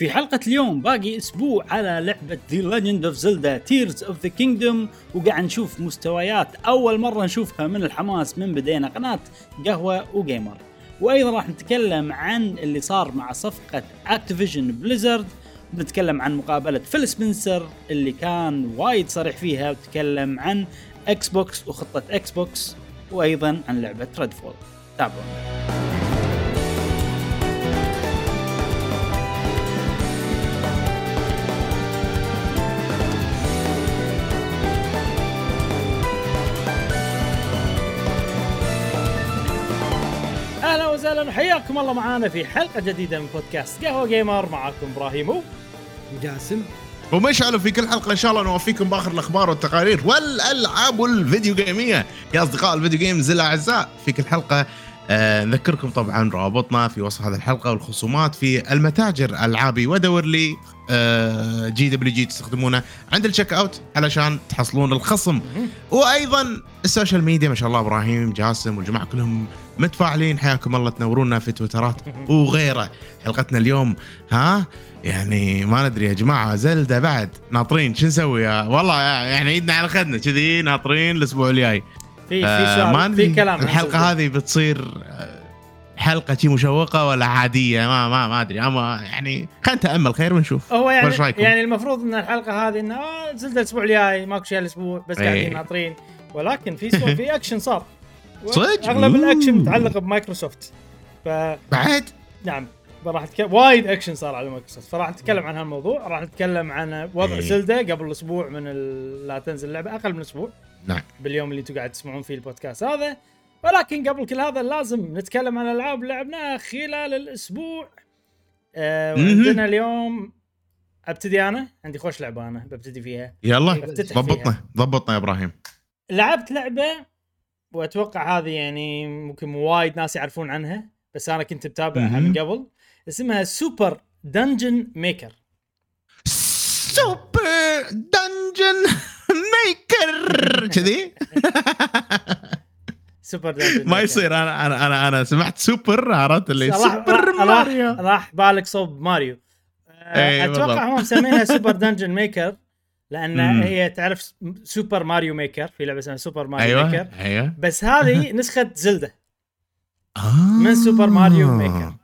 في حلقة اليوم باقي أسبوع على لعبة The Legend of Zelda Tears of the Kingdom وقاعد نشوف مستويات أول مرة نشوفها من الحماس من بدينا قناة قهوة وgamer. وأيضا راح نتكلم عن اللي صار مع صفقة Activision Blizzard بنتكلم عن مقابلة فيل سبنسر اللي كان وايد صريح فيها وتكلم عن Xbox وخطة Xbox وأيضا عن لعبة Redfall تابعونا. وسهلا وحياكم الله معانا في حلقة جديدة من بودكاست قهوة gamer. معاكم إبراهيم جاسم ومشعل في كل حلقة إن شاء الله نوفيكم بآخر الأخبار والتقارير والألعاب ال video gameية. يا أصدقاء ال video games الأعزاء في كل حلقة نذكركم طبعا روابطنا في وصف هذه الحلقة والخصومات في المتاجر ألعابي ودور لي آه GWG تستخدمونه عند ال checkout علشان تحصلون الخصم. وأيضا ال social media ما شاء الله إبراهيم جاسم والجماعة كلهم متفاعلين. حياكم الله تنورونا في تويترات وغيره. حلقتنا اليوم ها يعني ما ندري يا جماعة زلدة بعد. ناطرين شو نسوي والله يعني ايدنا على خدنا كذي ناطرين الأسبوع الجاي. في في آه، في كلام الحلقة. هذه بتصير آه، حلقة شي مشوقة ولا عادية ما ما ما أدري أما يعني خلينا نتأمل خير ونشوف هو يعني؟ يعني المفروض إن الحلقة هذه إنه آه زلدة الأسبوع الجاي ماكو شيء الأسبوع بس إيه. قاعدين ناطرين ولكن في. في اكشن صار صدق؟ أغلب. الاكشن متعلق بمايكروسوفت ف بعد نعم راح نتكلم وايد اكشن صار على مايكروسوفت فراح نتكلم عن هالموضوع راح نتكلم عن وضع إيه. Zelda قبل أسبوع من ال... لا تنزل اللعبة أقل من أسبوع نعم. باليوم اللي أنتم قاعد تسمعون فيه البودكاست هذا. ولكن قبل كل هذا لازم نتكلم عن اللي لعبناها خلال الأسبوع. آه مهم. وعندنا اليوم أبتدي أنا؟ عندي خوش لعبة أنا ببتدي فيها. يلا ضبطنا. ضبطنا يا إبراهيم. لعبت لعبة وأتوقع هذه يعني ممكن وايد ناس يعرفون عنها بس أنا كنت متابعها. من قبل. اسمها Super Dungeon Maker Super Dungeon Maker كذي سوبر ما يصير أنا أنا أنا أنا سمعت سوبر عرفت اللي Super Mario راح, بالك صوب ماريو آه، إيه، أتوقع بالضبط. هم مسمينها Super Dungeon Maker لأن. هي تعرف Super Mario Maker في لعبة اسمها Super Mario Maker أيوه بس هذه نسخة Zelda آه. من Super Mario Maker.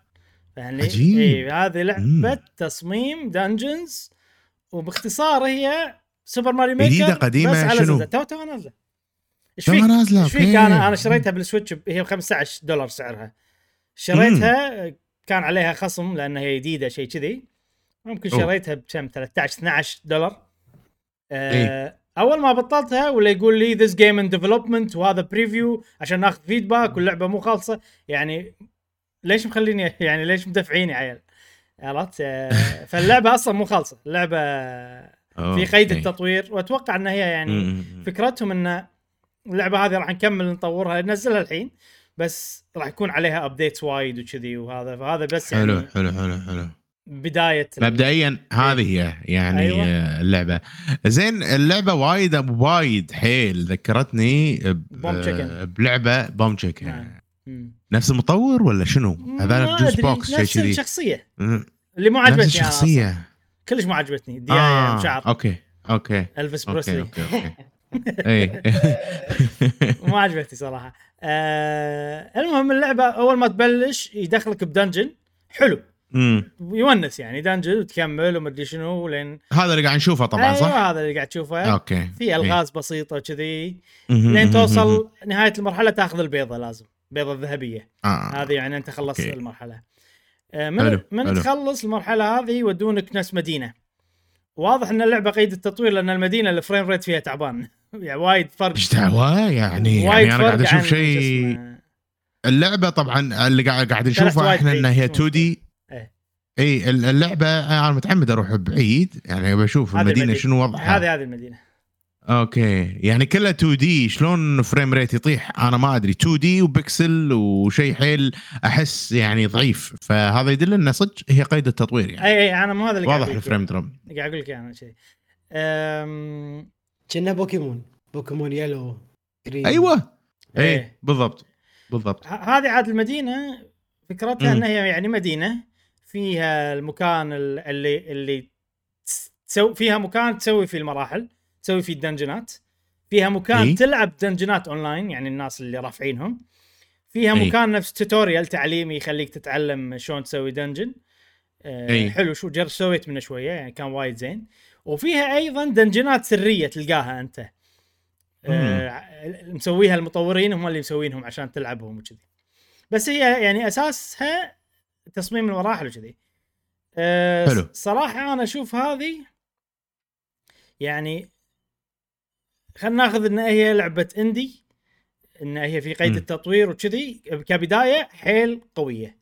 يعني عجيب. اي هذه لعبة مم. تصميم dungeons وباختصار هي Super Mario Maker. جديدة قديمة بس على شنو؟ تو تو نازله إيش فيك؟ نازلة، إيش فيك. أنا أنا شريتها بال Switch هي ب 15 دولار سعرها. شريتها كان عليها خصم لأن هي جديدة شيء كذي. ممكن. شريتها بكم؟ 13 12 دولار. آه إيه. أول ما بطلتها ولا يقول لي this game in development وهذا preview عشان ناخذ feedback واللعبة مو خالصة. يعني ليش مخليني يعني ليش مدفعيني عيال عرفت؟ آه، فاللعبة أصلا مو خالصة. اللعبة في قيد إيه. التطوير وأتوقع ان هي يعني مم. فكرتهم إن اللعبة هذه راح نكمل نطورها ننزلها الحين بس راح يكون عليها updates وايد وكذي وهذا فهذا بس حلو يعني حلو حلو حلو بداية مبدئيا هذه هي يعني أيوة. اللعبة زين اللعبة وايد وايد حيل ذكرتني Chicken. بلعبة Bomb Chicken نعم. مم. نفس المطور ولا شنو؟ هذا جوس أدري، بوكس شيء نفس كذي الشخصية مم. اللي مو نفس عجبتني أصلاً. الشخصية كلش مو عجبتني. الديايه آه مشعر. أوكي أوكي. إلفيس بريسلي أوكي أوكي. اي مو عجبتني صراحة. آه المهم اللعبة أول ما تبلش يدخلك ب dungeon. حلو. أمم. يونس يعني dungeon وتكمل ومدري شنو لين هذا اللي قاعد نشوفه طبعا صح؟ أيوه هذا اللي قاعد تشوفه. أوكي. في ألغاز بسيطة مهم. لين. توصل نهاية المرحلة تاخذ البيضة لازم. البيضه الذهبية. آه. هذه يعني أنت خلصت أوكي. المرحلة. آه، من حلو، من حلو. تخلص المرحلة هذه يودونك نفس مدينة واضح إن اللعبة قيد التطوير لأن المدينة ال frame rate فيها تعبان يعني وايد فرق إيش دعوه يعني وايد يعني أنا قاعد أشوف شيء. اللعبة طبعا اللي قاعد قاعد وايد إحنا. إنها هي 2D. اي اللعبة أنا متعمد أروح بعيد يعني بشوف المدينة المدينة. شنو وضعها هذه هذه المدينة أوكي. يعني كلها 2D شلون frame rate يطيح؟ أنا ما أدري. 2 دي وبكسل وشيء حيل أحس يعني ضعيف. فهذا يدل إنه صدق هي قيد التطوير يعني. أي أي أنا مو هذا اللي قاعد واضح ال frame drop. قاعد أقول لك إياه أنا شيء أم... كنا Pokemon. Pokemon Yellow Green أيوه. اي إيه. بالضبط. بالضبط. هذه عاد المدينة فكرتها مم. إنها هي يعني مدينة فيها المكان ال- اللي اللي تسوي فيها مكان تسوي فيه المراحل. تسوي فيه ال dungeon ات فيها مكان إي. تلعب dungeon ات online يعني الناس اللي رافعينهم فيها إي. مكان نفس tutorial تعليمي يخليك تتعلم شلون تسوي dungeon آه إي. حلو شو جر سويت منه شوية يعني كان وايد زين وفيها أيضا دنجنات سرية تلقاها أنت آه مسويها المطورين هم اللي مسوينهم عشان تلعبهم وكذي بس هي يعني أساسها تصميم المراحل وكذي أه حلو. صراحة أنا أشوف هذه يعني خلينا ناخذ إن هي لعبة اندي إن هي في قيد مم. التطوير وكذي كبداية حيل قوية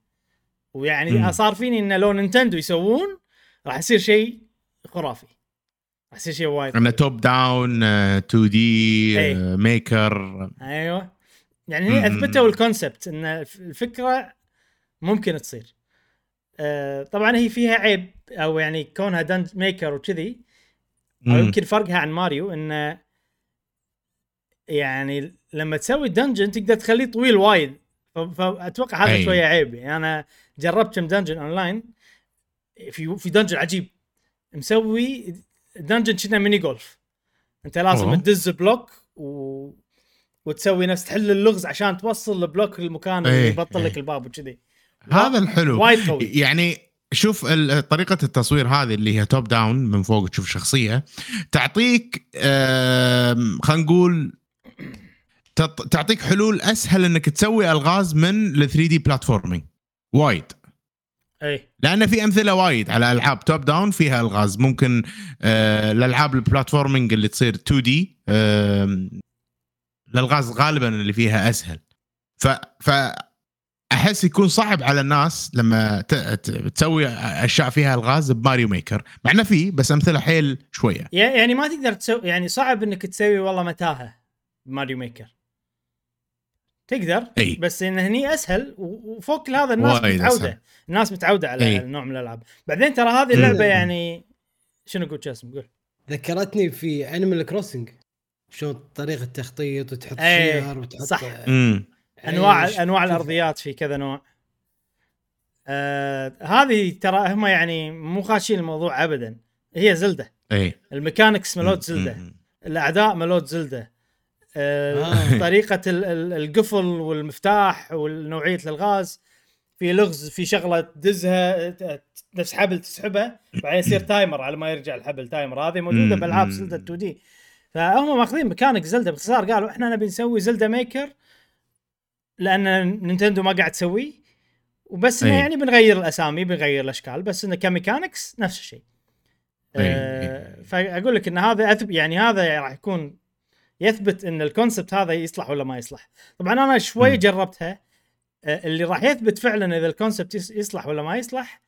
ويعني مم. صار فيني إن لو Nintendo يسوون راح يصير شيء خرافي راح يصير شيء وايد انه top down 2D. maker أيوه يعني هي. أثبتوا ال concept إن الف- الفكرة ممكن تصير آه طبعا هي فيها عيب أو يعني كونها Dungeon Maker وكذي أو يمكن فرقها عن ماريو انه يعني لما تسوي dungeon تقدر تخليه طويل وايد. فاتوقع هذا. شوية عيب. يعني أنا جربت كم dungeon online في في dungeon عجيب. مسوي دنجن كنا mini golf أنت لازم أوه. تدز block و... وتسوي نفس تحل اللغز عشان توصل ال block للمكان اللي إيه، يبطل لك إيه. الباب وكذي. هذا الحلو. وايد قوي. يعني شوف طريقة التصوير هذه اللي هي top down من فوق تشوف شخصية تعطيك خلينا نقول تعطيك حلول أسهل إنك تسوي ألغاز من ال 3D platforming وايد. اي لأن في أمثلة وايد على ألعاب top down فيها ألغاز. ممكن آه الالعاب ال platforming اللي تصير 2D آه الألغاز غالبا اللي فيها أسهل. ف ف أحس يكون صعب على الناس لما ت... ت... تسوي أشياء فيها ألغاز ب Mario Maker. مع إنه في بس أمثلة حيل شوية. يعني ما تقدر تسوي يعني صعب إنك تسوي والله متاهة ب Mario Maker. تقدر إي. بس إن هني أسهل وفوق كل هذا الناس متعوده أسهل. الناس متعودة على إي. النوع من الألعاب. بعدين ترى هذه اللعبة يعني شنو قلت جاسم؟ قول. ذكرتني في Animal Crossing شلون طريقة التخطيط وتحط إيه، شير وتحط صح. أنواع. أنواع. الأرضيات في كذا نوع. آه هذه ترى هم يعني مو خاشين الموضوع ابدا. هي Zelda. إي. ال mechanics ملوت Zelda. الأعداء ملوت Zelda. آه آه. طريقة ال- ال- القفل والمفتاح والنوعيه الألغاز في لغز في شغلة تدزها نفس حبل تسحبها بعدين يصير timer على ما يرجع الحبل timer هذه موجودة. بألعاب مم. Zelda 2D فهم ماخذين mechanic Zelda باختصار قالوا إحنا نبي نسوي Zelda Maker لأن Nintendo ما قاعد تسويه وبس إنه أي. يعني بنغير الأسامي بنغير الأشكال بس إنه ك mechanics نفس الشيء أي. آه، فأقول لك إن هذا يعني هذا راح يكون يثبت إن ال concept هذا يصلح ولا ما يصلح. طبعا أنا شوي مم. جربتها آه، اللي راح يثبت فعلا إذا ال concept يص- يصلح ولا ما يصلح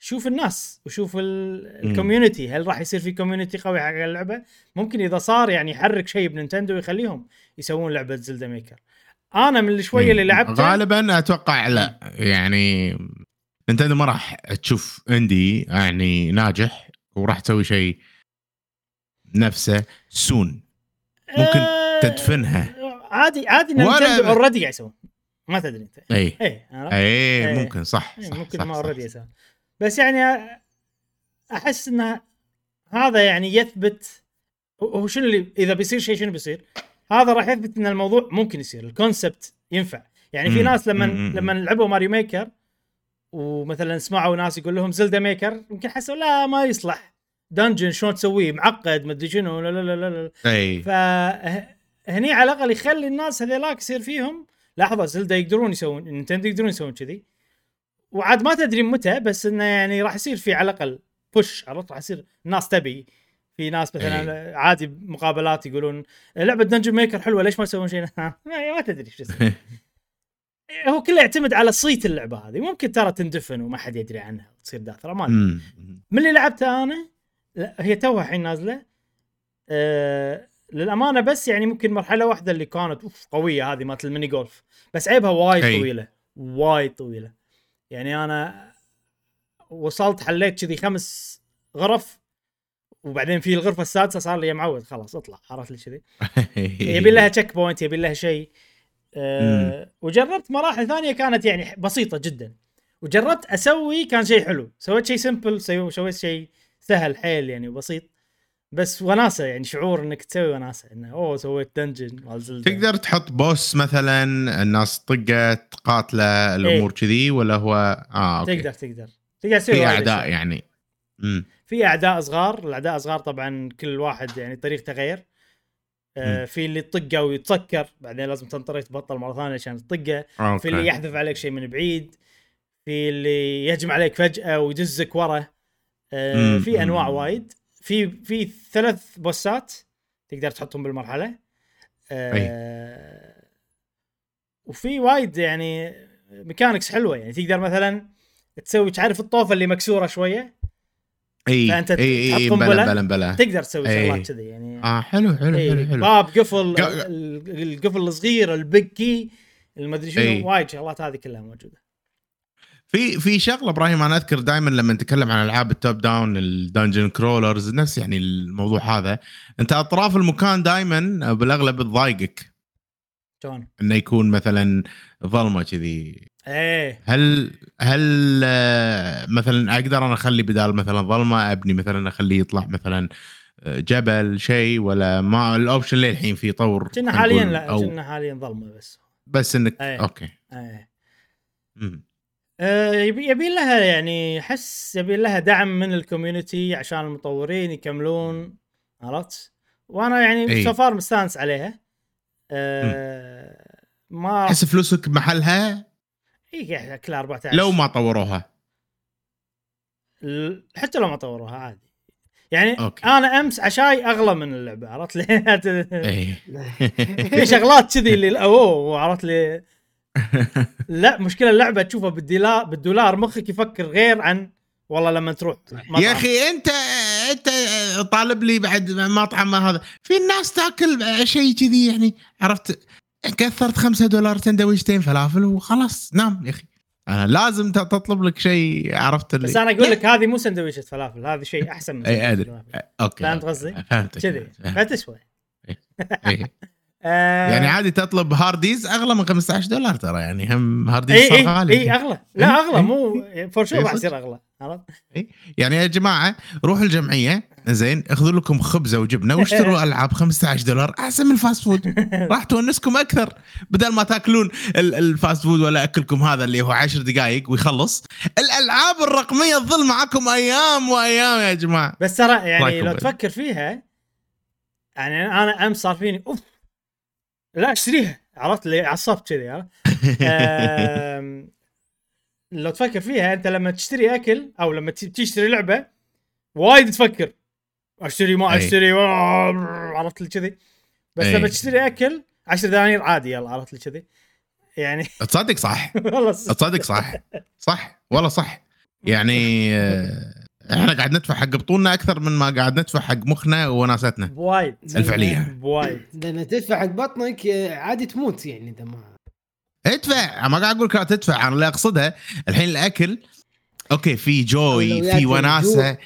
شوف الناس وشوف. ال community هل راح يصير في community قوي حق اللعبة؟ ممكن إذا صار يعني يحرك شيء ب Nintendo يخليهم يسوون لعبة Zelda Maker أنا من الشويه اللي لعبتها غالبا أتوقع لا. يعني نينتندو ما راح تشوف indie يعني ناجح وراح تسوي شيء نفسه سون ممكن آه، تدفنها. عادي عادي نينتندو already قاعد يسوون ما تدري أنت إي؟ إي إيه. ممكن صح, صح ممكن صح ما already يسوون بس يعني أحس إنه هذا يعني يثبت هو شنو اللي إذا بيصير شيء شنو بيصير؟ هذا راح يثبت إن الموضوع ممكن يصير ال concept ينفع يعني في. ناس لما لما لعبوا ماريو maker ومثلا سمعوا ناس يقول لهم زلدا maker يمكن حسوا لا ما يصلح dungeon شلون تسويه؟ معقد مدري شنو لا لا لا لا. أي. فهني على الأقل يخلي الناس هذيلاك يصير فيهم لحظة زلدا يقدرون يسوون نينتندو يقدرون يسوون كذي. وعاد ما تدري متى بس إنه يعني راح يصير في على الأقل بوش عرفت؟ راح يصير الناس تبي. في ناس مثلا عادي مقابلات يقولون لعبة dungeon maker حلوة ليش ما يسوون شيء؟ ما ما تدري إيش يصير. هو كله يعتمد على صيت اللعبة هذه. ممكن ترى تندفن وما حد يدري عنها وتصير داثرة ما. من اللي لعبتها أنا؟ لا هي توها الحين نازلة. أه للأمانة بس يعني ممكن مرحلة واحدة اللي كانت اوفر قوية هذه مالت ال mini golf. بس عيبها وايد. طويلة وايد طويلة. يعني أنا وصلت حليت كذي خمس غرف وبعدين في الغرفة السادسة صار لي يا معود خلاص اطلع عرفت لي كذي؟ يبي لها checkpoint يبي لها شيء. أه وجربت مراحل ثانية كانت يعني بسيطة جدا. وجربت أسوي كان شيء حلو. سويت شيء simple سوي- سويت شيء سهل حيل يعني وبسيط. بس وناسة يعني شعور إنك تسوي وناسة إنه أوه سويت dungeon مال. تقدر تحط بوس مثلا الناس طقه تقاتله الأمور كذي ولا هو؟ آه أوكي. تقدر تقدر. تقدر تسوي في أعداء أشياء. يعني. امم في أعداء صغار الأعداء صغار طبعا كل واحد يعني طريقته غير آه. في اللي تطقه ويتسكر بعدين لازم تنطر تبطل مرة ثانية عشان تطقه. في اللي يحذف عليك شيء من بعيد. في اللي يهجم عليك فجأة ويدزك ورا. آه في أنواع. وايد. في في ثلاث boss ات تقدر تحطهم بالمرحلة. آه وفي وايد يعني mechanics حلوة. يعني تقدر مثلا تسوي تعرف الطوفة اللي مكسورة شوية؟ أي فأنت أي أي بلا بلا؟ بلا تقدر تسوي. شغلات كذي يعني. آه حلو حلو حلو حلو. باب قفل القفل الصغير ال big key المدري شنو. وايد شغلات هذه كلها موجودة. في في شغلة إبراهيم أنا أذكر دائما لما نتكلم عن ألعاب ال top-down ال dungeon crawlers نفس يعني الموضوع هذا. أنت أطراف المكان دائما بالأغلب تضايقك. شلون؟ إنه يكون مثلا ظلمة كذي. إيه. هل هل آه، مثلا أقدر أنا أخلي بدال مثلا ظلمة أبني مثلا أخليه يطلع مثلا آه، جبل شيء ولا ما ال option للحين في طور؟ كنا حاليا لا كنا حاليا ظلمة بس. بس إنك إيه. أوكي. إيه. مم. آه، يبي يبي لها يعني احس يبي لها دعم من ال community عشان المطورين يكملون عرفت؟ وأنا يعني إي. so far مستانس عليها آه ما احس فلوسك بمحلها إي كلها 14 لو ما طوروها حتى لو ما طوروها عادي يعني أوكي. أنا أمس عشاي أغلى من اللعبة عرفت لي؟ إيه في شغلات كذي اللي أوه عرفت لي لا مشكلة اللعبة تشوفها بالدولار بالدولار مخك يفكر غير عن والله لما تروح مطعم. يا أخي انت أنت طالب لي بعد مطعم هذا في الناس تأكل شيء كذي يعني عرفت كثرت خمسة دولار سندويشتين فلافل وخلاص نام يا أخي أنا لازم ت- تطلب لك شيء عرفت اللي بس أنا أقول لك هذه مو سندويشة فلافل هذه شيء أحسن من اي أدري. أوكي فهمت قصدي؟ كذي فهمت. إيه. آه، يعني عادي تطلب هارديز أغلى من 15 دولار ترى يعني هم هارديز اي صار اي غالي اي أغلى لا إيه، أغلى إيه. مو for sure إيه، راح. يصير أغلى عرفت؟ يعني يا جماعة روحوا الجمعية زين اخذوا لكم خبزة وجبنة واشتروا ألعاب 15 دولار أحسن من ال fast food راح تونسكم أكثر بدل ما تاكلون ال- ال fast food ولا أكلكم هذا اللي هو 10 دقائق ويخلص الألعاب الرقمية تظل معاكم أيام وأيام يا جماعة بس ترى يعني لو؟ تفكر فيها يعني أنا امس صار فيني أوف لا اشتريها. عرفت اللي عصبت كذي عرفت؟ آم، لو تفكر فيها انت لما تشتري اكل أو لما تشتري لعبة وايد تفكر. اشتري ما. اشتري عرفت لي كذي؟ بس. لما تشتري اكل 10 دنانير عادي يلا عرفت لي كذي؟ يعني تصدق صح. والله تصدق صح. صح. والله صح. يعني آه، إحنا قاعد ندفع حق بطولنا أكثر من ما قاعد ندفع حق مخنا وناستنا بوايد. الفعلية. بوايد. لأن تدفع حق بطنك آه، عادي تموت يعني إذا ما ادفع. ما قاعد أقول لك لا تدفع. أنا اللي اقصدها الحين الأكل. أوكي في joy في وناسة.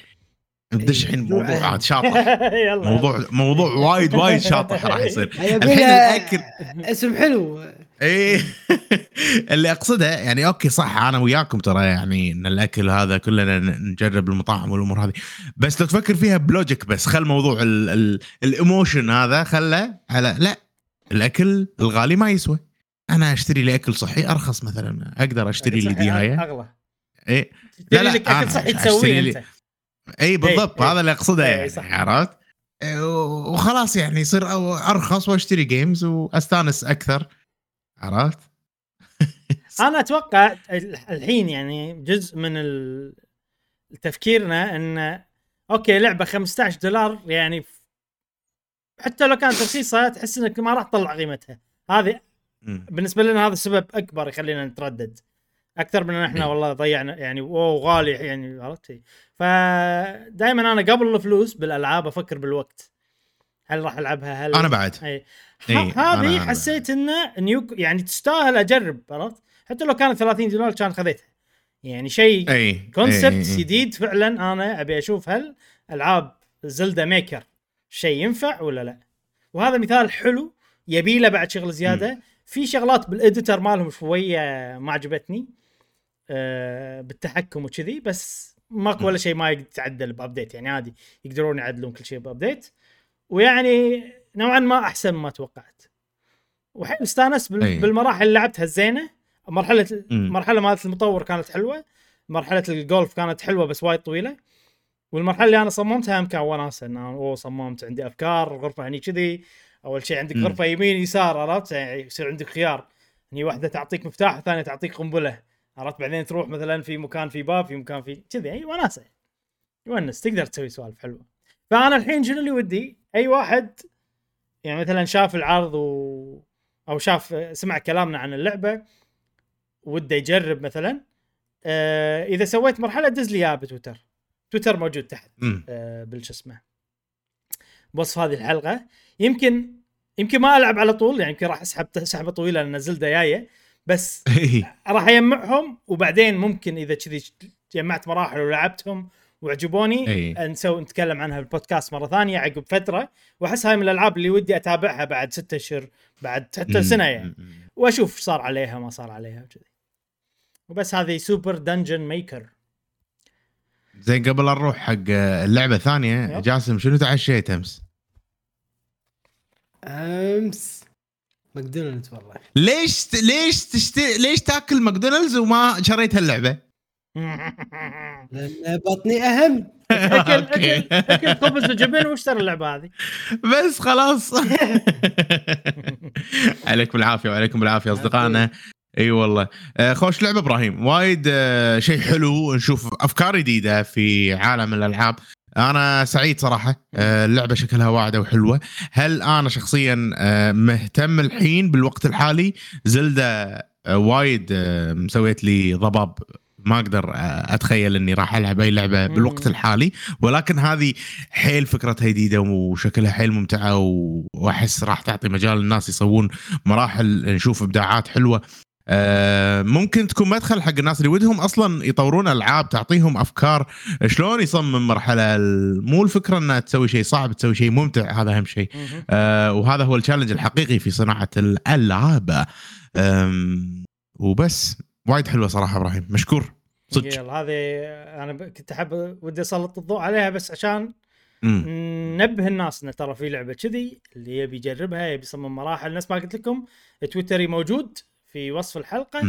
ندش الحين الجوع. موضوع عاد شاطح. يلا. موضوع موضوع وايد وايد شاطح راح يصير. الحين الاكل اسم حلو. إيه. اللي أقصده يعني أوكي صح أنا وياكم ترى يعني إن الأكل هذا كلنا نجرب المطاعم والأمور هذه. بس لو تفكر فيها ب logic بس خل موضوع ال- ال- ال emotion هذا خله على لا الأكل الغالي ما يسوى. أنا أشتري لي أكل صحي أرخص مثلا أقدر أشتري لي دياية. اغلى إيه. تشتري لا، لك أكل صحي تسويه أنت. اي بالضبط إيه. هذا اللي أقصده إيه، يعني. عرفت؟ إيه، وخلاص يعني يصير أرخص وأشتري games وأستانس أكثر. عرفت؟ أنا أتوقع ال- الحين يعني جزء من تفكيرنا إن أوكي لعبة 15 دولار يعني حتى لو كانت رخيصة تحس إنك ما راح تطلع قيمتها. هذه. بالنسبة لنا هذا سبب أكبر يخلينا نتردد. أكثر من إن إحنا. والله ضيعنا يعني اوه غالي يعني عرفت فدائما أنا قبل الفلوس بالألعاب أفكر بالوقت. هل راح ألعبها؟ هل أنا بعد. إي. إي، أنا- هذه حسيت انه new يعني تستاهل أجرب عرفت؟ حتى لو كانت 30 دولار كان خذيتها. يعني شيء اي concept. جديد فعلا. أنا أبي أشوف هل ألعاب زلدا maker شيء ينفع ولا لا. وهذا مثال حلو يبي له بعد شغل زيادة. في شغلات بال editor مالهم شوية ما عجبتني آه، بالتحكم وكذي بس ماكو ولا شيء ما يتعدل بأبديت. يعني عادي يقدرون يعدلون كل شيء بأبديت. ويعني نوعا ما أحسن ما توقعت. وحيل استانست بال- أي. بالمراحل اللي لعبتها الزينة مرحلة. المرحله مالت المطور كانت حلوة مرحلة الجولف كانت حلوة بس وايد طويلة. والمرحلة اللي أنا صممتها هم كان وناسه إن أنا اوه صممت عندي أفكار الغرفه هني كذي أول شيء عندك. غرفة يمين يسار عرفت؟ يعني يصير عندك خيار. هني واحدة تعطيك مفتاح الثانية تعطيك قنبلة عرفت؟ بعدين تروح مثلا في مكان في باب في مكان في كذي. اي وناسه يونس تقدر تسوي سوالف حلوة. فأنا الحين شنو اللي ودي؟ أي واحد يعني مثلا شاف العرض و... أو شاف سمع كلامنا عن اللعبة وده يجرب مثلا. آه إذا سويت مرحلة دز لي إياها بتويتر. تويتر موجود تحت. آه بالش اسمه. بوصف هذه الحلقة. يمكن يمكن ما ألعب على طول يعني يمكن راح أسحب سحبة طويلة لأن Zelda جاية. بس إيه. راح أجمعهم وبعدين ممكن إذا كذي جمعت مراحل ولعبتهم وعجبوني إي. نسوي نتكلم عنها بالبودكاست مرة ثانية عقب فترة وأحس هاي من الألعاب اللي ودي أتابعها بعد ستة اشهر بعد حتى سنة يعني. وأشوف إيش صار عليها ما صار عليها وكذي وبس هذه Super Dungeon Maker زين قبل نروح حق اللعبة الثانية. جاسم شنو تعشيت أمس؟ أمس ماكدونالدز والله ليش ت... ليش تشتري ليش تاكل ماكدونالدز وما شريت هاللعبة؟ لأن بطني أهم. أكل. أكل أكل خبز وجبن واشتري اللعبة هذه؟ بس خلاص. عليكم العافية وعليكم بالعافيه أصدقائنا. أي والله. آه، خوش لعبة إبراهيم. وايد آه، شيء حلو. نشوف أفكار جديدة في عالم الألعاب. أنا سعيد صراحة. آه، اللعبة شكلها واعدة وحلوة. هل أنا شخصيا مهتم الحين بالوقت الحالي؟ زلدة آه، وايد مسويت لي ضباب ما أقدر آه، أتخيل إني راح ألعب أي لعبة بالوقت. الحالي. ولكن هذه حيل فكرتها جديده وشكلها حيل ممتعة وأحس راح تعطي مجال الناس يسوون مراحل نشوف إبداعات حلوة. آه، ممكن تكون مدخل حق الناس اللي ودهم أصلا يطورون ألعاب تعطيهم أفكار. شلون يصمم مرحلة؟ مو الفكرة إنها تسوي شيء صعب تسوي شيء ممتع هذا أهم شيء. آه، وهذا هو التشالنج الحقيقي في صناعة الألعاب. وبس. وايد حلوة صراحة إبراهيم. مشكور. صدق يلا هذه أنا كنت أحب ودي أسلط الضوء عليها بس عشان. ننبه الناس إن ترى في لعبة كذي اللي يبي يجربها يبي يصمم مراحل نفس ما قلت لكم تويتري موجود في وصف الحلقة.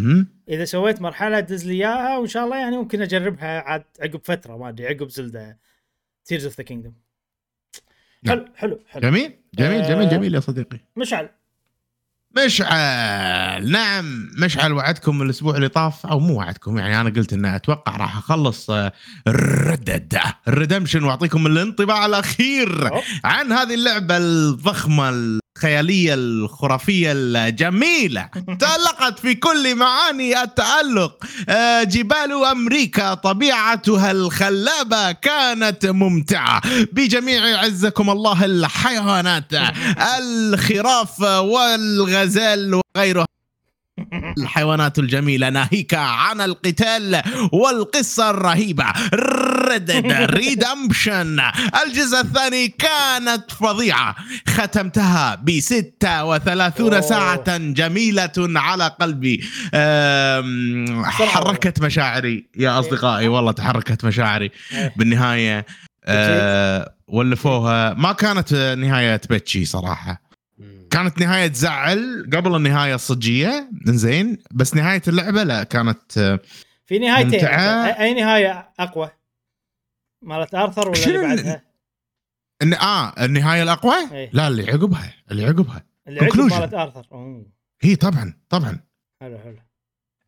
إذا سويت مرحلة دز لي إياها وإن شاء الله يعني ممكن أجربها عاد عقب فترة ما أدري عقب Zelda Tears of the Kingdom. حلو حلو حلو جميل جميل آه. جميل جميل يا صديقي مشعل مشعل نعم مشعل وعدكم الأسبوع اللي طاف أو مو وعدكم يعني أنا قلت ان أتوقع راح أخلص Red Dead Redemption وأعطيكم الانطباع الأخير. عن هذه اللعبة الضخمة الخياليه الخرافية الجميلة. تألقت في كل معاني التألق. آه، جبال أمريكا طبيعتها الخلابة كانت ممتعة. بجميع عزكم الله الحيوانات الخراف والغزال وغيرها. الحيوانات الجميلة ناهيك عن القتال والقصة الرهيبة. ردد ريدمشن الجزء الثاني كانت فظيعة. ختمتها ب 36 أوه. ساعة جميلة على قلبي. حركت مشاعري يا أصدقائي. والله تحركت مشاعري إيه. بالنهاية. أه، ولفوها. ما كانت نهاية تبكي صراحة. كانت نهاية تزعل قبل النهاية الصجيه زين بس نهاية اللعبة لا كانت آه، في نهايتين. ممتعة. أي- أي نهاية أقوى؟ مالت آرثر ولا اللي ال- بعدها؟ إن آه النهاية الأقوى؟ إيه. لا اللي عقبها اللي عقبها. اللي عقب. مالت آرثر. أوه. هي طبعا طبعا. حلو حلو.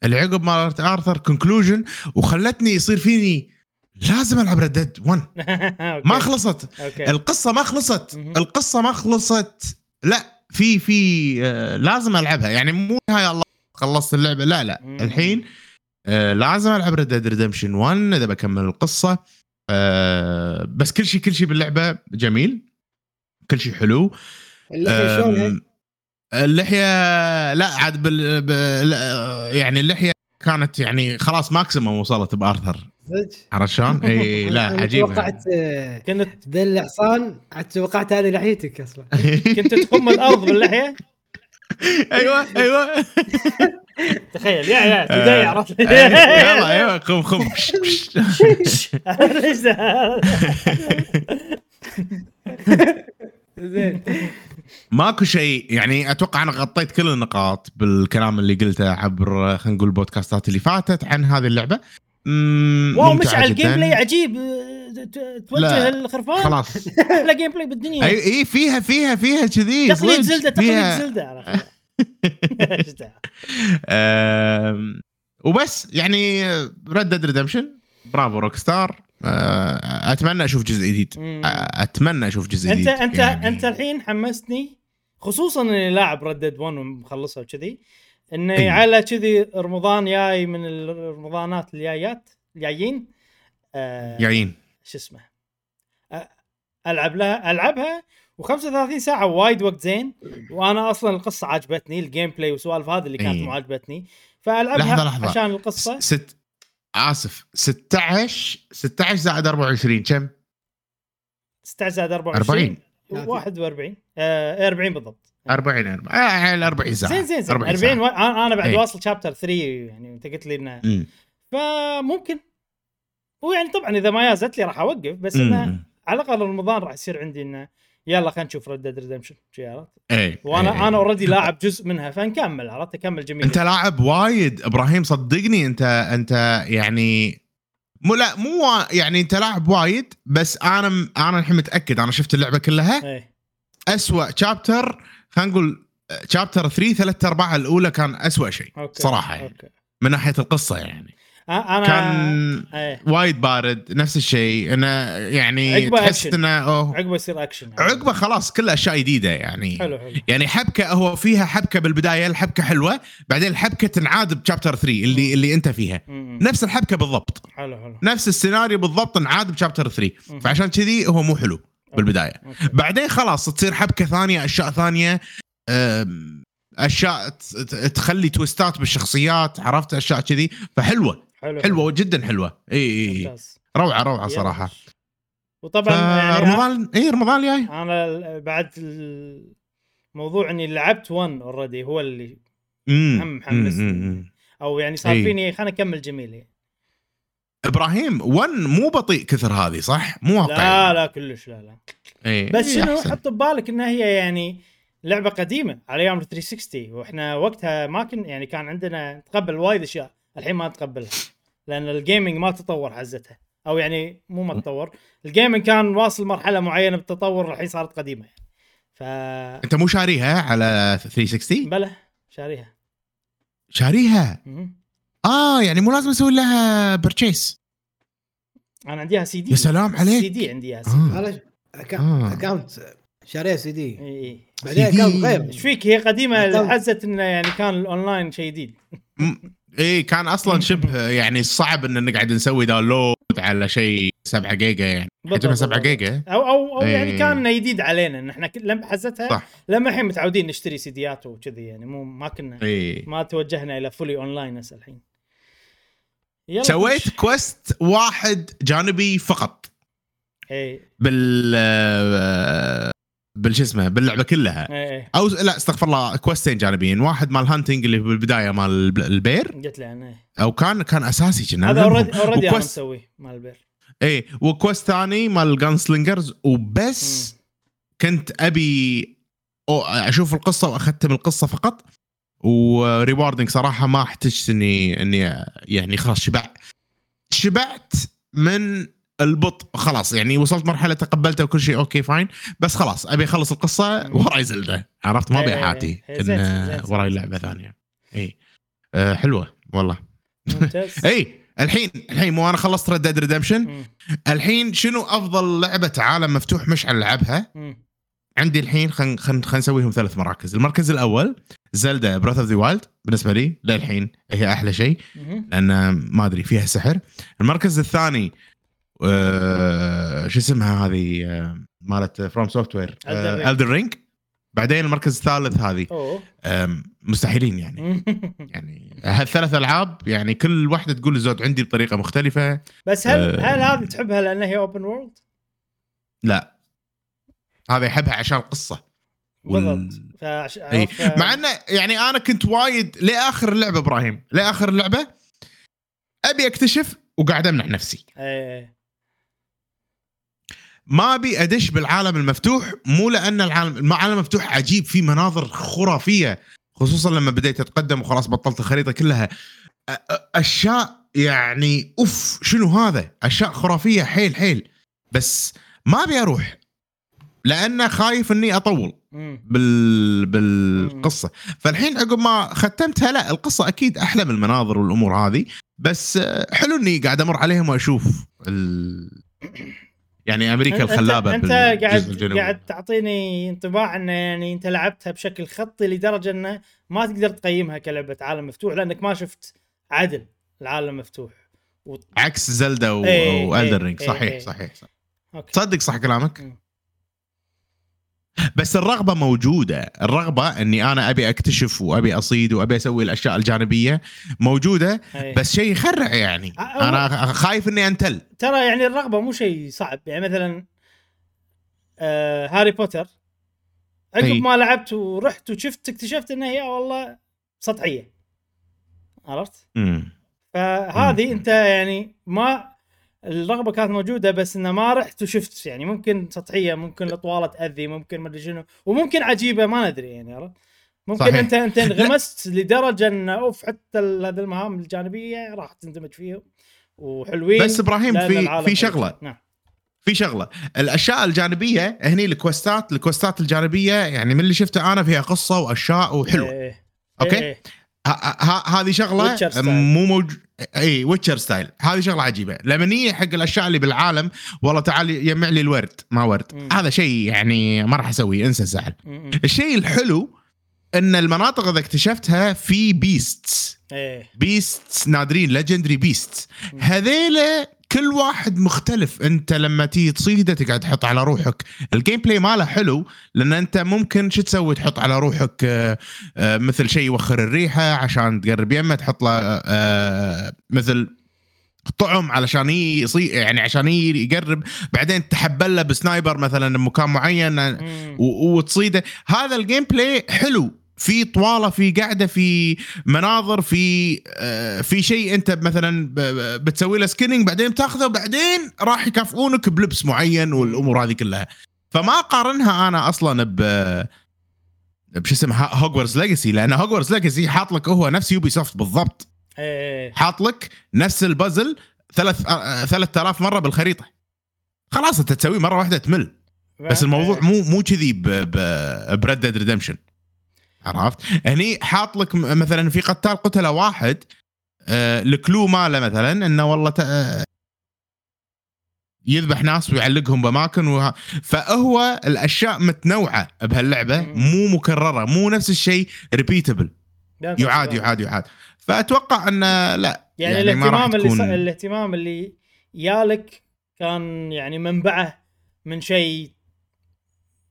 اللي عقب مالت آرثر conclusion وخلتني يصير فيني لازم ألعب Red Dead 1 أوكي. ما خلصت. أوكي. القصة ما خلصت. القصة ما خلصت. لا. في في آه لازم ألعبها يعني مو نهاية الله خلصت اللعبة لا لا مم. الحين آه لازم ألعب Red Dead Redemption 1 إذا بكمل القصة آه بس كل شيء كل شيء باللعبة جميل كل شيء حلو اللحية شلونها؟ آم، اللحية لا عاد بال... بال... يعني اللحية كانت يعني خلاص maximum وصلت بأرثر؟ عرفت شلون؟ اي لا أنا عجيبه توقعت آه، كنت ذا الحصان عاد توقعت هذه لحيتك أصلا. كنت تخم الأرض باللحية؟ أيوه أيوه. تخيل يا يا بداية عرفت؟ إيه، يلا يلا خم خم. ده؟ زين. ماكو شيء يعني أتوقع أنا غطيت كل النقاط بالكلام اللي قلته عبر خلينا نقول البودكاستات اللي فاتت عن هذه اللعبة. واو مشعل جداً. ال gameplay عجيب. توجه الخرفان. خلاص. أحلى gameplay بالدنيا. أي إي فيها فيها فيها كذي. تقليد Zelda تقليد Zelda. وبس يعني Red Dead Redemption برافو Rockstar أتمنى أشوف جزء جديد. آه، أتمنى أشوف جزء أنت جديد. أنت يعني. أنت الحين حمستني خصوصا إني لاعب Red Dead 1 ومخلصها وكذي. اني أي. على كذي رمضان جاي من الرمضانات الجايات الجايين آه جايين. شو اسمه؟ آه، ألعب لها ألعبها و35 ساعة وايد وقت زين. وأنا أصلا القصة عجبتني ال gameplay والسوالف هذه اللي كانت أي. مو عجبتني فألعبها لحظة، لحظة. عشان القصة. ست آسف. 16 16 زائد 24 كم؟ 16 زائد 24 40 41 آه 40 بالضبط. 40 40 آه، على 40 ساعه زين زين زين 40 40 ساعة. و... أنا أنا بعد إيه. واصل chapter 3 يعني أنت قلت لي إنه مم. فممكن ويعني طبعا إذا ما يازت لي راح أوقف بس إنه. على الأقل رمضان راح يصير عندي إنه يلا خلينا نشوف Red Dead Redemption عرفت؟ إيه وأنا إيه. أنا already لاعب جزء منها فنكمل عرفت أكمل جميل أنت لاعب وايد إبراهيم صدقني أنت أنت يعني مو لا مو يعني أنت لاعب وايد بس أنا أنا الحين متأكد أنا شفت اللعبة كلها إيه اسوء chapter خلينا نقول chapter 3 ثلاث ارباع الأولى كان اسوء شيء أوكي صراحة يعني. أوكي. من ناحية القصة يعني. أ- أنا كان إيه. وايد بارد نفس الشيء. انه يعني تحس. إنه عقبه يصير اكشن عقبه خلاص كل أشياء جديدة يعني. حلو حلو. يعني حبكة هو فيها حبكة بالبداية الحبكة حلوة بعدين الحبكة تنعاد ب chapter 3 اللي اللي أنت فيها. مم. نفس الحبكة بالضبط. حلو حلو. نفس السيناريو بالضبط انعاد ب chapter 3 مم. فعشان كذي هو مو حلو. بالبداية. أوكي. بعدين خلاص تصير حبكة ثانية أشياء ثانية أشياء تخلي تويستات بالشخصيات عرفت؟ أشياء كذي. فحلوة. حلو. حلوة جدا حلوة. إي إي ممتاز. روعة روعة. صراحة. وطبعا يعني رمضان إي رمضان جاي. أنا بعد الموضوع إني لعبت 1 already هو اللي هم أمم. أو يعني صار إي. فيني خليني اكمل جميل. يعني. إبراهيم 1 مو بطيء كثر هذه صح؟ مو واقعي لا لا كلش لا لا إيه. بس إيه، شنو أحسن. حط ببالك إنها هي يعني لعبة قديمة على أيام ال 360 وإحنا وقتها ما كن يعني كان عندنا نتقبل وايد أشياء الحين ما نتقبلها لأن ال gaming ما تطور حزتها أو يعني مو ما تطور ال gaming كان واصل مرحلة معينة بالتطور الحين صارت قديمة يعني ف أنت مو شاريها على 360 بلى شاريها شاريها مهم. آه يعني مو لازم أسوي لها purchase أنا عنديها سي دي يا سلام عليك. سي دي عندي اياها سي آه. أنا أكا- آه. account شاريه سي دي اي اي بعدين. account غير إيش فيك هي قديمة. حزت إنه يعني كان الاونلاين شيء جديد إيه كان أصلا شبه يعني صعب إن نقعد نسوي download على شيء 7 جيجا يعني حجمها 7 بالضبط. جيجا أو أو, أو يعني إيه. كان جديد علينا إن إحنا كل- لما حزتها صح لما الحين متعودين نشتري سيديات وكذي يعني مو ما كنا إيه ما توجهنا إلى fully online هسه الحين سويت. quest واحد جانبي فقط. اي بال آه، بالش اسمه باللعبة كلها. اي اي أو لا استغفر الله كويستين جانبيين. واحد مال hunting اللي بالبدايه مال الب- ال bear. قلت له أنا إيه. أو كان كان أساسي كنا. هذا. already already أنا مسويه مال ال bear. إيه و quest ثاني مال ال gunslingers وبس كنت أبي أو أشوف القصة وأختم القصة فقط. و rewarding صراحة ما احتجت اني إني يعني خلاص شبعت. شبعت من البطء. خلاص يعني وصلت مرحلة تقبلته وكل شيء okay fine. بس خلاص أبي أخلص القصة. وراي Zelda. عرفت؟ ما أبي إيه، حاتي. إيه، زين، إن. وراي لعبة ثانية. إي. أه حلوة والله. ممتاز. إي الحين الحين مو أنا خلصت Red Dead Redemption. الحين شنو أفضل لعبة عالم مفتوح مشعل العبها مم. عندي الحين خلينا خلينا نسويهم ثلاث مراكز المركز الأول Zelda Breath of the Wild بالنسبة لي للحين هي أحلى شيء. لأن ما أدري فيها سحر المركز الثاني آه شو اسمها هذه آه مالت FromSoftware. Elden Ring بعدين المركز الثالث هذه مستحيلين يعني. يعني هالثلاث ألعاب يعني كل واحدة تقول الزود عندي بطريقة مختلفة بس هل آه. هل هذه تحبها لأن هي open world؟ لا هذا يحبها عشان القصة. بالضبط. فعش... إيه. ف... مع إنه يعني أنا كنت وايد لآخر اللعبة إبراهيم لآخر اللعبة أبي أكتشف وقاعد أمنع نفسي. إيه ما أبي أدش بالعالم المفتوح مو لأن العالم العالم المفتوح عجيب فيه مناظر خرافية خصوصا لما بديت أتقدم وخلاص بطلت الخريطة كلها. أ- أ- أشياء يعني أوف شنو هذا؟ أشياء خرافية حيل حيل. بس ما أبي أروح. لأن خايف إني أطول. بال بالقصة فالحين عقب ما ختمتها لا القصة أكيد أحلى من المناظر والأمور هذه بس آه، حلو إني قاعد أمر عليهم وأشوف ال... يعني أمريكا انت الخلابة أنت بالجزء قاعد. قاعد تعطيني انطباع انه يعني أنت لعبتها بشكل خطي لدرجة إنه ما تقدر تقيمها كلعبة عالم مفتوح لأنك ما شفت عدل العالم مفتوح و... عكس Zelda و... إيه، و Elden إيه، Ring إيه، صحيح إيه. صحيح صح. okay تصدق صح كلامك. بس الرغبة موجودة الرغبة إني أنا أبي أكتشف وأبي أصيد وأبي أسوي الأشياء الجانبية موجودة إيه. بس شيء يخرع يعني آه، أنا خايف إني أنتل ترى يعني الرغبة مو شيء صعب يعني مثلا آه هاري بوتر عقب إي. ما لعبت ورحت وشفت اكتشفت انها هي والله سطحية عرفت؟ فهذه. أنت يعني ما الرغبه كانت موجودة بس إنه ما رحت وشفت يعني ممكن سطحيه ممكن الاطواله تأذي ممكن ما أدري شنو وممكن عجيبة ما ندري يعني عرفت؟ ممكن صحيح. انت أنت انغمست لدرجة إنه أوف حتى هذه المهام الجانبية راح تندمج فيهم وحلوين بس إبراهيم في في. شغلة نعم في شغلة الأشياء الجانبية هني الكوستات الكوستات الجانبية يعني من اللي شفته أنا فيها قصة وأشياء وحلوة إيه. okay؟ إيه. هذه شغلة. مو موج إي Witcher style هذه شغلة عجيبة لما نيجي حق الأشياء اللي بالعالم والله تعال يجمع لي الورد ما ورد مم. هذا شيء يعني ما راح أسويه انسى الزعل. الشيء الحلو إن المناطق إذا اكتشفتها في beasts إيه beasts نادرين legendary beasts. هذيلا كل واحد مختلف. انت لما تيجي تصيده تقعد تحط على روحك. ال gameplay ماله حلو لأن انت ممكن شو تسوي؟ تحط على روحك آه، آه، مثل شيء يوخر الريحة عشان تقرب يمه تحط له آه، مثل طعم علشان يصير يعني عشان يقرب. بعدين تحبل له ب sniper مثلا بمكان معين وتصيده. هذا ال gameplay حلو. في طوالة في قاعدة في مناظر في آه، في شيء أنت مثلا بتسوي له scanning بعدين بتاخذه وبعدين راح يكافئونك بلبس معين والأمور هذه كلها. فما قارنها أنا أصلا ب بشو اسمه Hogwarts Legacy لأن Hogwarts Legacy حاط لك هو نفس Ubisoft بالضبط. إيه حاط لك نفس البازل ثلاث آه، 3000 مرة بالخريطة. خلاص أنت تسويه مرة واحدة تمل. بس الموضوع مو مو كذي ب Red Dead Redemption عرفت؟ هني حاط لك مثلا في قتال قتلة واحد آه، ال clue ماله مثلا إنه والله آه، يذبح ناس ويعلقهم بأماكن وه... فهو الأشياء متنوعة بهاللعبة. مو مكررة مو نفس الشيء repeatable يعاد يعاد يعاد فأتوقع انه لا يعني, راح الاهتمام اللي تكون-. الاهتمام اللي يالك كان يعني منبعه من شيء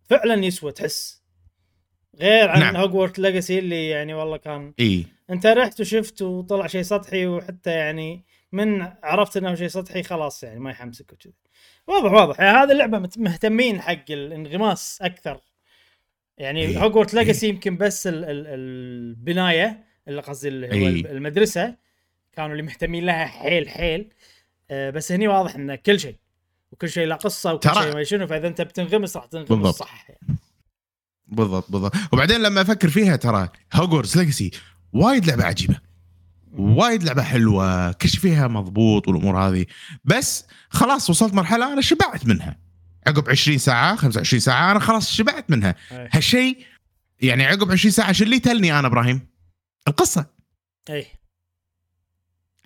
فعلا يسوى تحس غير عن نعم. Hogwarts Legacy اللي يعني والله كان إي انت رحت وشفت وطلع شيء سطحي وحتى يعني من عرفت إنه شيء سطحي خلاص يعني ما يحمسك وكذا واضح واضح يعني هذه اللعبة مهتمين حق الانغماس أكثر يعني إيه. Hogwarts Legacy يمكن بس ال ال البناية اللي قصدي اللي هو إيه. المدرسة كانوا اللي مهتمين لها حيل حيل آه بس هني واضح انه كل شيء وكل شيء له قصة وكل شيء ما شنو فإذا أنت بتنغمس راح تنغمس بالضبط. صح يعني. بالضبط بالضبط. وبعدين لما أفكر فيها ترى Hogwarts Legacy وايد لعبة عجيبة. وايد لعبة حلوة كل شيء فيها مضبوط والأمور هذه. بس خلاص وصلت مرحلة أنا شبعت منها. عقب 20 ساعة 25 ساعة أنا خلاص شبعت منها. هالشيء يعني عقب 20 ساعة شو اللي تلني أنا إبراهيم؟ القصة. أي.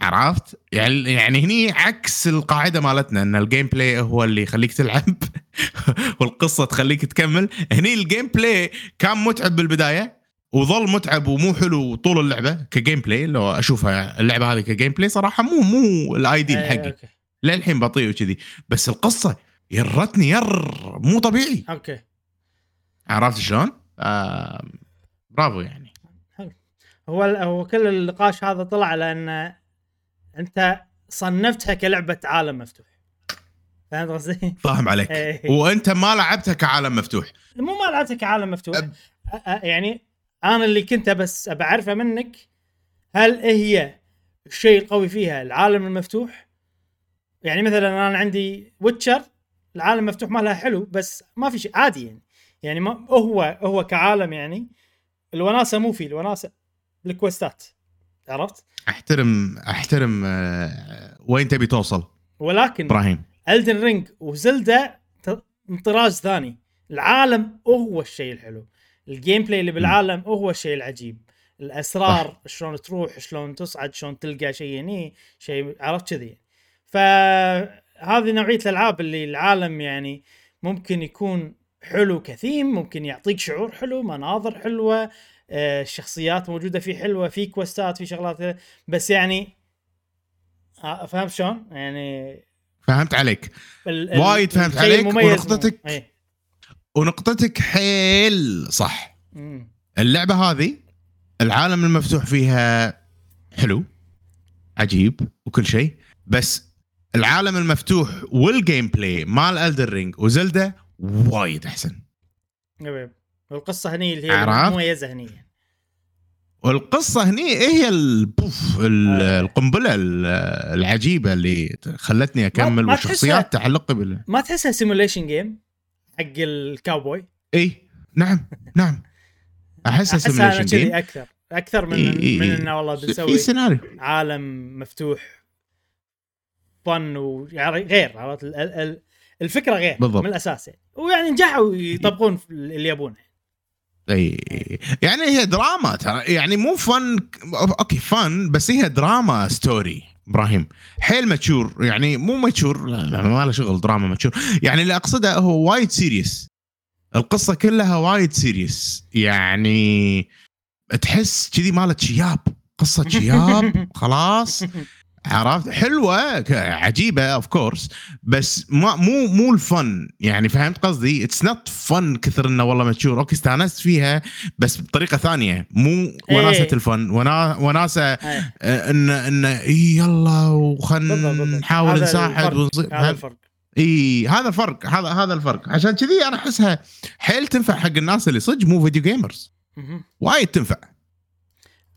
عرفت؟ يعني يعني هني عكس القاعدة مالتنا إن ال gameplay هو اللي يخليك تلعب. والقصة تخليك تكمل. هني ال gameplay كان متعب بالبداية وظل متعب ومو حلو طول اللعبة ك gameplay لو أشوفها اللعبة هذه ك gameplay صراحة مو مو ال ideal إيه، حقي للحين بطيء وكذي. بس القصة يرتني ير مو طبيعي. okay. عرفت شلون؟ آه برافو يعني. هو هو كل النقاش هذا طلع لأن أنت صنفتها كلعبة عالم مفتوح. فهمت قصدي؟ فاهم عليك إيه. وأنت ما لعبتها كعالم مفتوح مو ما لعبتها كعالم مفتوح أب- يعني أنا اللي كنت بس ابى اعرفه منك هل هي الشيء القوي فيها العالم المفتوح؟ يعني مثلا أنا عندي ويتشر العالم المفتوح مالها حلو بس ما في شيء عادي يعني يعني ما هو هو كعالم يعني الوناسة مو فيه الوناسة بالكوستات عرفت؟ احترم أحترم آه، وين تبي توصل ولكن إبراهيم الدن رينج وزلدا ت- من طراز ثاني. العالم هو الشيء الحلو. ال gameplay اللي بالعالم هو الشيء العجيب. الأسرار شلون تروح شلون تصعد شلون تلقى شيء هني شيء عرفت كذي. فهذه نوعية الألعاب اللي العالم يعني ممكن يكون حلو كثيم ممكن يعطيك شعور حلو مناظر حلوة آه، الشخصيات موجودة فيه حلوة في quest ات في شغلات. بس يعني آه، فهمت شلون؟ يعني فهمت عليك وايد فهمت عليك ونقطتك- منه. إيه. ونقطتك حيل صح مم. اللعبة هذه العالم المفتوح فيها حلو عجيب وكل شيء بس العالم المفتوح وال gameplay مال الدن رينج وزلدا وايد أحسن yep. والقصة هني اللي هي؟ مميزه هني. والقصة هني إيه هي البوف ال- آه. القنبلة ال- العجيبة اللي خلتني أكمل ما والشخصيات تعلق بال ما تحسها simulation game حق الكاوبوي اي نعم نعم. أحسها أنا game أكثر. أكثر من إي- إي- من. انه والله بنسوي سيناريو. عالم مفتوح فن ويعني غير عرفت؟ ال- ال- ال- الفكرة غير بالضبط. من الأساس يعني. ويعني نجحوا يطبقون اللي يبونه. إي يعني هي دراما ترى يعني مو fun okay fun بس هي drama story إبراهيم. حيل mature يعني مو mature لا, لا ما له شغل drama mature. يعني اللي أقصده هو وايد serious. القصة كلها وايد serious. يعني تحس كذي مالت شياب قصة شياب خلاص. عرفت؟ حلوة عجيبة of course بس ما مو مو ال fun. يعني فهمت قصدي؟ it's not fun كثر إنه والله mature okay استانست فيها بس بطريقة ثانية. مو وناسة إيه. ال fun. ونا وناسة إيه. آه، ان ان إي يلا وخلنا نحاول نساعد. ونصير هذا الفرق. إي هذا الفرق هذا هذا الفرق. عشان كذي أنا أحسها حيل تنفع حق الناس اللي صدق مو video gamers. وايد تنفع.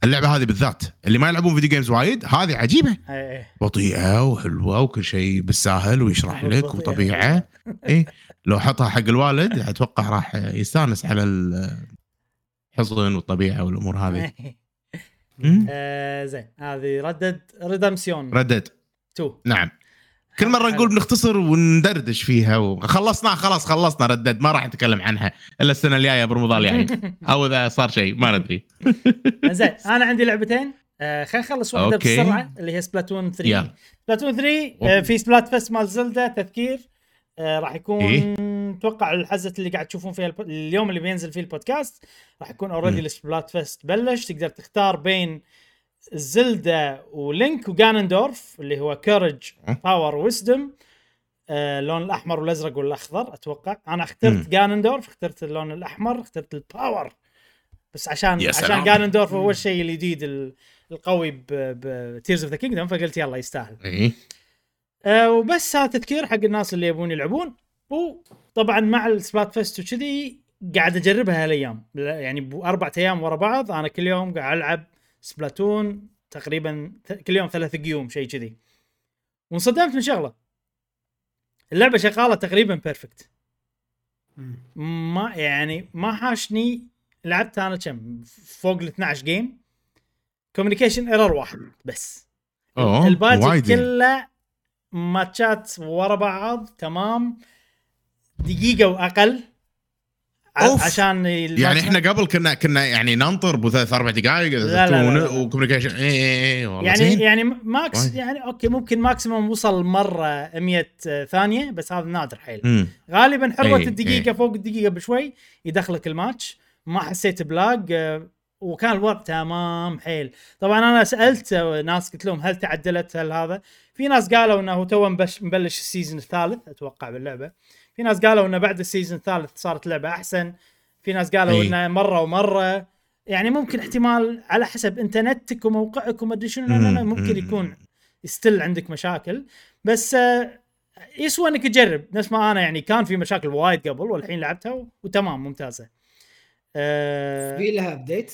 اللعبة هذه بالذات. اللي ما يلعبون video games وايد هذه عجيبة. إيه، إيه. بطيئة وحلوة وكل شيء بالساهل ويشرح لك. وطبيعة. إيه لو حطها حق الوالد أتوقع راح يستانس على الحصن والطبيعة والأمور هذه. مم. آه، زين هذه رد ديد ريدمبشن رد ديد 2 نعم. كل مرة نقول بنختصر وندردش فيها وخلصنا خلاص خلصنا ردد ما راح نتكلم عنها إلا السنة الجاية برمضان الجاي أو إذا صار شيء ما ندري. زين أنا عندي لعبتين. آه خلينا نخلص واحدة okay. بسرعة اللي هي سبلاتون 3 يلا سبلاتون 3 آه في Splatfest مال زلدا تذكير. آه راح يكون إيه؟ أتوقع الحزة اللي قاعد تشوفون فيها الب... اليوم اللي بينزل فيه البودكاست راح يكون already. ال Splatfest بلش تقدر تختار بين زلدا ولينك وجانوندورف اللي هو courage. power wisdom اللون الأحمر والأزرق والأخضر أتوقع. أنا. اخترت جانوندورف اخترت اللون الأحمر اخترت ال power بس عشان يا عشان. جانوندورف هو الشيء الجديد ال- القوي ب Tears of the Kingdom فقلت يلا يستاهل. إيه. أه وبس هذا تذكير حق الناس اللي يبون يلعبون. وطبعا مع ال Splatfest وكذي قاعد أجربها هالأيام. يعني باربع أيام ورا بعض أنا كل يوم قاعد ألعب سبلاتون تقريبا كل يوم ثلاث games شيء كذي. وانصدمت من شغلة. اللعبة شغالة تقريبا perfect ما يعني ما حاشني لعبت أنا كم فوق ال 12 game communication error واحد بس. أوه الباقي يعني. كله ماتشات ورا بعض تمام. دقيقة وأقل. أوف. عشان يعني إحنا قبل كنا كنا يعني ننطر بثلاث أربع دقائق لا، لا، لا. و communication اي اي اي والله يعني زين. يعني max وايد. يعني okay ممكن maximum وصل مرة 100 ثانية بس هذا نادر حيل مم. غالبا حروة إيه، الدقيقة إيه. فوق الدقيقة بشوي يدخلك الماتش ما حسيت ب lag آه، وكان الوضع تمام حيل طبعا أنا سألت آه، ناس قلت لهم هل تعدلت هل هذا في ناس قالوا إنه تو مبلش ال season الثالث أتوقع باللعبة في ناس قالوا إنه بعد ال season الثالث صارت اللعبه أحسن في ناس قالوا إيه. إنه مرة ومرة يعني ممكن احتمال على حسب إنترنتك وموقعك وما أدري شنو ممكن مم. يكون still عندك مشاكل بس آه، يسوى إنك تجرب نفس ما أنا يعني كان في مشاكل وايد قبل والحين لعبتها. وتمام ممتازة. آه... في لها update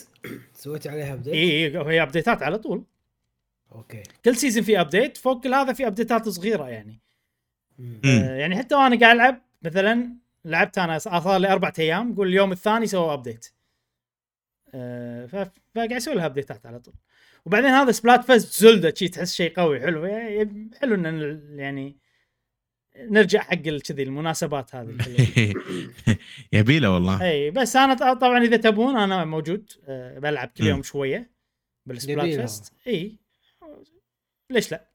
سويت عليها update اي اي هي update ات على طول okay كل season في update فوق كل هذا في update ات صغيرة يعني. آه يعني حتى وأنا قاعد ألعب مثلا لعبت أنا صار لي أربع أيام قول اليوم الثاني سووا update آه فقاعد يسوي لها update ات على طول. وبعدين هذا Splatfest زلدا شي تحس شيء قوي حلو. حلو إن ال- يعني نرجع حق كذي المناسبات هذه. يبيله والله. إي بس أنا ط- طبعا إذا تبون أنا موجود. أه بلعب كل. يوم شوية بال Splatfest إي. ليش لا؟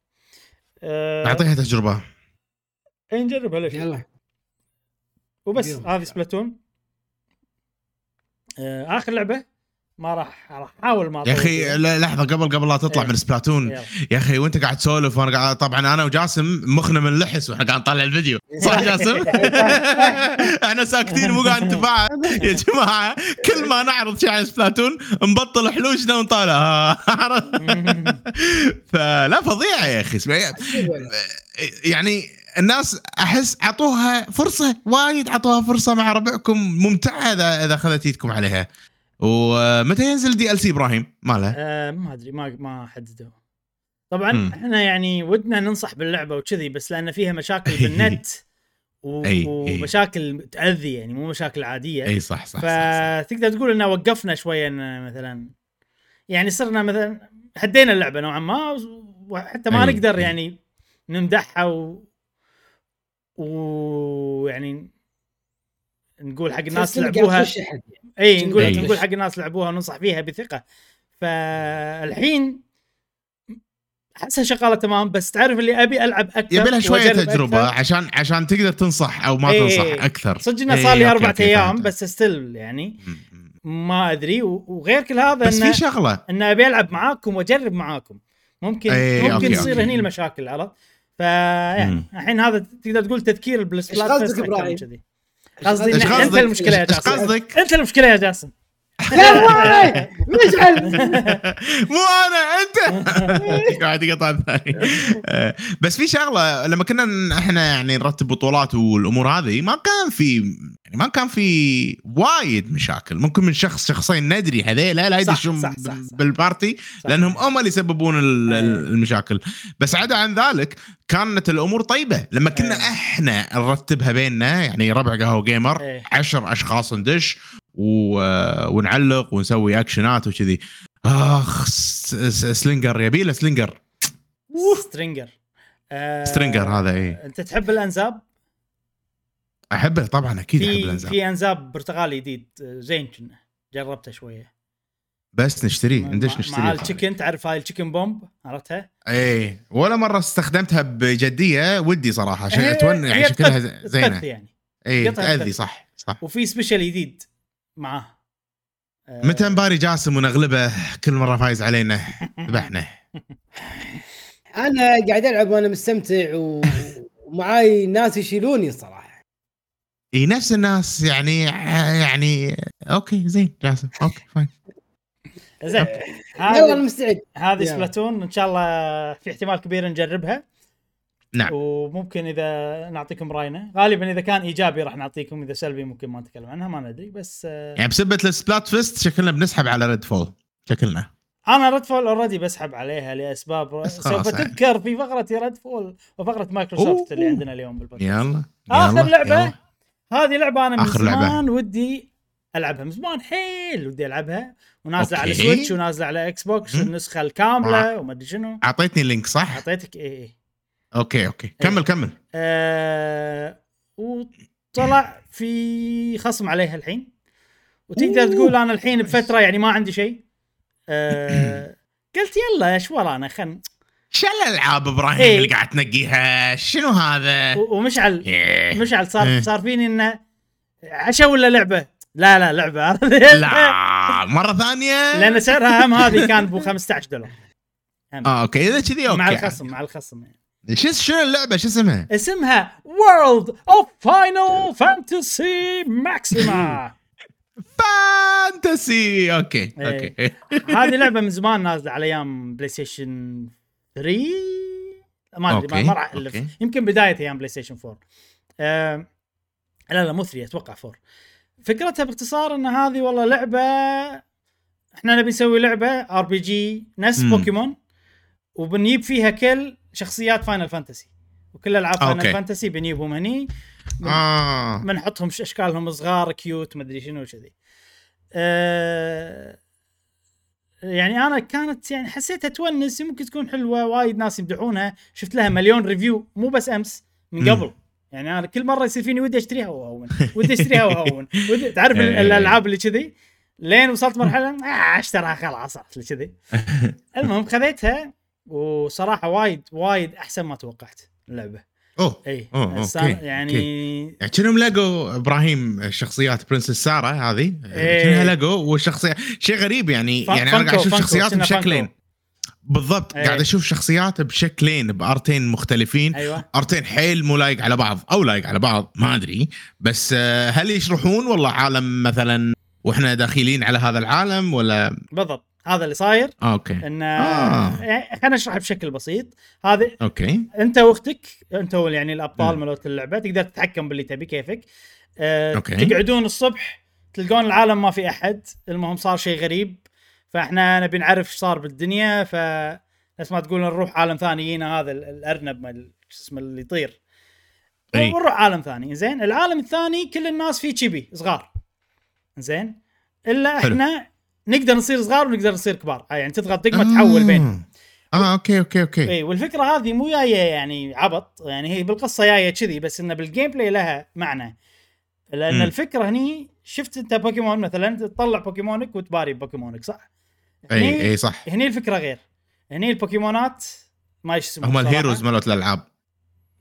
أه أعطيها تجربة. إي نجربها ليش لا؟ يلا. وبس. هذه Splatoon أه آخر لعبة ما راح راح أحاول ما يا أخي لحظة قبل قبل لا تطلع إيه. من Splatoon يلا. يا أخي وأنت قاعد تسولف وأنا قاعد طبعا أنا وجاسم مخنا من لحس وإحنا قاعد نطلع الفيديو صح جاسم؟ إحنا ساكتين مو قاعد نتفاعل يا جماعة كل ما نعرض شيء عن سبلاتون نبطل حلوشنا ونطالع؟ فلا فظيعه يا أخي يعني الناس أحس اعطوها فرصة وايد اعطوها فرصة مع ربعكم ممتعة إذا إذا أخذت إيدكم عليها ومتى ينزل دي ال سي إبراهيم ماله؟ أه ما أدري ما ما حددوا طبعا مم. إحنا يعني ودنا ننصح باللعبة وكذي بس لأن فيها مشاكل بالنت و... أي،. ومشاكل تأذي يعني مو مشاكل عادية إي صح صح, صح, صح. فتقدر تقول إنه وقفنا شوية ان مثلا يعني صرنا مثلا هدينا اللعبة نوعا ما وحتى ما أي، نقدر. يعني نمدحها و ويعني نقول حق الناس لعبوها. إي نقول أي. نقول حق الناس لعبوها وننصح فيها بثقة فالحين احسها شغالة تمام بس تعرف اللي أبي ألعب أكثر يبي لها شوية تجربة أكثر. عشان عشان تقدر تنصح أو ما إيه. تنصح أكثر صدق إنه صار لي أربع أيام. بس still يعني. ما أدري وغير كل هذا بس إنه في شغلة ان أبي ألعب معاكم وأجرب معاكم ممكن إيه، ممكن okay، تصير okay. هني المشاكل عرفت فيعني مم. الحين هذا تقدر تقول تذكير بالسبلات إيش قصدك؟ كذي. قصدي أنت؟ المشكلة يا جاسم قصدك؟ أنت المشكلة يا جاسم مشعل مو أنا أنت قاعد يقطع الثاني بس في شغلة لما كنا إحنا يعني نرتب بطولات والأمور هذه ما كان في يعني ما كان في وايد مشاكل ممكن من شخص شخصين ندري هذيل لا يدشون. بالبارتي. لأنهم هم اللي يسببون إيه. المشاكل بس عدا عن ذلك كانت الأمور طيبة لما كنا إيه. إحنا نرتبها بيننا يعني ربع قهوة قيمر إيه. عشر أشخاص ندش و... ونعلق ونسوي اكشنات وكذي. آخ Stringer يبي له Stringer. Stringer. آه، Stringer هذا إيه. أنت تحب الأنزاب؟ أحبه طبعا أكيد أحب في الأنزاب. في أنزاب برتقالي جديد آه، زين كنا. جربته شوية. بس نشتريه. مع- ندش مع نشتريه التشيكن تعرف هاي التشيكن بومب؟ عرفتها؟ إيه. ولا مرة استخدمتها بجدية. ودي صراحة عشان اتون يعني شكلها زينة. يعني. قطعة تأذي. صح صح. وفي سبيشل جديد. معاه. آه، متى نباري جاسم ونغلبه كل مرة فايز علينا؟ ذبحنا. أنا قاعد ألعب وأنا مستمتع و- ومعاي ناس يشيلوني الصراحه إي نفس الناس يعني يعني okay زين جاسم okay fine. زين والله هذه مستعد. هذه. Splatoon. إن شاء الله في احتمال كبير نجربها. نعم وممكن إذا نعطيكم رأينا غالبا إذا كان إيجابي راح نعطيكم إذا سلبي ممكن ما نتكلم عنها ما ندري بس آه، يعني بسبة ال Splatfest شكلنا بنسحب على Redfall شكلنا أنا Redfall already بسحب عليها لأسباب بس سوف يعني. تذكر في فقرة Redfall وفقرة مايكروسوفت. اللي عندنا اليوم بالبودكاست يلا يلا، لعبة. يلا. هذه لعبة أنا من. زمان ودي ألعبها من زمان حيل ودي ألعبها ونازلة على. Switch ونازلة على Xbox. النسخه الكاملة وما أدري شنو أعطيتني ال link صح أعطيتك إيه إيه okay okay كمل كمل آه وطلع في خصم عليها الحين وتقدر. تقول أنا الحين بفترة يعني ما عندي شيء آه قلت يلا إيش ورانا خل شو الالعاب إبراهيم إيه. اللي قاعد تنقيها شنو هذا ومشعل إيه. مشعل صار إيه. صار فيني إنه عشاء ولا لعبة؟ لا لا لعبة لا مرة ثانية لأن سعرها هم هذه كان ب 15 دولار هم. آه okay إذا كذي okay مع الخصم مع الخصم يعني. شو شنو اللعبة؟ شو اسمها؟ اسمها World of Final Fantasy Maxima Fantasy. okay okay. هذه لعبة من زمان نازلة على أيام PlayStation 3 ما أدري ما- راح ألف. يمكن بداية أيام PlayStation 4 آه لا لا مو 3 أتوقع 4 فكرتها باختصار إن هذه والله لعبة إحنا نبي نسوي لعبة RPG نفس. بوكيمون وبنجيب فيها كل شخصيات Final Fantasy وكل ألعاب Final. Fantasy بنجيبهم هني آه. بنحطهم ش- أشكالهم صغار cute مدري شنو كذي أه يعني أنا كانت يعني حسيتها تونس ممكن تكون حلوة وايد ناس يمدحونها. شفت لها مليون review مو بس أمس من. قبل. يعني أنا كل مرة يصير فيني ودي أشتريها وأهون ودي أشتريها وأهون. ودي تعرف إيه. الألعاب اللي كذي؟ لين وصلت مرحلة آه أشتراها خلاص صارت لي كذي. المهم خذيتها وصراحة وايد وايد أحسن ما توقعت اللعبة. أوه. إي أوه، okay، يعني يعني كأنهم لقوا إبراهيم شخصيات برنسس سارة هذه. كأنها لقوا والشخصيه شيء غريب يعني يعني أنا قاعد أشوف شخصيات بشكلين. بالضبط إيه. قاعد أشوف شخصيات بشكلين بأرتين مختلفين. أيوه. أرتين حيل مو لايق على بعض أو لايق على بعض ما أدري. بس آه، هل يشرحون؟ والله عالم مثلا وإحنا داخلين على هذا العالم ولا؟ بالضبط. هذا اللي صاير آه، أوكي إن آه. يعني خلينا نشرح بشكل بسيط هذه okay أنت وأختك أنت يعني الأبطال. مالت اللعبة تقدر تتحكم باللي تبي كيفك أه okay. تقعدون الصبح تلقون العالم ما في أحد المهم صار شيء غريب فإحنا نبي نعرف إيش صار بالدنيا ف نفس ما تقول نروح عالم ثاني يجينا هذا ال- الأرنب مال شو اسمه اللي يطير. ونروح عالم ثاني زين العالم الثاني كل الناس فيه chibi صغار زين إلا حلو. نقدر نصير صغار ونقدر نصير كبار. آه، يعني تضغط دقمة تحول بينهم. آه okay okay okay. اي والفكرة هذه مو جاية يعني عبط. يعني هي بالقصة جاية كذي بس انه بال gameplay لها معنى. لأن مم. الفكرة هني شفت أنت بوكيمون مثلا تطلع بوكيمونك وتباري بوكيمونك صح؟ إي إي صح. هني الفكرة غير. هني البوكيمونات ما إيش اسمه هم. ال heroes مالت الألعاب.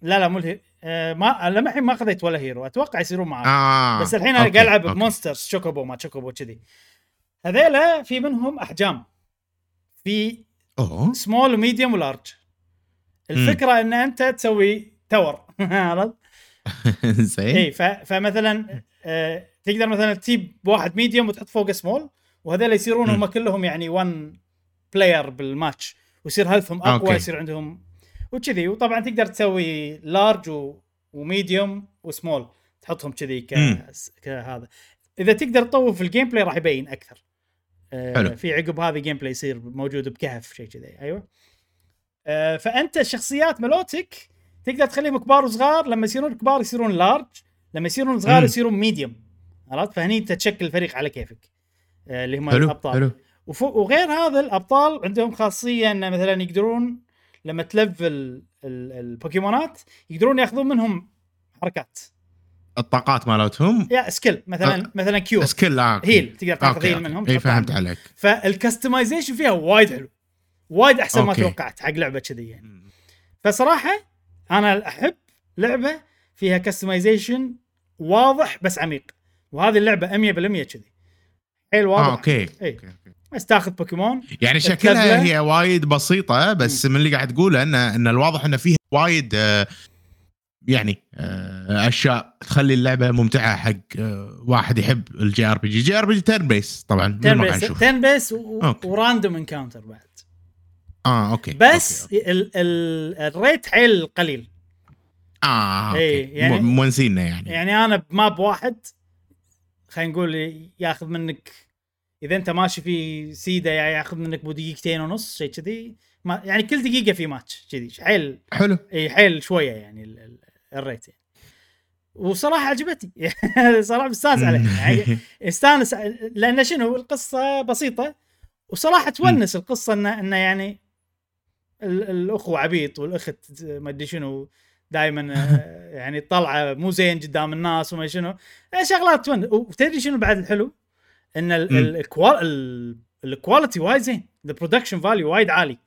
لا لا مو الهي... آه ما لما الحين ما خذيت ولا hero. أتوقع يصيرون معاه آه بس الحين أنا قاعد ألعب. ب monsters Chocobo ما Chocobo كذي. هذيلا في منهم أحجام في أوه small و medium و large الفكرة إن أنت تسوي tower عرفت؟ زين اي. فمثلا آه تقدر مثلا تجيب واحد medium وتحط فوقه small وهذول يصيرون. هم كلهم يعني 1 player بال match ويصير health هم أقوى okay. يصير عندهم وكذي وطبعا تقدر تسوي large و... وميديوم وسمول تحطهم كذي ك... كهذا إذا تقدر تطور في ال gameplay راح يبين أكثر حلو. في عقب هذا gameplay يصير موجود بكهف شيء كذي. أيوه. آه فأنت الشخصيات مالوتك تقدر تخليهم كبار وصغار لما يصيرون كبار يصيرون large لما يصيرون صغار. يصيرون medium عرفت؟ فهني أنت تشكل فريق على كيفك. آه اللي هم حلو الأبطال. حلو. وفوق وغير هذا الأبطال عندهم خاصية إن مثلا يقدرون لما ت level ال- البوكيمونات يقدرون يأخذون منهم حركات. الطاقات مالتهم يا skill مثلا آه. مثلا cure skill آه،. heal تقدر تاخذ heal. منهم إي فهمت. عليك فال customization فيها وايد حلو وايد أحسن ما okay. توقعت حق لعبة كذي يعني فصراحة أنا أحب لعبة فيها customization واضح بس عميق وهذه اللعبة 100% كذي حيل واضح آه okay. بس تاخذ بوكيمون يعني. شكلها هي وايد بسيطة بس من اللي قاعد تقوله ان إن الواضح إن فيها وايد آه، يعني آه، أشياء تخلي اللعبة ممتعة حق آه، واحد يحب الجي آر بي جي. جي آر بي جي تيرن بيس طبعا تيرن بيس turn-based. و random encounter بعد. آه okay بس okay. ال ال ال rate حيل قليل. آه okay. إي، يعني- مونسينا يعني. يعني أنا ب map واحد خلينا نقول ياخذ منك إذا أنت ماشي في سيده يعني ياخذ منك بو دقيقتين ونص شيء كذي. يعني كل دقيقة في ماتش كذي. حيل حلو. اي حيل شوية يعني ال rate يعني. وصراحة عجبتني. صراحة مستانس عليه. يعني استانس لأن شنو القصة بسيطة وصراحة تونس القصة إنه إنه يعني ال- الاخو عبيط والأخت ما أدري شنو دائما يعني طلعه مو زين قدام الناس وما شنو. شغلات تونس. وتدري شنو بعد الحلو؟ إن ال quality وايد زين. ال production value وايد عالي.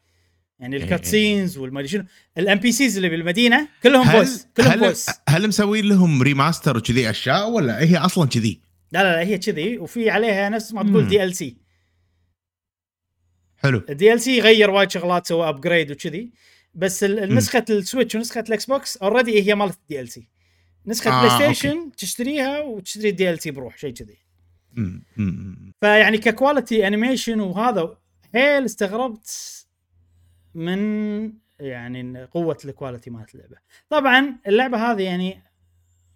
يعني إيه. ال cutscenes والما شنو ال NPCs اللي بالمدينة كلهم voice كلهم هل, voice هل مسوين لهم remaster وكذي أشياء ولا هي أصلا كذي؟ لا لا لا هي كذي وفي عليها نفس ما تقول. DLC حلو ال DLC غير وايد شغلات سوى upgrade وكذي بس. نسخة ال Switch ونسخة ال Xbox already هي مالت ال DLC نسخة آه، Play okay. Station تشتريها وتشتري ال DLC بروح شيء كذي. فيعني ك quality animation وهذا حيل استغربت من يعني قوة ال quality مالت اللعبة. طبعا اللعبة هذه يعني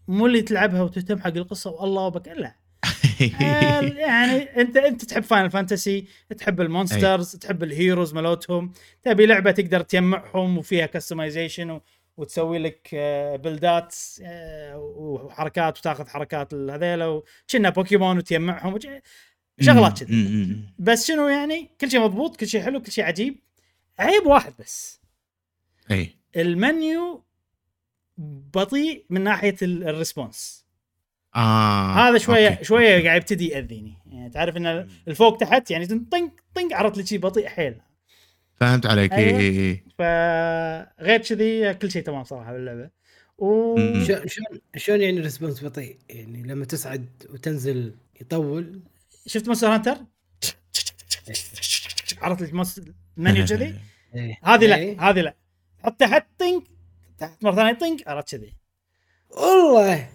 مو اللي تلعبها وتهتم حق القصة والله بك لا آه، يعني أنت أنت تحب Final Fantasy تحب ال monsters تحب ال heroes مالتهم. تبي لعبة تقدر تجمعهم وفيها customization وتسوي لك آه، بلدات آه، وحركات وتاخذ حركات هذيلا وكنا بوكيمون وتجمعهم شغلات كذي. بس شنو يعني؟ كل شيء مضبوط كل شيء حلو كل شيء عجيب. عيب واحد بس. اي المنيو بطيء من ناحية ال- response. آه هذا شوية okay. شوية قاعد يبتدي يأذيني. يعني تعرف إن الفوق تحت يعني طنق طنق عرفت لي شيء بطيء حيل. فهمت عليك. اي أيوة. اي اي فغير كذي كل شيء تمام صراحة باللعبة. و. شلون شلون يعني response بطيء؟ يعني لما تصعد وتنزل يطول. شفت Monster Hunter؟ عرفت المس- المنيو كذي إيه. هذه لا إيه. هذه لا. حط تحت طنق تحت مرة ثانية طنق عرفت كذي. والله.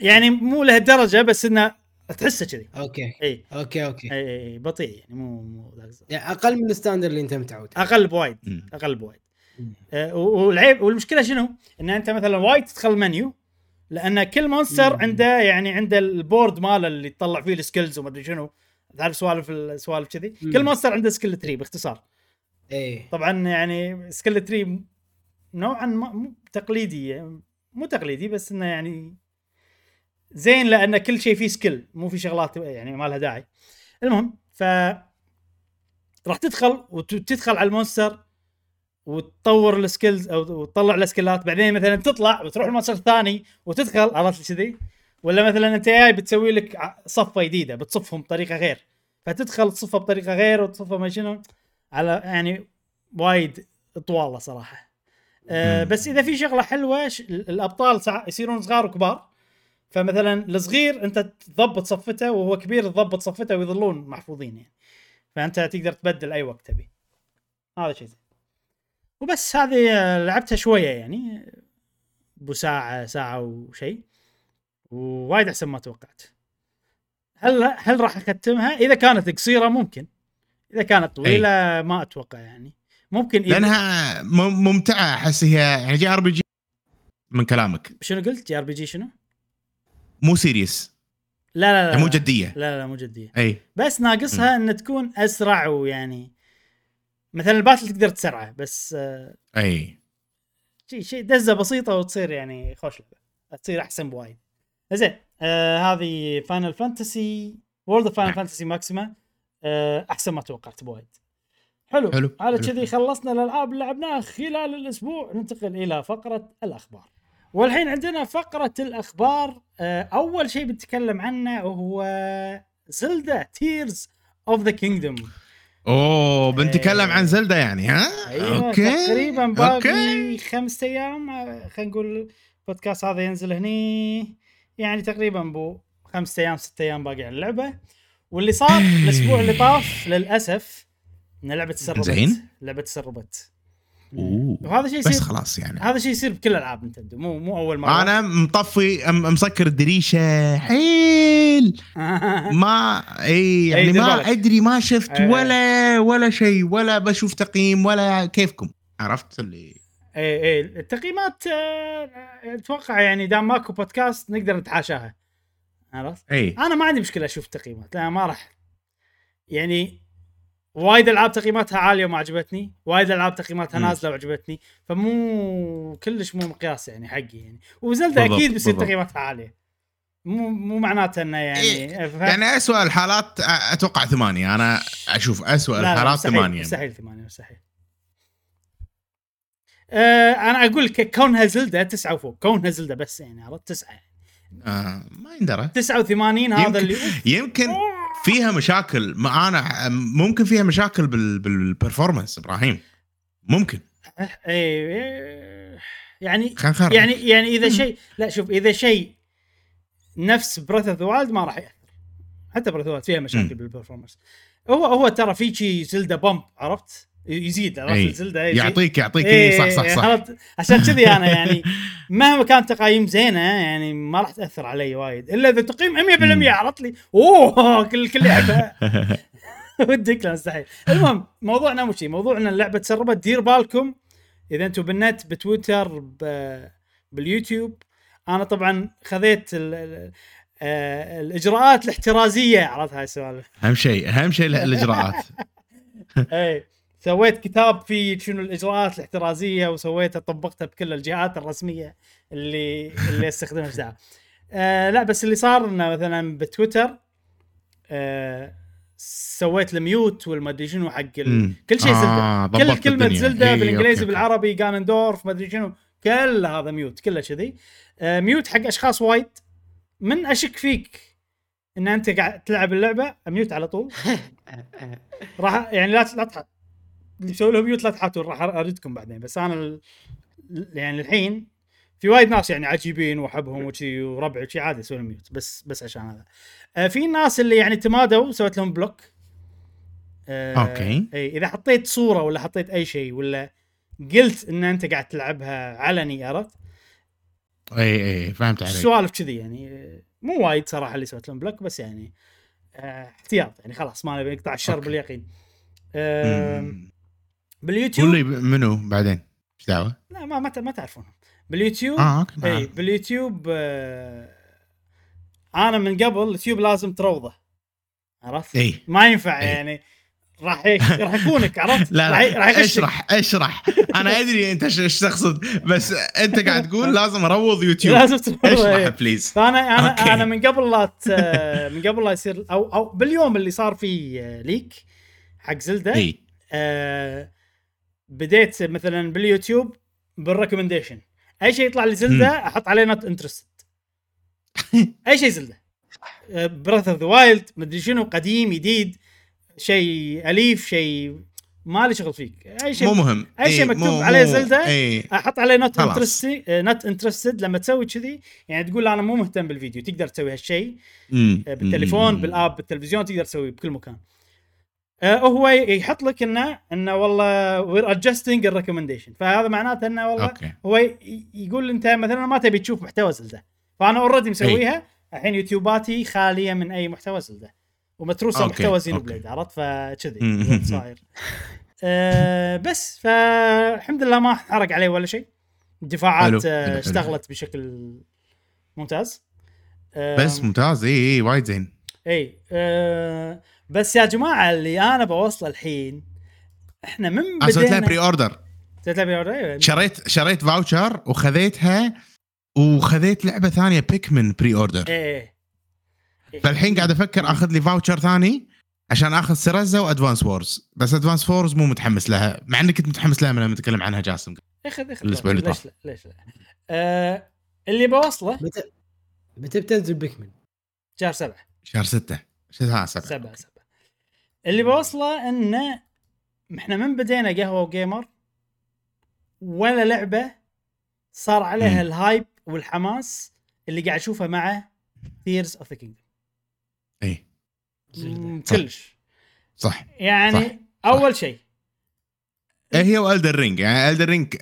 يعني مو لهالدرجه بس إنه تحسه كذي. okay. اي okay okay. اي بطيء يعني مو مو. يعني أقل من ال standard اللي أنت متعود. أقل بوايد مم. أقل بوايد. و- والعيب والمشكلة شنو؟ إن أنت مثلا وايد تدخل المنيو لأن كل monster. عنده يعني عنده ال board ماله اللي تطلع فيه ال skills وما أدري شنو. تعرف سوالف السوالف كذي. كل monster عنده skill tree باختصار. إيه. طبعا يعني skill tree نوعا ما تقليدي مو تقليدي بس إنه يعني زين لأن كل شيء فيه skill مو في شغلات يعني ما لها داعي. المهم ف راح تدخل وتدخل على ال monster وتطور ال skills أو وتطلع السكيلات بعدين مثلا تطلع وتروح ال monster الثاني وتدخل عرفت كذي؟ ولا مثلا أنت جاي بتسوي لك صفة جديدة بتصفهم بطريقة غير فتدخل تصفها بطريقة غير وتصفها ما شنو؟ على يعني وايد طوالة صراحة. أه. بس إذا في شغلة حلوة ش... الأبطال سع... يصيرون صغار وكبار. فمثلا الصغير أنت تضبط صفته وهو كبير تضبط صفته ويظلون محفوظين يعني. فأنت تقدر تبدل أي وقت تبي. هذا شيء زين. وبس هذه آه، لعبتها شوية يعني. بو ساعة ساعة وشيء. ووايد أحسن ما توقعت. هل هل راح أختمها؟ إذا كانت قصيرة ممكن. إذا كانت طويلة ما أتوقع يعني. ممكن إذا لأنها ممتعة أحس هي يعني JRPG من كلامك. شنو قلت؟ JRPG شنو؟ مو serious. لا لا لا يعني مو. جدية. لا لا مو جدية. إي. بس ناقصها إن تكون أسرع ويعني مثلا ال battle تقدر تسرعه بس آه، إي. شيء شيء دزة بسيطة وتصير يعني خوش لعبة. تصير أحسن بوايد. زين آه هذه Final Fantasy World of Final. Fantasy Maxima آه أحسن ما توقعت بوايد. حلو. حلو، على. كذي خلصنا الألعاب اللي لعبناها خلال الأسبوع. ننتقل إلى فقرة الأخبار. والحين عندنا فقرة الأخبار آه أول شيء بنتكلم عنه هو Zelda Tears of the Kingdom أوه بنتكلم إيه. عن Zelda يعني ها؟ أيوه okay تقريبا باقي okay. خمسة أيام آه، خلينا نقول البودكاست هذا ينزل هني. يعني تقريبا بو خمسة أيام ستة أيام باقي على اللعبة. واللي صار الأسبوع اللي طاف للأسف إن اللعبه تسربت. زين. اللعبه تسربت. أوه. وهذا شيء بس يصير خلاص يعني. هذا شيء يصير بكل ألعاب نينتندو مو مو أول مرة. أنا مطفي أم- مسكر الدريشة. حيل! ما إي يعني ما. أدري ما شفت. ولا ولا شيء ولا بشوف تقييم ولا كيفكم. عرفت اللي إي إي. التقييمات آه، أتوقع يعني دام ماكو بودكاست نقدر نتحاشاها عرفت؟ إي. أنا ما عندي مشكلة أشوف تقييمات لا ما راح. يعني وايد ألعاب تقييماتها عالية وما عجبتني وايد ألعاب تقييماتها. نازلة وعجبتني فمو كلش مو مقياس يعني حقي يعني. وزلدا أكيد بيصير بالضبط. تقييماتها عالية. مو مو معناته إنه يعني إيه، ف- يعني اسوء الحالات أتوقع ثمانية. أنا أشوف اسوء لا لا الحالات مستحيل ثمانية. مستحيل ثمانية مستحيل. آه أنا أقول لك كونها زلدة تسعة وفوق كونها زلدة بس يعني عرفت؟ تسعة. يعني. آه ما يندرى. 89 هذا اللي يمكن فيها مشاكل. ما أنا ممكن فيها مشاكل بال بال performance إبراهيم. ممكن. اي إيه، يعني يعني يعني إذا شيء لا شوف إذا شيء نفس بريث اوف ذا وايلد ما راح يأثر. حتى بريث اوف فيها مشاكل. بال performance هو هو ترى في شيء زلدة bump عرفت؟ يزيد عرفت؟ يزيد. يعطيك يعطيك إيه، صح صح صح. عرفت؟ عشان كذي أنا يعني مهما كانت تقييم زينة يعني ما راح تأثر علي وايد. إلا إذا تقييم 100% مم. عرفت لي؟ أوه كل كل لعبة. ودك لا مستحيل. المهم موضوعنا مو شيء موضوعنا اللعبة تسربت. دير بالكم. إذا أنتم بالنت بتويتر. باليوتيوب. أنا طبعا خذيت آه، الإجراءات الاحترازية عرفت هاي السوالف؟ أهم شيء أهم شيء الإجراءات. إي. سويت كتاب فيه شنو الإجراءات الاحترازية وسويتها طبقتها بكل الجهات الرسمية اللي اللي استخدمها في الساعة. آه لا بس اللي صار إنه مثلا بتويتر آه سويت ال mute والمدري شنو حق ال... كل شيء آه، زلده كل كلمة الدنيا. زلدة إي، بالإنجليزي أوكي،. بالعربي جانندورف مدري شنو كل هذا mute كله كذي آه mute حق أشخاص وايد من أشك فيك إن أنت قاعد تلعب اللعبة mute على طول راح يعني لا لا. اللي يسوي لهم mute لا تحاتون راح اردكم بعدين بس أنا ال... يعني الحين في وايد ناس يعني عجيبين وأحبهم وشي وربعي وشي عادي أسوي لهم mute بس بس عشان هذا آه في ناس اللي يعني تمادوا سويت لهم block آه okay. إي إذا حطيت صورة ولا حطيت أي شيء ولا قلت إن أنت قاعد تلعبها علني عرفت إي إي فهمت عليك سوالف كذي يعني مو وايد صراحة اللي سويت لهم block بس يعني آه احتياط يعني خلاص ما نبي نقطع الشر. باليقين آه. باليوتيوب قول لي منو بعدين إيش دعوة؟ لا ما ما, ما تعرفونهم باليوتيوب آه okay اي. باليوتيوب آه أنا من قبل اليوتيوب لازم تروضه عرفت؟ اي ما ينفع إي. يعني راح يك- راح يكونك عرفت؟ لا راح راح لا يغشك. اشرح اشرح أنا أدري أنت إيش تقصد بس أنت قاعد تقول لازم أروض يوتيوب لازم تروضه اشرح إي. please فانا أنا okay. أنا من قبل لا ت... من قبل لا يصير أو أو باليوم اللي صار فيه آه، leak حق زلدة اي آه بديت مثلا باليوتيوب بال recommendation أي شيء يطلع لي زلدة أحط عليه not interested أي شيء زلدة بريث اوف ذا وايلد مدري شنو قديم جديد شيء a leaf شيء ما لي شغل فيك أي شيء مو مهم أي شيء مكتوب مو- عليه مو- زلدة. إي أحط عليه not. interested not interested لما تسوي كذي يعني تقول أنا مو مهتم بالفيديو تقدر تسوي هالشيء. آه، بالتليفون مم. بال app بالتلفزيون تقدر تسويه بكل مكان هو يحط لك انه إنه والله we're adjusting ال recommendation فهذا معناته إنه والله okay. هو يقول أنت مثلا ما تبي تشوف محتوى زلده فأنا already مسويها. الحين يوتيوباتي خالية من أي محتوى زلده ومتروسة okay، محتوى زينو okay. blade عرفت؟ فكذي صاير. آه بس فالحمد لله ما حرق عليه ولا شيء. الدفاعات حلو، آه،. اشتغلت بشكل ممتاز. آه، بس ممتاز. اي اي وايد زين. اي آه بس يا جماعة اللي أنا بوصله الحين إحنا من أنا سويت لها بدينا pre order سويت لها pre order أيوة. شريت شريت voucher وخذيتها وخذيت لعبة ثانية بيكمن pre order إيه إيه. فالحين قاعد أفكر آخذ لي voucher ثاني عشان آخذ سيرزا وادفانس وورز بس ادفانس وورز مو متحمس لها مع إني كنت متحمس لها من لما نتكلم عنها جاسم. إخذ إخذ. الأسبوع اللي ليش. لا؟ ليش لا؟ آه اللي بوصله متى متى بتنزل بيكمن؟ شهر سبعة. شهر ستة. شهر سبعة. سبعة سبعة. اللي بوصله إنه إحنا من بدينا قهوة وقيمر ولا لعبة صار عليها. ال hype والحماس اللي قاعد أشوفه مع تيرز اوف ذا كينجدم اي. كلش. صح. يعني صح. أول شيء. إيه هي والدر رينج يعني الدر رينج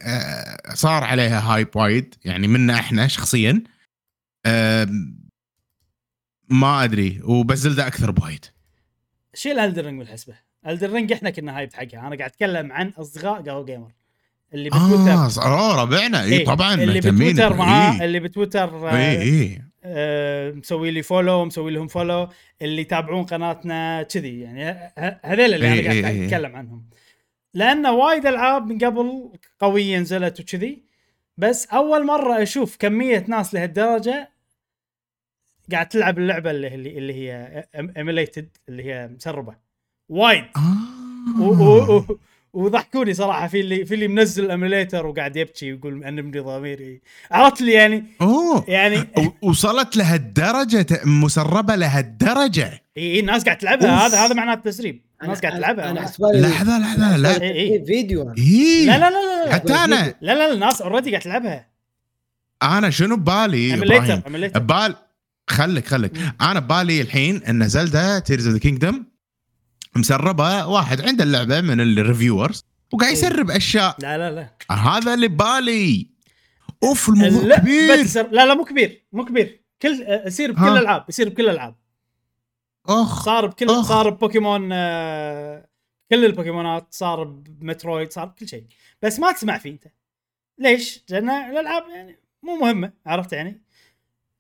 صار عليها hype وايد. يعني منا إحنا شخصيا. ما أدري. وبزلده أكثر بوايد. شيل الدر رينج من الحسبه الدر رينج إحنا كنا hype حقها. أنا قاعد أتكلم عن أصدقاء قهوه قيمر اللي بتويتر آه آه ربعنا. اي إيه، طبعا اللي بتويتر معاه إيه. اللي بتويتر اي آه، اي آه، مسوي لي follow مسوي لهم follow اللي يتابعون قناتنا كذي. يعني هذيل اللي إيه، أنا قاعد إيه، إيه. أتكلم عنهم. لأن وايد ألعاب من قبل قوية نزلت وكذي. بس أول مرة أشوف كمية ناس لهالدرجة قاعد تلعب اللعبة اللي اللي, اللي هي emulated اللي هي مسربة. وايد. و- وضحكوني صراحة في اللي في اللي منزل ال emulator وقاعد يبكي ويقول أنبني ضميري. عرفت لي يعني؟ أوه. يعني وصلت لهالدرجة مسربة لهالدرجة. اي الناس قاعد تلعبها. أوف. هذا هذا معناته تسريب الناس قاعد تلعبها. أنا حسبالي لحظة لحظة لا. إيه، إيه. إيه، فيديو. إي. لا لا لا لا حتى أنا. لا لا الناس already قاعد تلعبها. أنا شنو ببالي إبراهيم؟ emulator emulator ببال خليك مم. أنا ببالي الحين إن Zelda Tears of the Kingdom مسربة واحد عنده اللعبة من ال reviewers وقاعد إيه. يسرب أشياء لا لا لا هذا اللي ببالي أوف الموضوع اللعبة كبير تسر... لا لا مو كبير مو كبير كل آه، يصير بكل. الألعاب يصير بكل الألعاب أخ صار بكل أخ. صار ببوكيمون آه، كل البوكيمونات صار ب Metroid صار بكل شيء بس ما تسمع فيه أنت ليش؟ لأن الألعاب يعني مو مهمة عرفت يعني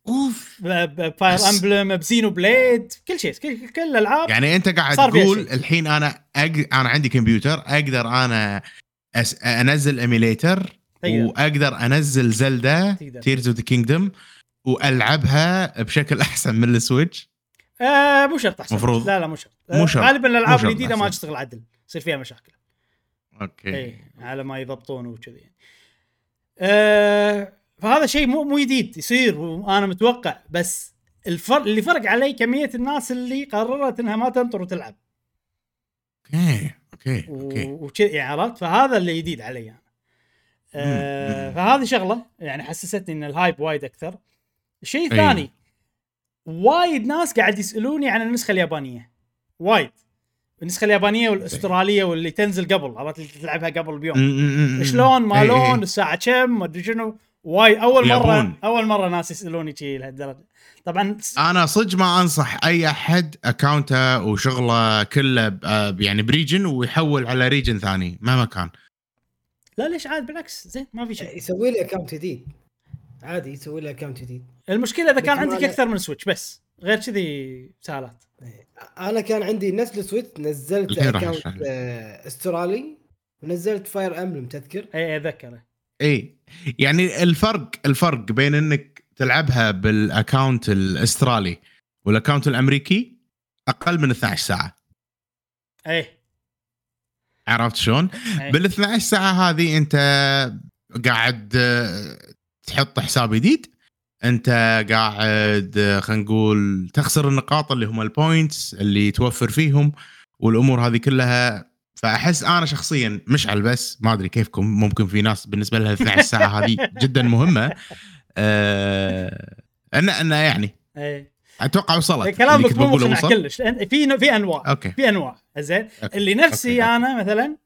أوف ب Fire بس- Emblem ب Xeno Blade كل شيء كل, كل الألعاب يعني أنت قاعد تقول. الحين أنا أج... أنا عندي كمبيوتر أقدر أنا أس... أنزل emulator. وأقدر أنزل Zelda. Tears of the Kingdom وألعبها بشكل أحسن من ال Switch آه مو شرط أحسن مفروض. لا لا مو شرط مو شرط. غالبا الألعاب الجديدة ما. تشتغل عدل يصير فيها مشاكل okay اي على ما يضبطون وكذي آه فهذا شيء مو مو جديد يصير وأنا متوقع بس الفرق اللي فرق علي كمية الناس اللي قررت إنها ما تنطر وتلعب. أوكي أوكي أوكي. يعني عرفت؟ فهذا اللي جديد علي يعني. آه. فهذه شغلة يعني حسستني إن ال hype وايد أكثر. الشيء أي. الثاني وايد ناس قاعد يسألوني عن النسخة اليابانية. وايد. النسخة اليابانية والأسترالية واللي تنزل قبل عرفت؟ اللي تلعبها قبل بيوم. شلون؟ ما إي- لون إي. الساعة كم؟ ما أدري شنو. وايد. أول مره يبون. أول مرة ناس يسألوني شيء لهالدرجة. طبعا أنا صدق ما أنصح أي أحد account ه وشغله كله ب- آه، يعني ب region ويحول على region ثاني مهما كان. لا ليش؟ عاد بالعكس زين ما في شيء. يسوي لي account جديد. عادي يسوي لي account جديد. المشكلة إذا كان عندك ما- أكثر من Switch بس غير كذي سهالات أنا كان عندي نفس ال Switch نزلت account لك. آه، استرالي ونزلت Fire Emblem تذكر؟ اي اتذكر اي يعني الفرق الفرق بين إنك تلعبها بال account الأسترالي وال account الأمريكي أقل من 12 ساعة اي عرفت شلون؟ أي. بال 12 ساعة هذه أنت قاعد تحط حساب جديد أنت قاعد خلينا نقول تخسر النقاط اللي هم ال points اللي توفر فيهم والأمور هذه كلها فأحس أنا شخصيا مشعل بس ما أدري كيفكم ممكن في ناس بالنسبة لها 12 ساعة هذه جدا مهمة آه ان إن يعني اي أتوقع وصلت اللي كلامك مو مقنع كلش لأن في في أنواع okay في أنواع زين. اللي نفسي okay،. أنا مثلا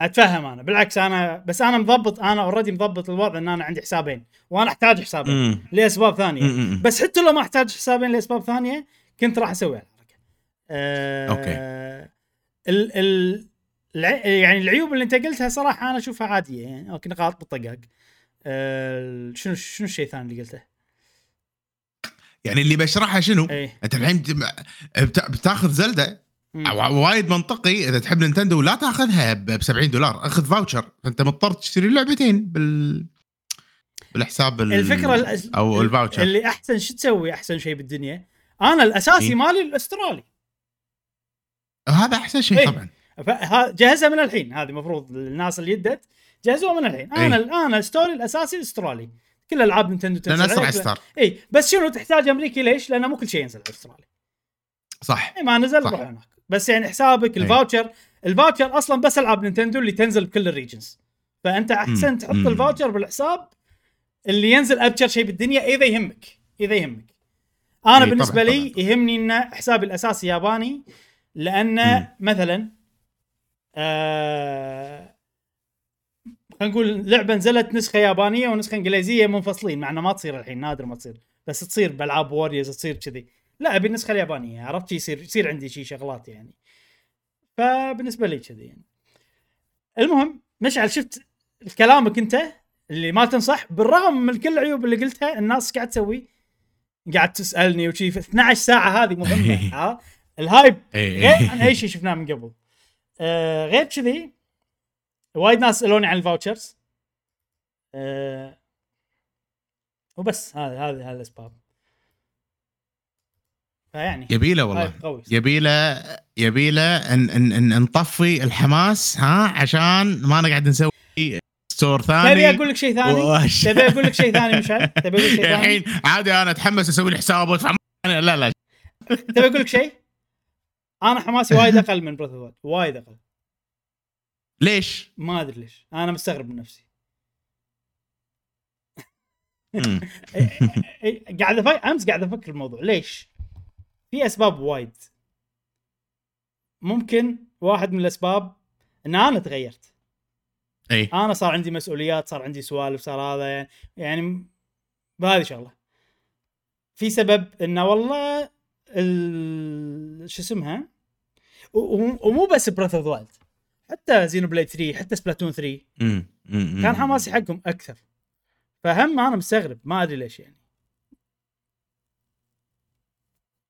أتفهم أنا بالعكس أنا بس أنا مضبط أنا already مضبط الوضع إن أنا عندي حسابين وأنا أحتاج حسابين مم. لأسباب ثانية مم،. بس حتى لو ما أحتاج حسابين لأسباب ثانية كنت راح أسوي هالحركه. آه okay. ال ال يعني العيوب اللي انت قلتها صراحة أنا أشوفها عادية يعني okay نقاط بالطقاق. شنو شنو الشيء الثاني اللي قلته؟ يعني اللي بشرحها شنو؟ إيه أنت الحين بت- بت- بتاخذ Zelda وايد منطقي إذا تحب Nintendo لا تاخذها ب 70 دولار أخذ voucher فأنت مضطر تشتري لعبتين بال بالحساب ال... الفكرة الأس- أو ال voucher اللي أحسن شو تسوي أحسن شيء بالدنيا أنا الأساسي إيه. مالي الأسترالي هذا أحسن شيء إيه. طبعا جهزها من الحين هذه المفروض الناس اللي يدت جهزوها من الحين أنا إيه. أنا store ي الأساسي الاسترالي كل ألعاب Nintendo لأن تنزل أسرع عليك. store اي بس شنو تحتاج أمريكي ليش؟ لأنه مو كل شيء ينزل على الاسترالي صح اي ما نزل. روح هناك بس يعني حسابك أي. ال voucher ال voucher أصلا بس ألعاب Nintendo اللي تنزل بكل ال regions فأنت أحسن مم. تحط مم. ال voucher بالحساب اللي ينزل أبشر شيء بالدنيا إذا يهمك إذا يهمك أنا بالنسبة طبعاً، لي يهمني إن حسابي الأساسي ياباني لأن. مثلا آه خلينا نقول لعبة نزلت نسخة يابانية ونسخة إنجليزية منفصلين مع انه ما تصير الحين نادر ما تصير بس تصير بألعاب ووريرز تصير كذي. لا أبي النسخة اليابانية عرفت يصير يصير عندي شي شغلات يعني. فبالنسبة لي كذي يعني. المهم مشعل شفت كلامك أنت اللي ما تنصح؟ بالرغم من كل العيوب اللي قلتها الناس قاعد تسوي قاعد تسألني وشي في 12 ساعة هذه مهمة ها؟ ال hype. إيه. غير عن أي شيء شفناه من قبل. آه غير كذي وايد ناس سالوني عن ال vouchers. آه وبس هذا هذا هذا الأسباب. فيعني. يبيله والله. يبيله يبيله ان ان إن نطفي الحماس ها عشان ما نقعد نسوي store ثاني. تبي أقول لك شيء ثاني؟ تبي أقول لك شيء ثاني مشعل؟ تبي أقول لك شيء ثاني؟ الحين عادي أنا أتحمس أسوي لي حساب لا لا. تبي أقول لك شيء؟ أنا حماسي وايد أقل من Breath of the Wild أقل. ليش؟ ما ادري ليش. أنا مستغرب من نفسي. قاعد أمس قاعد أفكر الموضوع. ليش؟ في أسباب وايد. ممكن واحد من الأسباب إن أنا تغيرت. إي. أنا صار عندي مسؤوليات صار عندي سوالف صار هذا يعني, يعني بهذه شغلة. في سبب إنه والله ال... شو اسمها ومو بس Breath of the Wild حتى Xenoblade 3 حتى Splatoon 3 مم. مم. كان حماسي حقهم أكثر فهم أنا مستغرب ما أدري ليش يعني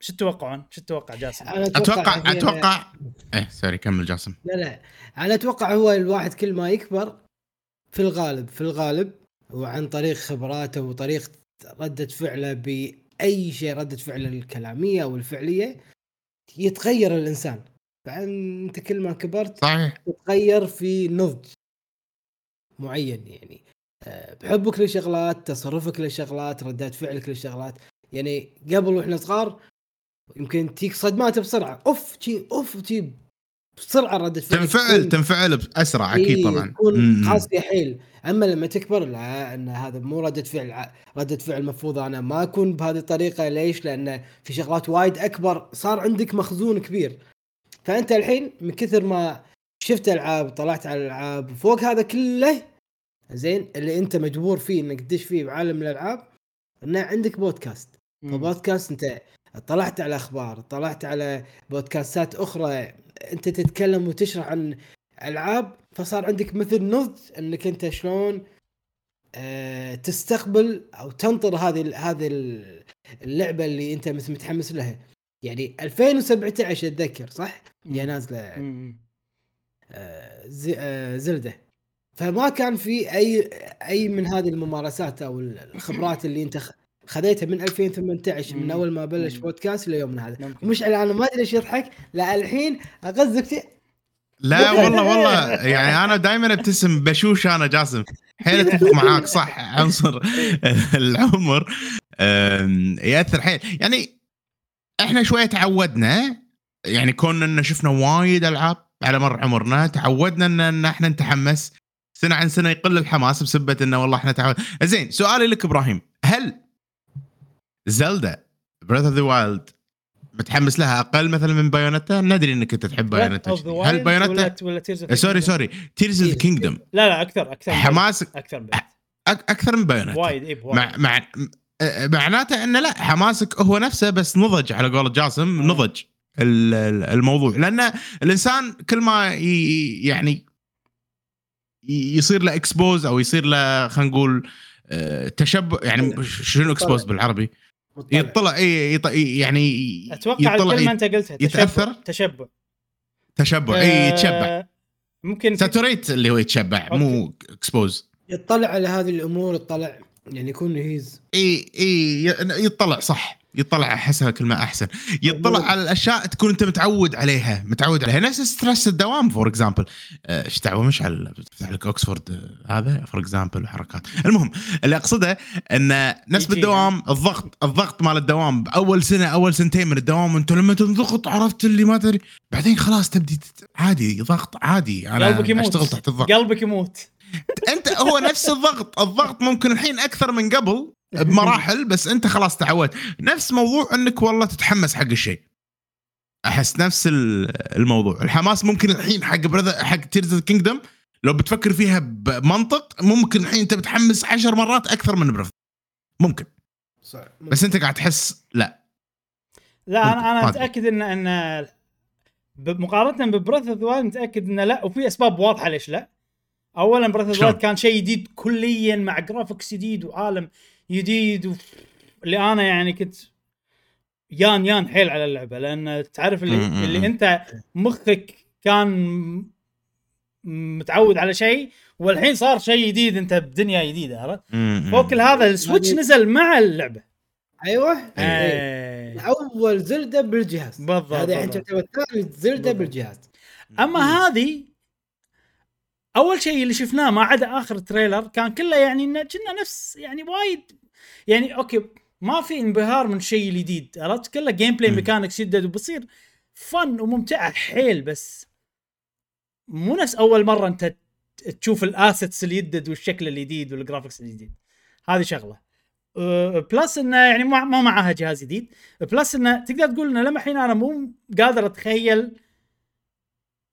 شو تتوقعون؟ شو تتوقع جاسم؟ أنا أتوقع أتوقع إيه sorry كمل جاسم لا لا أنا أتوقع هو الواحد كل ما يكبر في الغالب في الغالب وعن طريق خبراته وطريقة ردة فعله باي شيء ردة فعله الكلامية أو الفعلية يتغير الإنسان. فانت كل ما كبرت صحيح. تتغير في نضج معين يعني. آه، بحكمك للشغلات تصرفك للشغلات ردات فعلك للشغلات يعني قبل وإحنا صغار يمكن تجيك صدمات بسرعة. أوف تي أوف تي بسرعة ردة فعلك تنفعل تنفعل باسرع أكيد إيه، طبعا. تكون. قاسيه حيل. أما لما تكبر لا إن هذا مو ردة فعل ردة فعل المفروض أنا ما أكون بهذه الطريقة. ليش؟ لأن في شغلات وايد أكبر صار عندك مخزون كبير. فأنت الحين من كثر ما شفت ألعاب طلعت على الألعاب فوق هذا كله زين اللي أنت مجبور فيه إنك تدش فيه بعالم الألعاب إنه عندك بودكاست. فبودكاست أنت طلعت على أخبار طلعت على بودكاستات أخرى أنت تتكلم وتشرح عن ألعاب فصار عندك مثل نضج إنك أنت شلون آه تستقبل أو تنطر هذه هذه اللعبة اللي أنت مثل متحمس لها. يعني 2017 أتذكر صح؟ هي نازلة. زي- آه، زلدة. فما كان في اي أي من هذه الممارسات أو الخبرات اللي أنت خذيتها من 2018 من. أول ما بلش مم. بودكاست ليومنا هذا ممكن. ومش أنا ما أدري ليش يضحك لا الحين أغزك في لا والله والله يعني أنا دائما أبتسم بشوش أنا جاسم حيل أتفق معاك صح عنصر العمر يأثر حيل يعني إحنا شوية تعودنا يعني كون إن شفنا وايد ألعاب على مر عمرنا تعودنا إن, إن إحنا نتحمس سنة عن سنة يقل الحماس بسبه إنه والله إحنا تعود زين سؤالي لك إبراهيم هل Zelda Breath of the Wild متحمس لها أقل مثلا من Bayonetta ندري إنك أنت تحب Bayonetta هل Bayonetta ولا ولا sorry؟ sorry Tears of. Kingdom لا لا أكثر أكثر حماسك. أكثر من أكثر من Bayonetta وايد اي مع مع معناته انه لا حماسك هو نفسه بس نضج على قول جاسم. نضج ال- ال- الموضوع لأن الإنسان كل ما ي- يعني يصير له expose أو يصير له خلينا نقول آه، تشبع يعني شنو expose بالعربي؟ يطلع اي يط- ي- أتوقع يطلع الكلمة أنت قلتها يتأثر؟ تشبع. تشبع اي يتشبع. آه، ممكن saturate اللي هو يتشبع مو expose يطلع على هذه الأمور يطلع يعني يكون هيز اي اي يطلع صح. يطلع أحسها كلمه أحسن. يطلع على الأشياء تكون أنت متعود عليها متعود عليها. نفس stress الدوام for example إيش دعوة؟ مش على تفتح لك اوكسفورد آه، هذا for example وحركات المهم اللي أقصده إن نفس يجي بالدوام الضغط الضغط مال الدوام. بأول سنة أول سنتين من الدوام أنت لما تنضغط عرفت اللي ما تدري. بعدين خلاص تبدي عادي ضغط عادي. أنا قلبك يموت. أشتغل تحت الضغط. قلبك يموت. أنت هو نفس الضغط. الضغط ممكن الحين أكثر من قبل بمراحل بس أنت خلاص تعودت. نفس موضوع إنك والله تتحمس حق الشيء. أحس نفس ال- الموضوع. الحماس ممكن الحين حق حق Tears Kingdom لو بتفكر فيها بمنطق ممكن الحين أنت بتحمس عشر مرات أكثر من Breath ممكن. بس أنت قاعد تحس لا. لا أنا أنا. متأكد ان إن ب- مقارنة ب Breath of the متأكد انه لا. وفي أسباب واضحة ليش لا. اولا Breath of؟ كان شيء جديد كليا مع graphics جديد وعالم. جديد و... اللي أنا يعني كنت يان يان حيل على اللعبة لأن تعرف اللي, اللي. أنت مخك كان متعود على شيء والحين صار شيء جديد أنت بدنيا جديده عرفت؟ فوق كل هذا ال Switch هذه- نزل مع اللعبة أيوه إيه. اول Zelda بالجهاز بالضبط، هذا الحين بالضبط. تعتبر ثاني Zelda بالضبط. بالجهاز أما هذه أول شيء اللي شفناه ما عدا آخر trailer كان كله يعني إنه كنا نفس يعني وايد يعني okay ما في انبهار من الشيء الجديد عرفت؟ كله gameplay. mechanics يدد وبصير fun وممتعه حيل بس مو نفس أول مرة أنت تشوف ال assets اللي يدد والشكل الجديد وال graphics الجديد هذه شغلة. أه، plus إنه يعني ما ما معاها جهاز جديد. plus إنه تقدر تقول إنه لما الحين أنا مو قادر أتخيل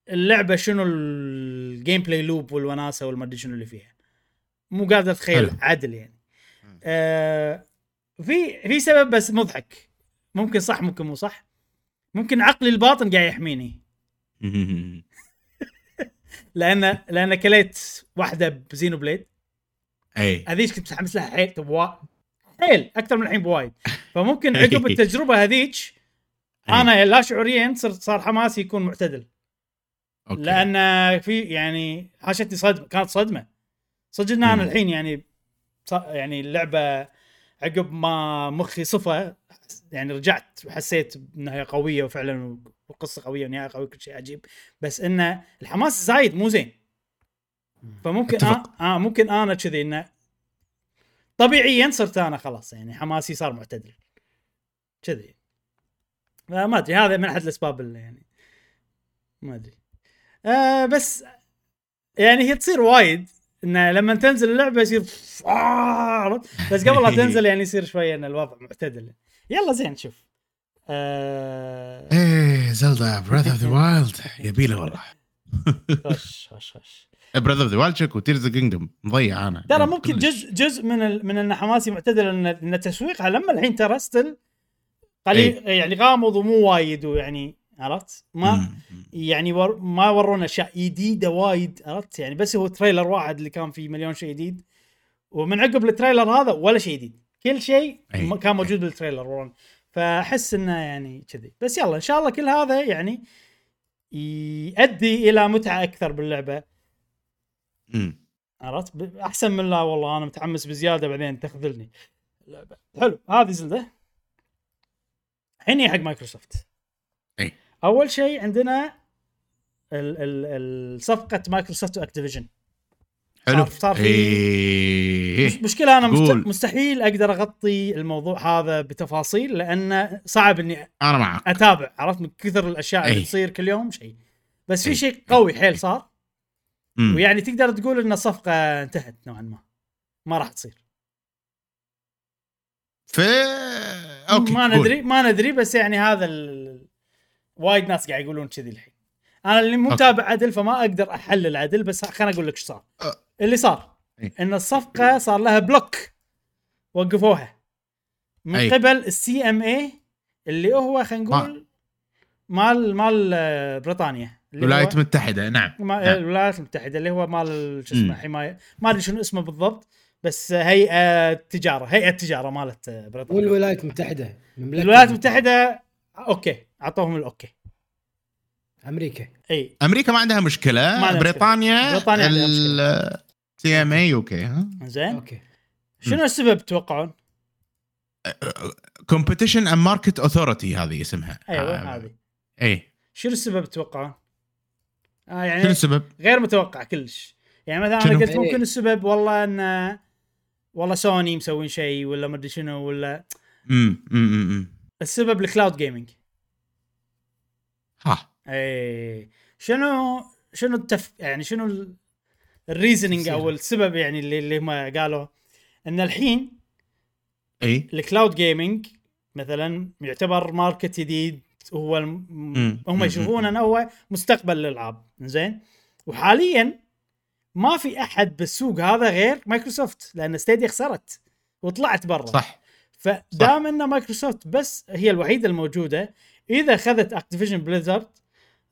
اللعبة شنو ال gameplay loop والوناسة والمدري شنو اللي فيها. مو قادر أتخيل. عدل يعني. آه في في سبب بس مضحك. ممكن صح ممكن مو صح. ممكن عقلي الباطن قاعد يحميني. لأن لأن كليت واحدة ب Xenoblade. أي. هذيك كنت متحمس لها حيل تبوا حيل أكثر من الحين بوايد. فممكن عقب التجربة هذيك أنا لا شعوريا صار صار حماسي يكون معتدل. okay. لأن في يعني حاشتني صدمة كانت صدمة. صدق إن أنا. الحين يعني يعني اللعبة عقب ما مخي صفى يعني رجعت وحسيت إنها قوية وفعلا والقصة قوية ونهاية قوية كل شيء عجيب. بس انه الحماس زايد مو زين. فممكن أتفق. آه, آه ممكن أنا كذي انه طبيعيا صرت أنا خلاص يعني حماسي صار معتدل. كذي. ما أدري هذا من أحد الأسباب اللي يعني ما أدري. آه بس يعني هي تصير وايد إنه لما تنزل اللعبة يصير؟ بس قبل لا تنزل يعني يصير شوية ان الوضع معتدل يلا زين شوف إيه Zelda Breath of the Wild يبيله والله خش خش خش Breath of the Wild شكو Tears Kingdom مضيع أنا ترى ممكن. جزء جزء من. من ان حماسي معتدل ان ان تسويقها لما الحين ترى still قليل يعني غامض ومو وايد ويعني عرفت؟ ما. يعني ور... ما ورونا أشياء جديدة وايد عرفت؟ يعني بس هو trailer واحد اللي كان فيه مليون شيء جديد ومن عقب ال trailer هذا ولا شيء جديد. كل شيء كان موجود بال trailer ورون فأحس إنه يعني كذي. بس يلا إن شاء الله كل هذا يعني يؤدي إلى متعة أكثر باللعبة. عرفت؟ أحسن من لا والله أنا متحمس بزيادة بعدين تخذلني. اللعبه حلو هذه Zelda. هي حق مايكروسوفت. اي أول شيء عندنا ال ال ال صفقة مايكروسوفت و Activision حلو صار- في- إيه. مش مشكلة أنا. قول. مستحيل أقدر أغطي الموضوع هذا بتفاصيل لأن صعب إني أنا معك أتابع عرفت من كثر الأشياء اللي أي. تصير كل يوم شيء بس في أي. شيء قوي حيل صار مم. ويعني تقدر تقول إن الصفقة انتهت نوعا ما ما راح تصير في أوكي ما قول. ندري ما ندري بس يعني هذا ال... وايد ناس قاعد يقولون كذي الحين أنا اللي مو. متابع عدل فما أقدر أحلل عدل بس خليني أقول لك إيش صار أه. اللي صار إيه. إن الصفقة صار لها بلوك وقفوها من أي. قبل ال CMA اللي هو خلينا نقول مال مال آه، بريطانيا الولايات المتحدة نعم نعم. الولايات المتحدة اللي هو مال شو. اسمه حماية ما أدري شنو اسمه بالضبط بس هيئة تجارة هيئة تجارة مالت آه، بريطانيا والولايات المتحدة الولايات المتحدة okay أعطوهم ال okay أمريكا. إي. أمريكا ما عندها مشكلة. ما عندها بريطانيا بريطانيا عندها CMA okay ها. زين. okay. شنو السبب تتوقعون؟ Competition and Markets Authority هذه اسمها. أيوه هذه؟ إي. شنو السبب تتوقعون؟ آه شنو يعني السبب؟ غير متوقع كلش. يعني مثلا شنو؟ أنا قلت إيه. ممكن السبب والله إن والله سوني مسوين شيء ولا ما أدري شنو ولا امم امم. السبب ال cloud gaming ها. اي شنو شنو التف يعني شنو ال- ال reasoning أو السبب يعني اللي اللي هم قالوا إن الحين إي. ال cloud gaming مثلا يعتبر market جديد هو الم... هم مم. يشوفونه إنه هو مستقبل الالعاب زين وحاليا ما في أحد بالسوق هذا غير مايكروسوفت لأن ستيديا خسرت وطلعت برا. صح. فدام ان مايكروسوفت بس هي الوحيدة الموجودة إذا أخذت اكتيفيجن بليزرد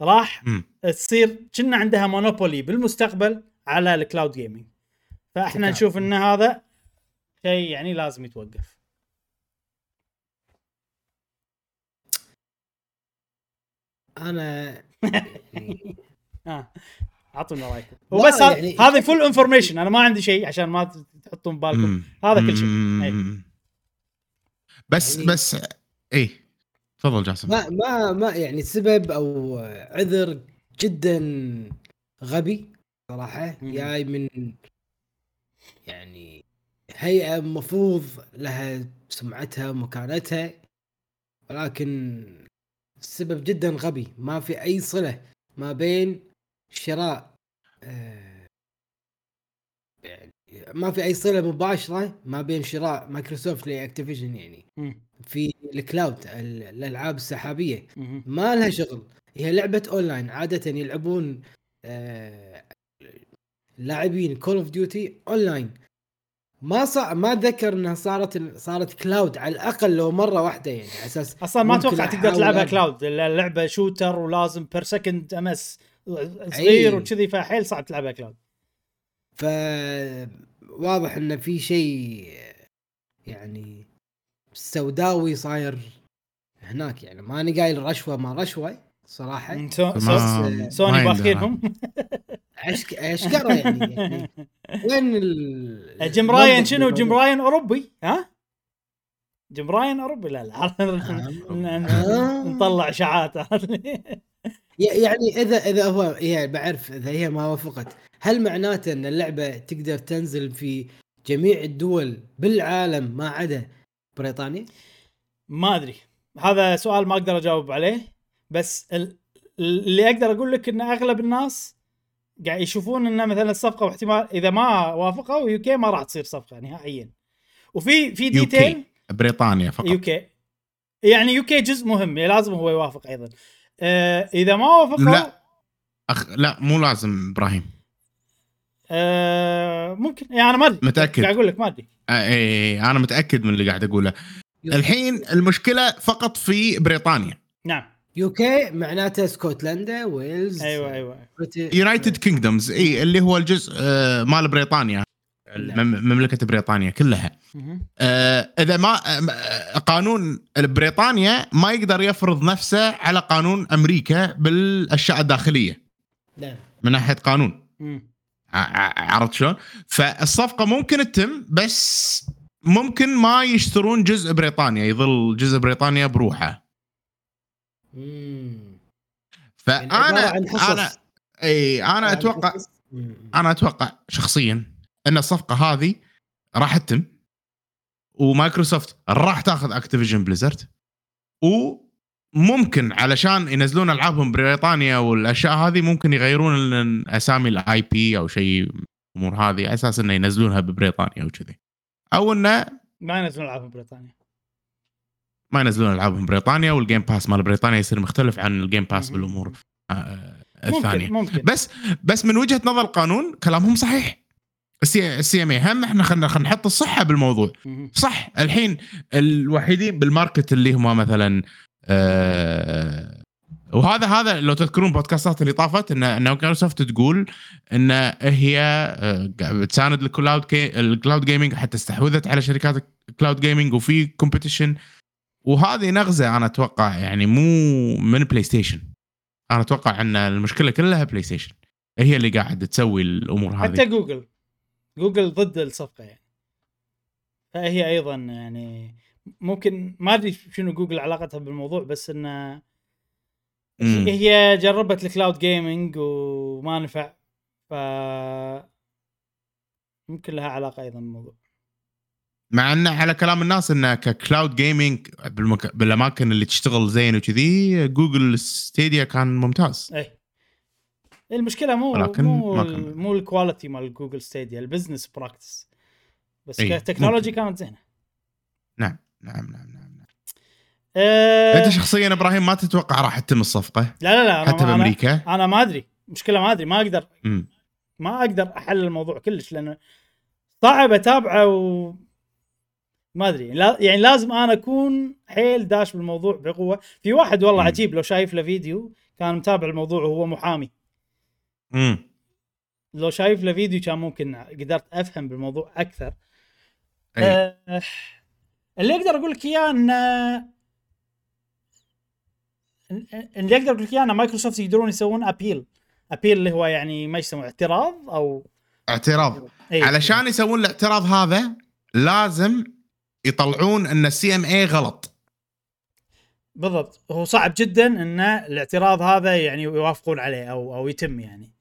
راح امم تصير كنا عندها monopoly بالمستقبل على ال cloud gaming فإحنا تكامل. نشوف إن هذا شيء يعني لازم يتوقف. أنا آه. أعطونا رأيكم. وبس هذا يعني- هذه full information أنا ما عندي شيء عشان ما تحطون بالكم. هذا كل شيء. أي. مم. بس يعني- بس اي تفضل جاسم. ما ما ما يعني سبب أو عذر جدا غبي صراحة. جاي من يعني هيئة مفروض لها سمعتها ومكانتها ولكن السبب جدا غبي. ما في أي صلة ما بين شراء آه، يعني ما في أي صلة مباشرة ما بين شراء مايكروسوفت لأكتيفيجن يعني. في ال cloud ال- الألعاب السحابية. ما لها شغل هي لعبة أونلاين عادة يلعبون آه، لاعبين كول اوف ديوتي أونلاين ما صار ما أتذكر إنها صارت صارت cloud على الأقل لو مرة واحدة يعني على أساس أصلا ما أتوقع تقدر تلعبها. cloud اللعبة shooter ولازم per second ms. صغير وكذي فحيل صعب تلعبها كلاود ف واضح انه في شيء يعني سوداوي صاير هناك يعني. ماني قايل رشوة ما رشوة صراحة. سوني عندنا. باخينهم عشك اشكره يعني, يعني وين ال جيم راين شنو؟ جيم؟ راين أوروبي؟ ها؟ جيم راين أوروبي؟ لا لا. آه. نطلع اشاعات ي- يعني اذا إذا هو هي بعرف إذا هي ما وافقت. هل معناته أن اللعبة تقدر تنزل في جميع الدول بالعالم ما عدا بريطانيا؟ ما أدري. هذا سؤال ما أقدر أجاوب عليه بس ال- اللي أقدر أقول لك إن أغلب الناس قاعد يشوفون ان مثلا الصفقه واحتمال إذا ما وافقوا UK ما راح تصير صفقة نهائيا. وفي في يو ديتيل كي بريطانيا فقط. UK. يعني UK جزء مهم لازم هو يوافق أيضا. آه إذا ما وافقوا لا. أخ... لا مو لازم إبراهيم. آه ممكن. يعني أنا ما أدري. متأكد. قاعد أقول لك ما أدري. اي أنا متأكد من اللي قاعد أقوله. الحين المشكلة فقط في بريطانيا. نعم. UK معناته اسكتلندا ويلز أيوه أيوه. United Kingdom إي اللي هو الجزء آه، مال بريطانيا. المم- مملكة بريطانيا كلها. آه، إذا ما آه، قانون بريطانيا ما يقدر يفرض نفسه على قانون أمريكا بالأشياء الداخلية. نعم. من ناحية قانون. مم. عرفت شلون؟ فالصفقة ممكن تتم بس ممكن ما يشترون جزء بريطانيا يظل جزء بريطانيا بروحه. يعني فانا عن حصص. أنا إي أنا عن أتوقع. أنا أتوقع شخصيا إن الصفقة هذه راح تتم ومايكروسوفت راح تاخذ اكتيفيجن بليزرد وممكن علشان ينزلون ألعابهم بريطانيا والأشياء هذه ممكن يغيرون أسامي ال IP أو شيء الأمور هذه على أساس إنه ينزلونها ببريطانيا وكذي أو إنه ما ينزلون العاب بريطانيا. ما ينزلون ألعابهم بريطانيا والجيم باس مال بريطانيا يصير مختلف عن الجيم باس. بالأمور آه، الثانية ممكن ممكن. بس بس من وجهة نظر القانون كلامهم صحيح. ال CMA هم إحنا خلينا خلينا نحط الصحة بالموضوع. صح الحين الوحيدين بال market اللي هم مثلا آه وهذا هذا لو تذكرون بودكاستات اللي طافت ان مايكروسوفت تقول إن هي بتساند ال cloud كي ال cloud gaming حتى استحوذت على شركات ال cloud gaming وفي competition وهذه نغزة أنا أتوقع يعني مو من بلاي ستيشن أنا أتوقع إن المشكلة كلها بلاي ستيشن هي اللي قاعد تسوي الأمور حتى هذه جوجل جوجل ضد الصفقة يعني. فهي أيضا يعني ممكن ما أدري شنو جوجل علاقتها بالموضوع بس إنه مم. هي جربت ال cloud gaming وما نفع ف ممكن لها علاقة أيضا بالموضوع. مع انه على كلام الناس إنه ك cloud gaming بالمك... بالأماكن اللي تشتغل زين وكذي جوجل ستيديا كان ممتاز. اي المشكلة مو ولكن مو ال-. مو ال quality مال جوجل ستيديا ال business practice بس إي، ك technology كانت زينة. نعم. نعم نعم نعم أه أنت شخصيا إبراهيم ما تتوقع راح تتم الصفقة لا لا لا حتى أنا- بأمريكا أنا ما أدري مشكلة ما أدري ما أقدر مم. ما أقدر أحلل الموضوع كلش لأنه صعب أتابعه و ما أدري لا يعني لازم أنا أكون حيل داش بالموضوع بقوة في واحد والله. عجيب لو شايف له فيديو كان متابع الموضوع وهو محامي مم. لو شايف له فيديو كان ممكن قدرت أفهم بالموضوع أكثر أي. أه اللي أقدر أقول لك إياه ان اللي أقدر أقول لك إياه إن مايكروسوفت يقدرون يسوون appeal. appeal اللي هو يعني ما يسمونه اعتراض أو اعتراض. أي. علشان يسوون الاعتراض هذا لازم يطلعون إن ال CMA غلط. بالضبط. هو صعب جدا إن الاعتراض هذا يعني يوافقون عليه أو أو يتم يعني.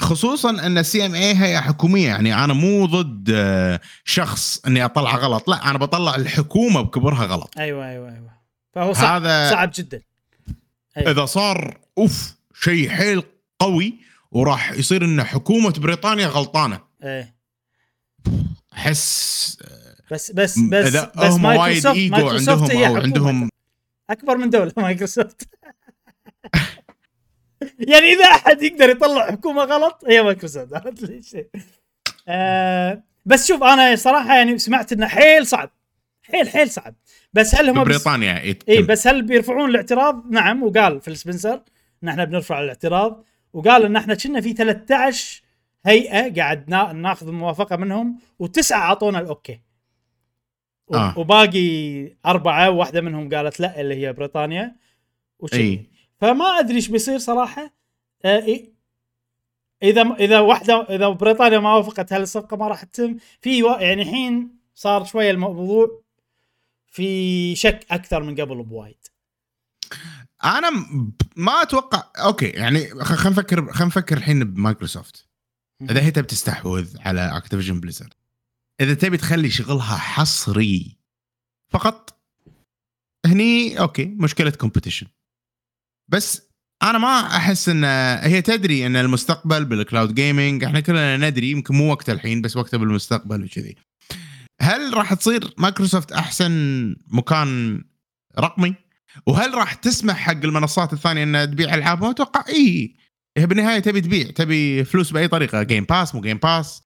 خصوصا أن ال CMA هي حكومية. يعني أنا مو ضد آه، شخص إني أطلع غلط. لا أنا بطلع الحكومة بكبرها غلط. أيوه أيوه أيوه. فهو صعب هذا صعب جدا. أيوة. إذا صار أوف شيء حيل قوي وراح يصير إن حكومة بريطانيا غلطانة. إيه. أحس بس بس بس بس هم وايد مايكروسوفت إيجو مايكروسوفت عندهم هي أو عندهم أكبر من دولة مايكروسوفت. يعني إذا أحد يقدر يطلع حكومة غلط هي مايكروسوفت عرفت لي شيء آه بس شوف أنا صراحة يعني سمعت إنه حيل صعب حيل حيل صعب بس هل هم بريطانيا. اي بس هل بيرفعون الاعتراض؟ نعم وقال فيل سبنسر إن إحنا بنرفع الاعتراض وقال إن إحنا كنا في 13 هيئة قاعد نا- ناخذ الموافقه منهم وتسعة أعطونا ال okay آه. وباقي أربعة واحدة منهم قالت لا اللي هي بريطانيا وشي. اي فما أدري إيش بيصير صراحة. آه إذا إذا واحدة إذا بريطانيا ما وافقت هل الصفقه ما راح تتم. في يعني الحين صار شوية الموضوع في شك أكثر من قبل بوايد. أنا ما أتوقع okay يعني خلينا نفكر خلينا نفكر الحين بمايكروسوفت. إذا هي تبي تستحوذ على أكتيفيجن بليزرد. إذا تبي تخلي شغلها حصري فقط هني okay مشكلة competition بس أنا ما أحس إن هي تدري إن المستقبل بال cloud gaming إحنا كلنا ندري يمكن مو وقت الحين بس وقته بالمستقبل وكذي. هل راح تصير مايكروسوفت أحسن مكان رقمي؟ وهل راح تسمح حق المنصات الثانية إنها تبيع العابها أتوقع إي. هي بالنهاية تبي تبيع تبي فلوس بأي طريقة Game Pass مو Game Pass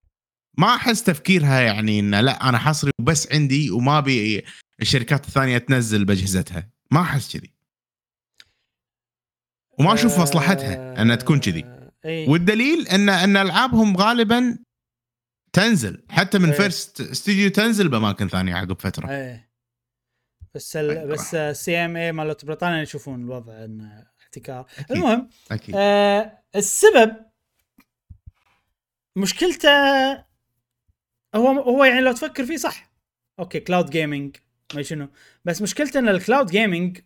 ما أحس تفكيرها يعني انه لا أنا حصري وبس عندي وما أبي الشركات الثانية تنزل باجهزتها ما أحس كذي. وما أشوف مصلحتها أنها تكون كذي. إي. والدليل ان أن ألعابهم غالبا تنزل. حتى من. first studio تنزل بأماكن ثانية عقب فترة. إيه بس ال... أيوة. بس ال CMA مالت بريطانيا يشوفون الوضع انه احتكار. أكيد. المهم أكيد. آه السبب مشكلته هو هو يعني لو تفكر فيه صح. okay cloud gaming ما شنو. بس مشكلته إن ال cloud gaming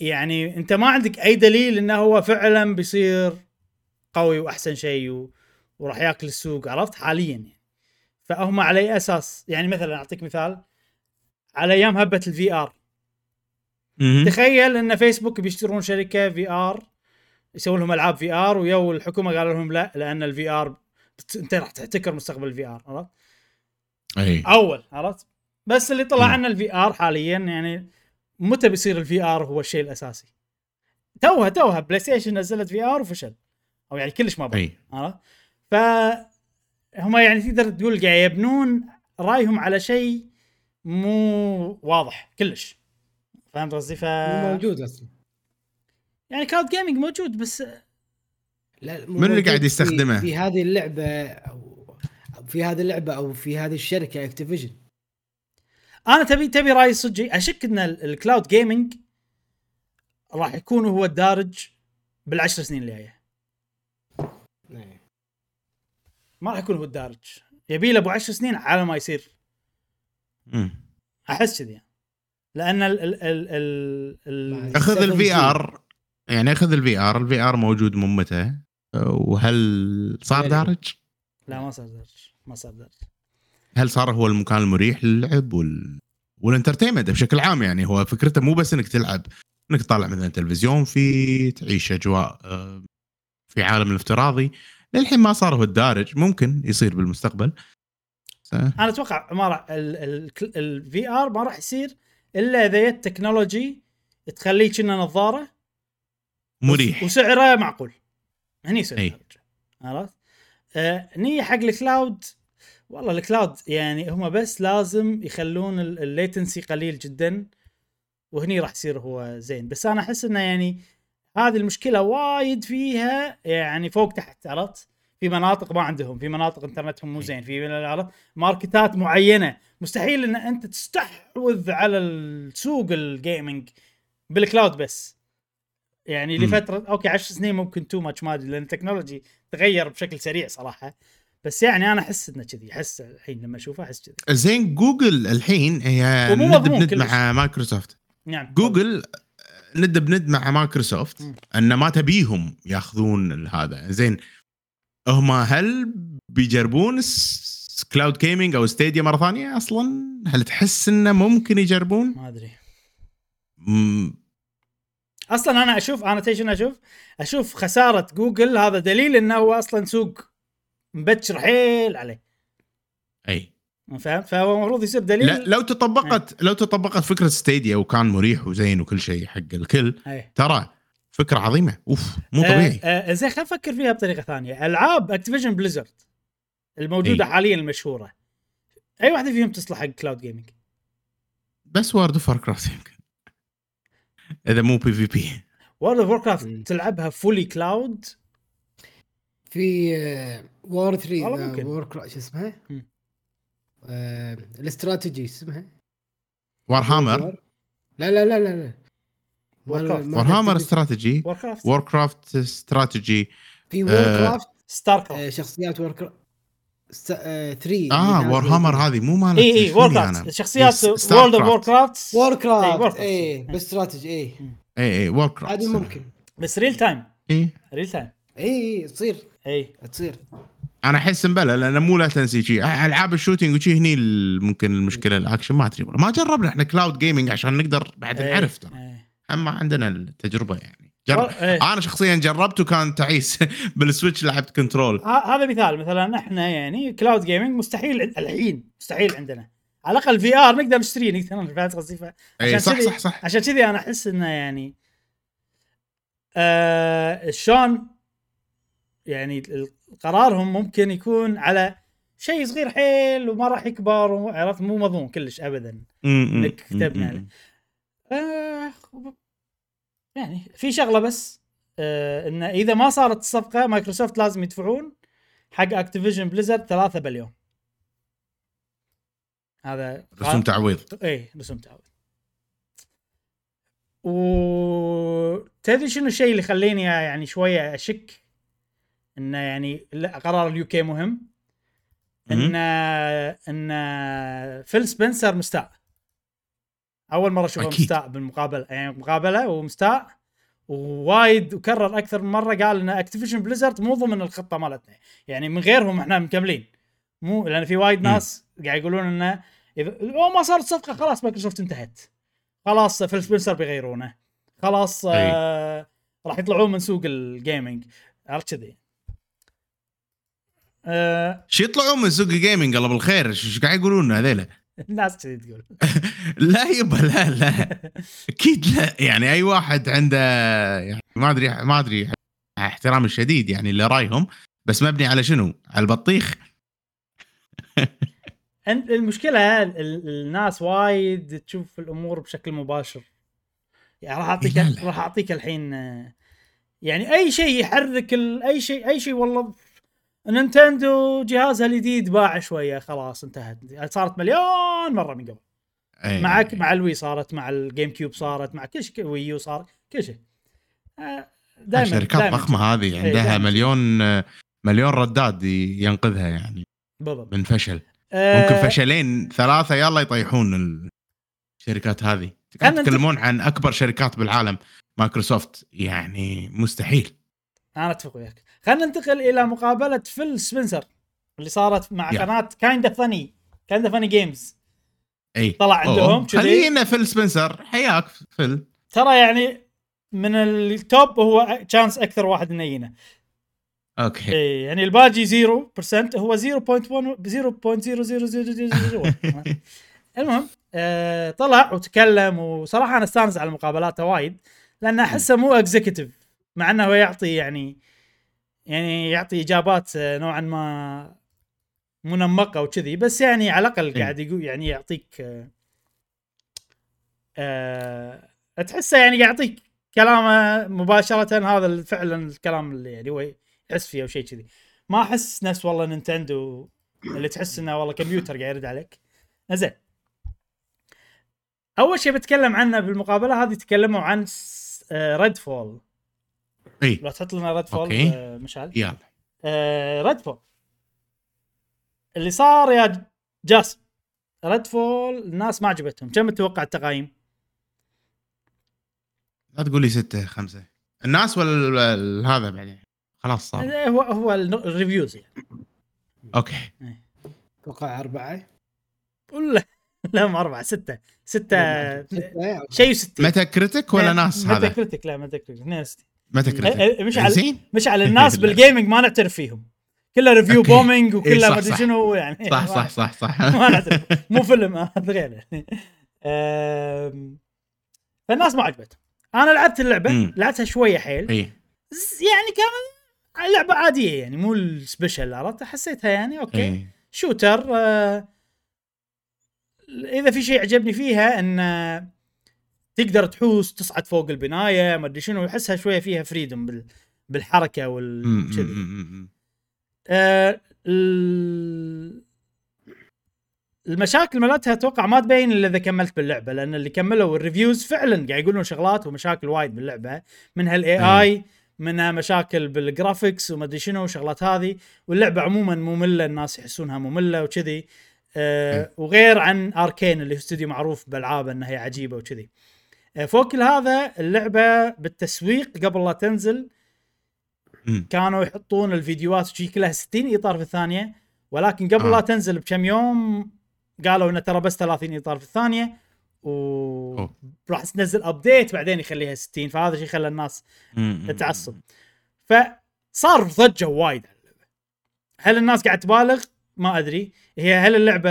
يعني انت ما عندك أي دليل إنه هو فعلا بيصير قوي وأحسن شيء و... وراح يأكل السوق عرفت حاليا يعني فهم على أي أساس يعني مثلا أعطيك مثال على أيام هبة ال VR. تخيل إن فيسبوك بيشترون شركة VR يسوون لهم ألعاب VR ويو الحكومة قالوا لهم لا لأن ال VR أنت راح تحتكر مستقبل ال VR عرفت؟ اي أول عرفت؟ بس اللي طلع. عنا ال VR حاليا يعني متى بيصير ال VR هو الشيء الأساسي؟ توها توها بلاي ستيشن نزلت VR وفشل أو يعني كلش ما بقى أي عرفت؟ ف هم يعني تقدر تقول قاعد يبنون رأيهم على شيء مو واضح كلش فهمت قصدي؟ ف مو موجود أصلا يعني cloud gaming موجود بس لا من اللي قاعد يستخدمه؟ في هذه اللعبة أو في هذه اللعبة أو في هذه الشركة اكتيفيجن أنا تبي تبي رأي صدقي أشك إن ال- ال cloud gaming راح يكون هو الدارج بالعشر سنين اللي جاية ما راح يكون هو الدارج. يبي له أبو عشر سنين على ما يصير. أحس كذي. لأن ال ال ال ال, ال أخذ 7G. الفي ار يعني أخذ ال VR ال VR موجود من متى. وهل صار دارج؟ لا ما صار دارج. ما صار دارج. هل صار هو المكان المريح للعب وال وال entertainment بشكل عام يعني؟ هو فكرته مو بس إنك تلعب إنك تطالع مثلا تلفزيون فيه تعيش أجواء آه، في عالم الافتراضي. للحين ما صار هو الدارج ممكن يصير بالمستقبل. س- أنا أتوقع ما راح ال VR ما راح يصير إلا إذا جت technology تخليه كنا نظارة. مريح. وسعره معقول. هني يصير. عرفت؟ آه نية حق ال cloud والله ال cloud يعني هم بس لازم يخلون ال- ال latency قليل جدا وهني راح يصير هو زين بس أنا أحس إنه يعني هذه المشكلة وايد فيها يعني فوق تحت عرفت؟ في مناطق ما عندهم في مناطق إنترنتهم مو زين في عرفت؟ ماركتات معينة مستحيل إن أنت تستحوذ على السوق ال gaming بال cloud بس يعني. لفترة okay 10 سنين ممكن too much ما أدري لأن ال technology تغير بشكل سريع صراحة بس يعني أنا أحس إنه كذي أحس الحين لما أشوفه أحس كذي. زين جوجل الحين هي ند بند. مع مايكروسوفت. نعم. جوجل ند بند مع مايكروسوفت. إن ما تبيهم ياخذون هذا. زين هم هل بيجربون cloud gaming أو ستيديا مرة ثانية أصلا؟ هل تحس إنه ممكن يجربون؟ ما أدري. أصلا أنا أشوف أنا شنو أشوف؟ أشوف خسارة جوجل هذا دليل إنه هو أصلا سوق. مبكر حيل عليه. أي. فهمت؟ فهو المفروض يصير دليل. لا لو تطبقت لو تطبقت فكرة Stadia وكان مريح وزين وكل شيء حق الكل أي. ترى فكرة عظيمة. أوف مو آه، طبيعي. آه زين خلينا نفكر فيها بطريقة ثانية. ألعاب Activision Blizzard الموجودة إي. حاليا المشهورة. أي واحدة فيهم تصلح حق cloud gaming بس World of Warcraft يمكن. إذا مو PvP World of Warcraft. تلعبها fully cloud في آه، War 3 والله ممكن. War Cra- شو اسمها؟ آه، الاستراتيجي اسمها؟ Warhammer لا لا لا لا لا. Warhammer. strategy Warcraft War strategy في War آه، Craft Star آه، Craft شخصيات Warcraft 3 آه War Hammer هذه. مو مالت اي اي Warcraft أنا. شخصيات World of War Craft. Warcraft Warcraft. اي. باستراتيجي اي اي اي Warcraft هذه ممكن. بس real time اي real time اي اي تصير. اي تصير. أنا أحس مبلى لأن مو لا تنسي شيء ألعاب ال shooting وشي هني ممكن المشكلة الأكشن ما أدري ما جربنا إحنا cloud gaming عشان نقدر بعد إي، نعرف ترى. اما عندنا التجربة يعني. جرب. إي. أنا شخصيا جربت وكان تعيس بال Switch لعبت Control ه- هذا مثال مثلا إحنا يعني cloud gaming مستحيل عند- الحين مستحيل عندنا. على الأقل VR نقدر نشتريه نقدر نرفع قصدي عشان صح كذي- صح صح. عشان كذي أنا أحس إنه يعني آه شلون يعني قرارهم ممكن يكون على شيء صغير حيل وما راح يكبر عرفت؟ مو مضمون كلش ابدا إنك كتبنا عليه. آه يعني في شغلة بس آه انه إذا ما صارت الصفقة مايكروسوفت لازم يدفعون حق Activision Blizzard 3 بليون. هذا رسوم تعويض. إيه رسوم تعود و تدري شنو الشيء اللي يخليني يعني شوية أشك؟ انه يعني لا قرار ال UK مهم. إن إن فيل سبنسر مستاء. أول مرة أشوفه. مستاء بالمقابله يعني مقابلة ومستاء. ووايد وكرر أكثر من مرة قال إن Activision Blizzard مو ضمن الخطة مالتنا. يعني من غيرهم إحنا مكملين. مو لأن في وايد. ناس قاعد يقولون انه إذا لو ما صارت صفقه خلاص مايكروسوفت انتهت. خلاص فيل سبنسر بيغيرونه. خلاص آه راح يطلعون من سوق ال gaming عرفت كذي آه شو يطلعون من سوق ال gaming الله بالخير. شو قاعد يقولون هذيلا؟ الناس كذي تقول. لا يبا لا لا. أكيد لا. يعني أي واحد عنده يعني ما ادري ما أدري احترامي الشديد يعني اللي رايهم بس مبني على شنو؟ على البطيخ؟ المشكلة ال- ال- الناس وايد تشوف الأمور بشكل مباشر. يعني راح اعطيك لا. راح أعطيك الحين آه، يعني أي شيء يحرك. أي شيء أي شيء والله نينتندو جهازها الجديد باع شوية خلاص انتهت. صارت مليون مرة من قبل. أي. معك مع ال Wii صارت مع ال GameCube صارت مع كل شيء Wii U صار كل شيء. دائما الشركات ضخمة هذه عندها دايماً. مليون مليون رداد ينقذها يعني. بالضبط. من فشل. آه، ممكن فشلين ثلاثة يلا يطيحون الشركات هذه. تتكلمون عن أكبر شركات بالعالم. مايكروسوفت يعني مستحيل. أنا أتفق وياك. خلينا ننتقل إلى مقابلة فيل سبنسر اللي صارت مع يا. قناة Kinda Funny Kinda Funny Games إي. طلع عندهم. خلينا فيل سبنسر. حياك فيل. ترى يعني من ال top هو chance أكثر واحد نينه okay. إي يعني الباقي 0% هو 0.1 0.00000 المهم آه طلع وتكلم وصراحة أنا أستانس على مقابلاته وايد لأن أحسه مو executive مع إنه هو يعطي يعني يعني يعطي إجابات آه، نوعا ما منمقة وكذي بس يعني على الأقل إيه. قاعد يقول يعني يعطيك آه آه تحسه يعني يعطيك كلامه مباشرة هذا فعلا الكلام اللي يعني هو يحس فيه أو شيء كذي. ما أحس نفس والله نينتندو اللي تحس إنه والله كمبيوتر قاعد يرد عليك. زين أول شيء بتكلم عنه بالمقابلة هذه تكلموا عن Redfall اي لو تحط لنا Redfall okay. آه مشعل. يلا. Redfall اللي صار يا جاسم Redfall الناس ما عجبتهم. كم تتوقع التقايم؟ لا تقول لي ستة خمسة. الناس ولا هذا بعدين؟ خلاص صار. هو هو الريفيوز يعني. أوكي. أتوقع أربعة. ولا لا مو أربعة ستة. ستة. ستة. شيء وستين. Metacritic ولا ناس Meta هذا؟ critic لا Metacritic 62 Metacritic أه، مش على مش على الناس. بال gaming ما نعترف فيهم. كله ريفيو okay. bombing إيه، وكله ما أدري. شنو يعني صح صح صح صح. ما نعترف. مو فيلم هذا غير يعني. فالناس ما عجبتهم أنا لعبت اللعبة مم. لعبتها شوية حيل. يعني كان لعبة عادية يعني مو ال special عرفت؟ حسيتها يعني okay. إيه. shooter آه إذا في شيء عجبني فيها إن تقدر تحوس تصعد فوق البناية ما أدري شنو احسها شوية فيها freedom بال بالحركة والكذي مم. آه، ال- المشاكل مالتها أتوقع ما تبين إلا إذا كملت باللعبة لأن اللي كملوا ال reviews فعلا قاعد يقولون شغلات ومشاكل وايد باللعبة منها ال AI منها مشاكل بال graphics وما أدري شنو وشغلات هذه واللعبة عموما مملة الناس يحسونها مملة وكذي. آه وغير عن اركين اللي هو استوديو معروف بالالعاب إنها هي عجيبة وكذي. آه فوق كل هذا اللعبة بالتسويق قبل لا تنزل. كانوا يحطون الفيديوهات وشي كلها 60 إطار في الثانية ولكن قبل آه. لا تنزل بكم يوم قالوا إنه ترى بس 30 إطار في الثانية و. راح تنزل ابديت بعدين يخليها 60 فهذا شيء خلى الناس. تتعصب فصار ضجة وايد هل الناس قاعد تبالغ؟ ما أدري هي هل اللعبة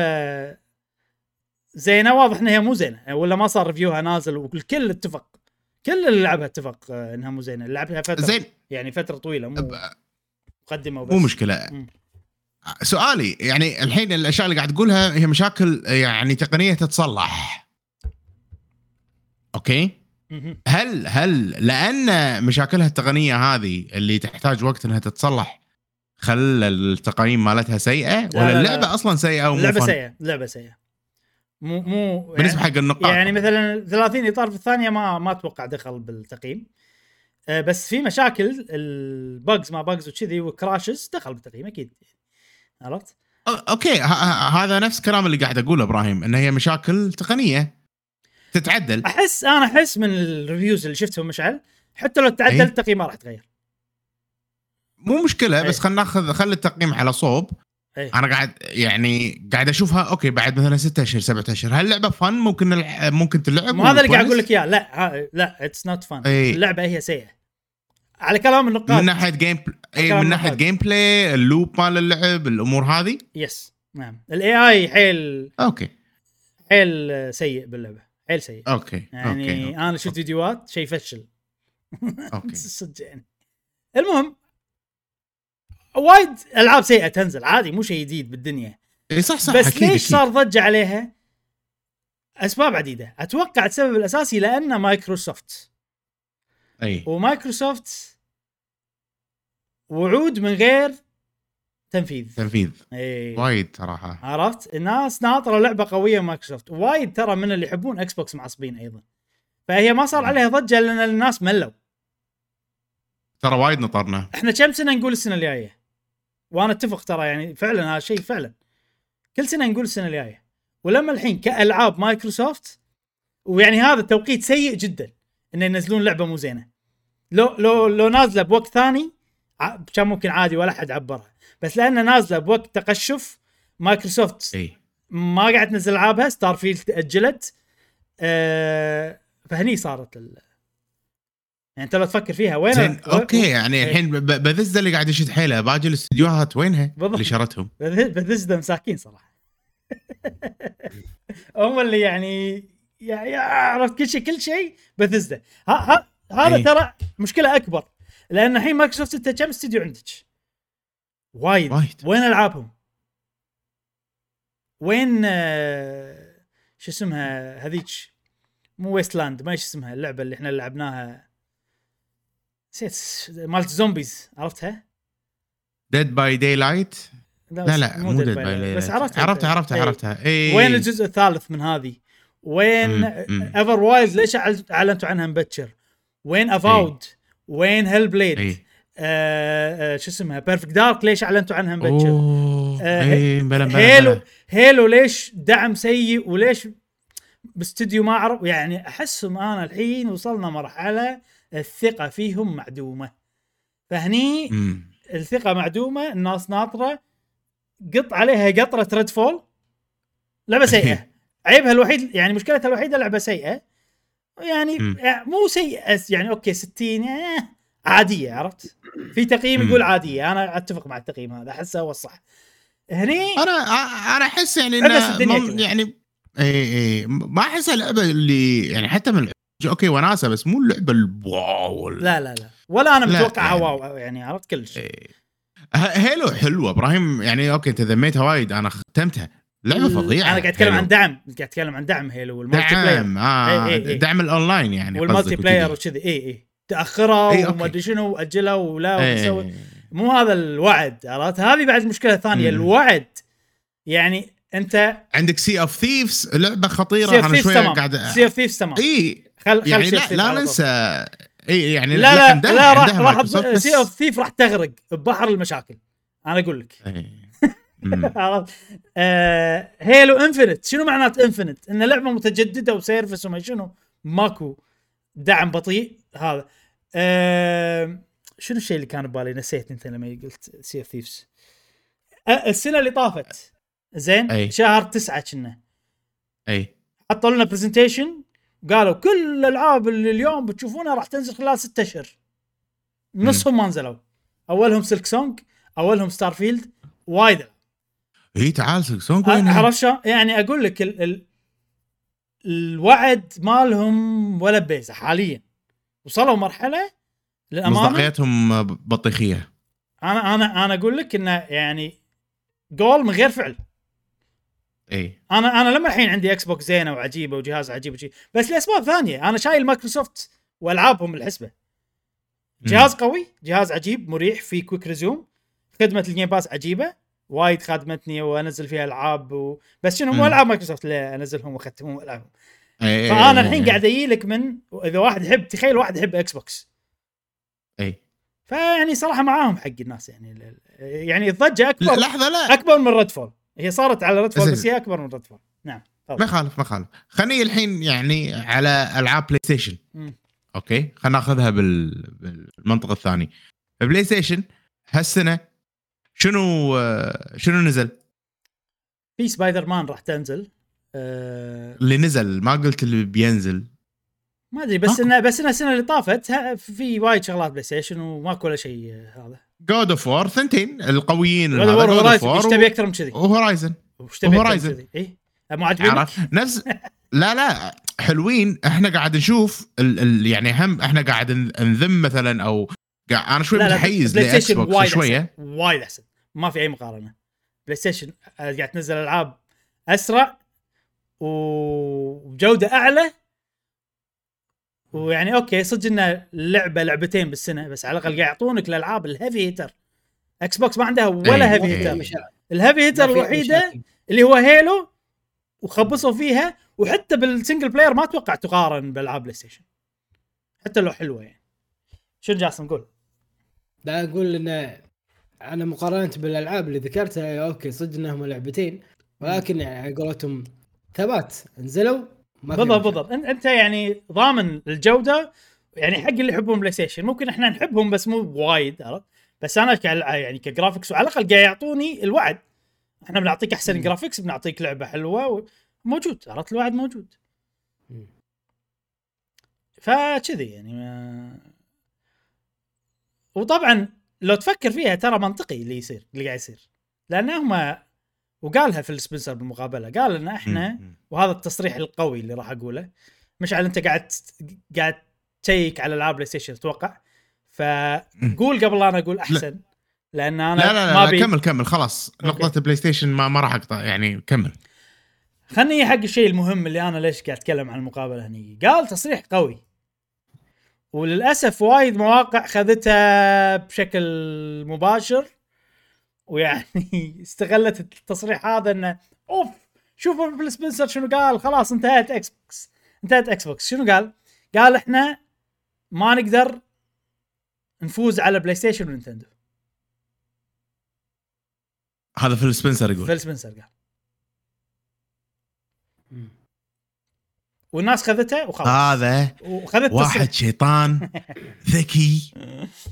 زينة واضح إنها مو زينة ولا ما صار ريفيوها نازل والكل اتفق كل اللي لعبها اتفق آه، إنها مو زينة لعبها فترة زين يعني فترة طويلة مو مقدمة وبس مو مشكلة مم. سؤالي يعني الحين الأشياء اللي قاعد تقولها هي مشاكل يعني تقنية تتصلح okay. هل هل لأن مشاكلها التقنية هذه اللي تحتاج وقت إنها تتصلح خلى التقييم مالتها سيئة لا، ولا لا. اللعبة أصلا سيئة ومو اللعبة؟ سيئة اللعبة سيئة مو مو بالنسبة حق النقاط يعني مثلا 30 إطار في الثانية ما ما أتوقع دخل بالتقييم آه، بس في مشاكل ال bugs ما bugs وكذي و crashes دخل بالتقييم أكيد عرفت؟ okay هذا نفس الكلام اللي قاعد أقوله إبراهيم إن هي مشاكل تقنية تتعدل أحس أنا أحس من ال reviews اللي شفتهم مشعل حتى لو تعدل إيه. التقييم ما راح يتغير مو مشكلة بس إيه. خلينا ناخذ خلي التقييم على صوب إيه. أنا قاعد يعني قاعد أشوفها okay بعد مثلا ستة أشهر سبعة أشهر. هل اللعبة fun ممكن نلع... ممكن تلعب مو هذا اللي قاعد؟ أقول لك إياه. لا لا it's not إيه. اللعبة هي سيئة. على كلام النقاد من ناحية game. اي من ناحية. gameplay ال loop مال اللعب الأمور هذه؟ yes نعم. ال AI حيل okay. حيل سيء باللعبة. حيل سيء. okay يعني okay okay. أنا شفت فيديوهات شيء فشل okay. صدق يعني المهم وايد ألعاب سيئة تنزل عادي مو شيء جديد بالدنيا. إي صح صح بس أكيد ليش أكيد. صار ضجة عليها؟ أسباب عديدة. أتوقع السبب الأساسي لأن مايكروسوفت. أي. ومايكروسوفت وعود من غير تنفيذ. تنفيذ. إي. وايد صراحة. عرفت؟ الناس ناطرة لعبة قوية من مايكروسوفت. وايد ترى من اللي يحبون إكس بوكس معصبين أيضا. فهي ما صار عليها ضجة لأن الناس ملوا. ترى وايد نطرنا. إحنا كم سنة نقول السنة الجاية؟ وأنا أتفق ترى يعني فعلا هذا شيء فعلا. كل سنة نقول السنة الجاية. ولما الحين كألعاب مايكروسوفت ويعني هذا التوقيت سيء جدا إن ينزلون لعبة مو زينة. لو لو لو نازلة بوقت ثاني كان ممكن عادي ولا حد عبرها. بس لأنها نازلة بوقت تقشف مايكروسوفت إي. ما قاعد تنزل ألعابها Starfield تاجلت آه فهني صارت ال... يعني انت لو تفكر فيها وين زين okay يعني إيه. الحين ب- بثزدا اللي قاعد يشد حيله باقي الاستديوهات وينها بالضبط. اللي شرتهم بثزدا مساكين صراحة هم اللي يعني يعني عرفت كل شيء كل شيء ها هذا إيه. ترى مشكلة أكبر لأن الحين مايكروسوفت أنت كم استديو عندك؟ وايد وايد. وين ألعابهم؟ وين آه، شو اسمها هذيك مو Wasteland ما إيش اسمها اللعبة اللي إحنا لعبناها نسيت مالت zombies عرفتها؟ Dead by Daylight لا لا مو Dead Dead by Daylight. بس عرفتها عرفتها. عرفتها إيه. عرفتها اي وين الجزء الثالث من هذه؟ وين. Everwild ليش أعل- أعلنتوا عنها مبكر؟ وين Avowed؟ وين Hellblade؟ اي آه آه شو اسمها؟ Perfect Dark ليش أعلنتوا عنها مبكر؟ آه، بلا بلا Halo بلا. Halo ليش دعم سيء وليش باستديو ما اعرف يعني أحسهم أنا الحين وصلنا مرحلة الثقة فيهم معدومة فهني مم. الثقة معدومة الناس ناطرة قط عليها قطرة ريد فول لعبة سيئة عيبها الوحيد يعني مشكلتها الوحيدة لعبة سيئة يعني مم. يعني مو سيئة يعني أوكي 60 آه، عادية عرفت في تقييم. يقول عادية أنا أتفق مع التقييم هذا أحسه هو الصح هني أنا أنا أحس يعني انه. يعني اي اي ما احسها لعبه اللي يعني حتى من أوكي وناسة بس مو اللعبة الواو لا لا لا ولا أنا متوقعها يعني- واو يعني عرفت كلش إيه. Halo حلوة إبراهيم يعني okay أنت ذميتها وايد أنا ختمتها لعبة فظيعة أنا قاعد أتكلم. عن دعم قاعد أتكلم عن دعم Halo وال multiplayer دعم آه إيه، إيه، إيه. دعم الأونلاين يعني وال multiplayer وكذي. اي اي تاخرها إيه، وما. أدري شنو واجلها ولا إيه. مو هذا الوعد عرفت هذه بعد مشكلة ثانية مم. الوعد يعني أنت عندك Sea of Thieves لعبة خطيرة أنا شوية قاعد Sea of Thieves تمام اي خل خل يعني لا لا. ننسى. إي يعني لا لا عندها- لا راح راح Sea of Thieves راح تغرق ببحر المشاكل. أنا أقول لك. عرفت؟ آه Halo Infinite شنو معنات infinite إن لعبة متجددة و service وما شنو. ماكو دعم بطيء. هذا. آه شنو الشيء اللي كان ببالي؟ نسيت أنت لما قلت Sea of Thieves السنة اللي طافت. زين؟ أي. شهر تسعة كنا. إي. حطوا لنا presentation قالوا كل الألعاب اللي اليوم بتشوفونها راح تنزل خلال ستة أشهر. نصهم ما نزلوا. أولهم Silksong أولهم Starfield وايد. إي تعال Song وين؟ عرفت؟ يعني أقول لك ال ال الوعد مالهم ولا بيزة حاليا. وصلوا مرحلة للأمانة مصداقيتهم بطيخية. أنا أنا أنا أقول لك إنه يعني قول من غير فعل. إي. أنا أنا لما الحين عندي إكس بوكس زينة وعجيبة وجهاز عجيب وشي بس لأسباب ثانية أنا شايل مايكروسوفت وألعابهم الحسبه جهاز قوي جهاز عجيب مريح في quick resume خدمة ال Game Pass عجيبة وايد خدمتني وأنزل فيها ألعاب و... بس شنو مو. ألعاب مايكروسوفت اللي أنزلهم وأختمهم إي، فأنا الحين. قاعد أجي لك من إذا واحد يحب تخيل واحد يحب إكس بوكس إي. فيعني صراحة معاهم حق الناس يعني يعني الضجة لا اكبر لحظة لا. أكبر من Redfall هي صارت على Redfall. بس هي أكبر من ريد فول نعم ما تفضل. يخالف ما يخالف خليني الحين يعني على ألعاب PlayStation مم. أوكي خلينا ناخذها بال... بالمنطق الثاني PlayStation هالسنة شنو آه، شنو نزل؟ في سبايدر مان راح تنزل أه اللي نزل ما قلت اللي بينزل ما أدري بس. إنه بس إنه السنة اللي طافت في وايد شغلات PlayStation وماكو ولا شيء آه، هذا God of War ثنتين القويين God of War Horizon، إيش تبي أكثر من كذي؟ و Horizon وش تبي؟ اي مو عاجبينك؟ عرفت؟ نفس لا لا حلوين. إحنا قاعد نشوف ال... ال... يعني هم إحنا قاعد نذم مثلا أو قاعد أنا شوي لا لا متحيز PlayStation وايد شوية. احسن وايد أحسن. ما في أي مقارنة. PlayStation آه، قاعد تنزل ألعاب أسرع وبجوده أعلى ويعني أوكي صدق انه لعبة لعبتين بالسنة بس على الأقل قاعد يعطونك الألعاب ال heavy hitter. Xbox ما عندها ولا إيه، heavy إيه. hitter. ال heavy hitter الوحيدة مشاكل. اللي هو Halo وخبصوا فيها وحتى بال single player ما أتوقع تقارن بالالعاب PlayStation حتى لو حلوة يعني. شنو جاسم قول؟ لا أقول إن أنا مقارنة بالألعاب اللي ذكرتها أوكي صدق إنهم لعبتين ولكن يعني على قولتهم ثبات نزلوا بالضبط. بالضبط. أنت يعني ضامن الجودة يعني حق اللي يحبون PlayStation ممكن إحنا نحبهم بس مو وايد عرفت؟ بس أنا يعني ك graphics وعلى الأقل قاعد يعطوني الوعد. إحنا بنعطيك أحسن. graphics بنعطيك لعبة حلوة موجود عرفت؟ الوعد موجود. فكذي يعني ما... وطبعا لو تفكر فيها ترى منطقي اللي يصير اللي قاعد يصير. لأن هم وقالها فيل سبنسر بالمقابلة قال ان إحنا. وهذا التصريح القوي اللي راح أقوله مشعل أنت قاعد قاعد تشيك على العاب PlayStation أتوقع؟ فقول قبل لا أنا أقول أحسن لأن أنا لا لا لا, ما بي كمل كمل خلاص. نقطة ال PlayStation ما, ما راح أقطع يعني كمل. خلني حق الشيء المهم اللي أنا ليش قاعد أتكلم عن المقابلة هني. قال تصريح قوي. وللأسف وايد مواقع خذتها بشكل مباشر. ويعني استغلت التصريح هذا إنه أوف شوفوا فيل سبنسر شنو قال. خلاص انتهت Xbox انتهت Xbox شنو قال؟ قال إحنا ما نقدر نفوز على PlayStation و Nintendo هذا فيل سبنسر يقول. فيل سبنسر قال. والناس خذتها وخلاص. هذا وخذت واحد تصريح شيطان ذكي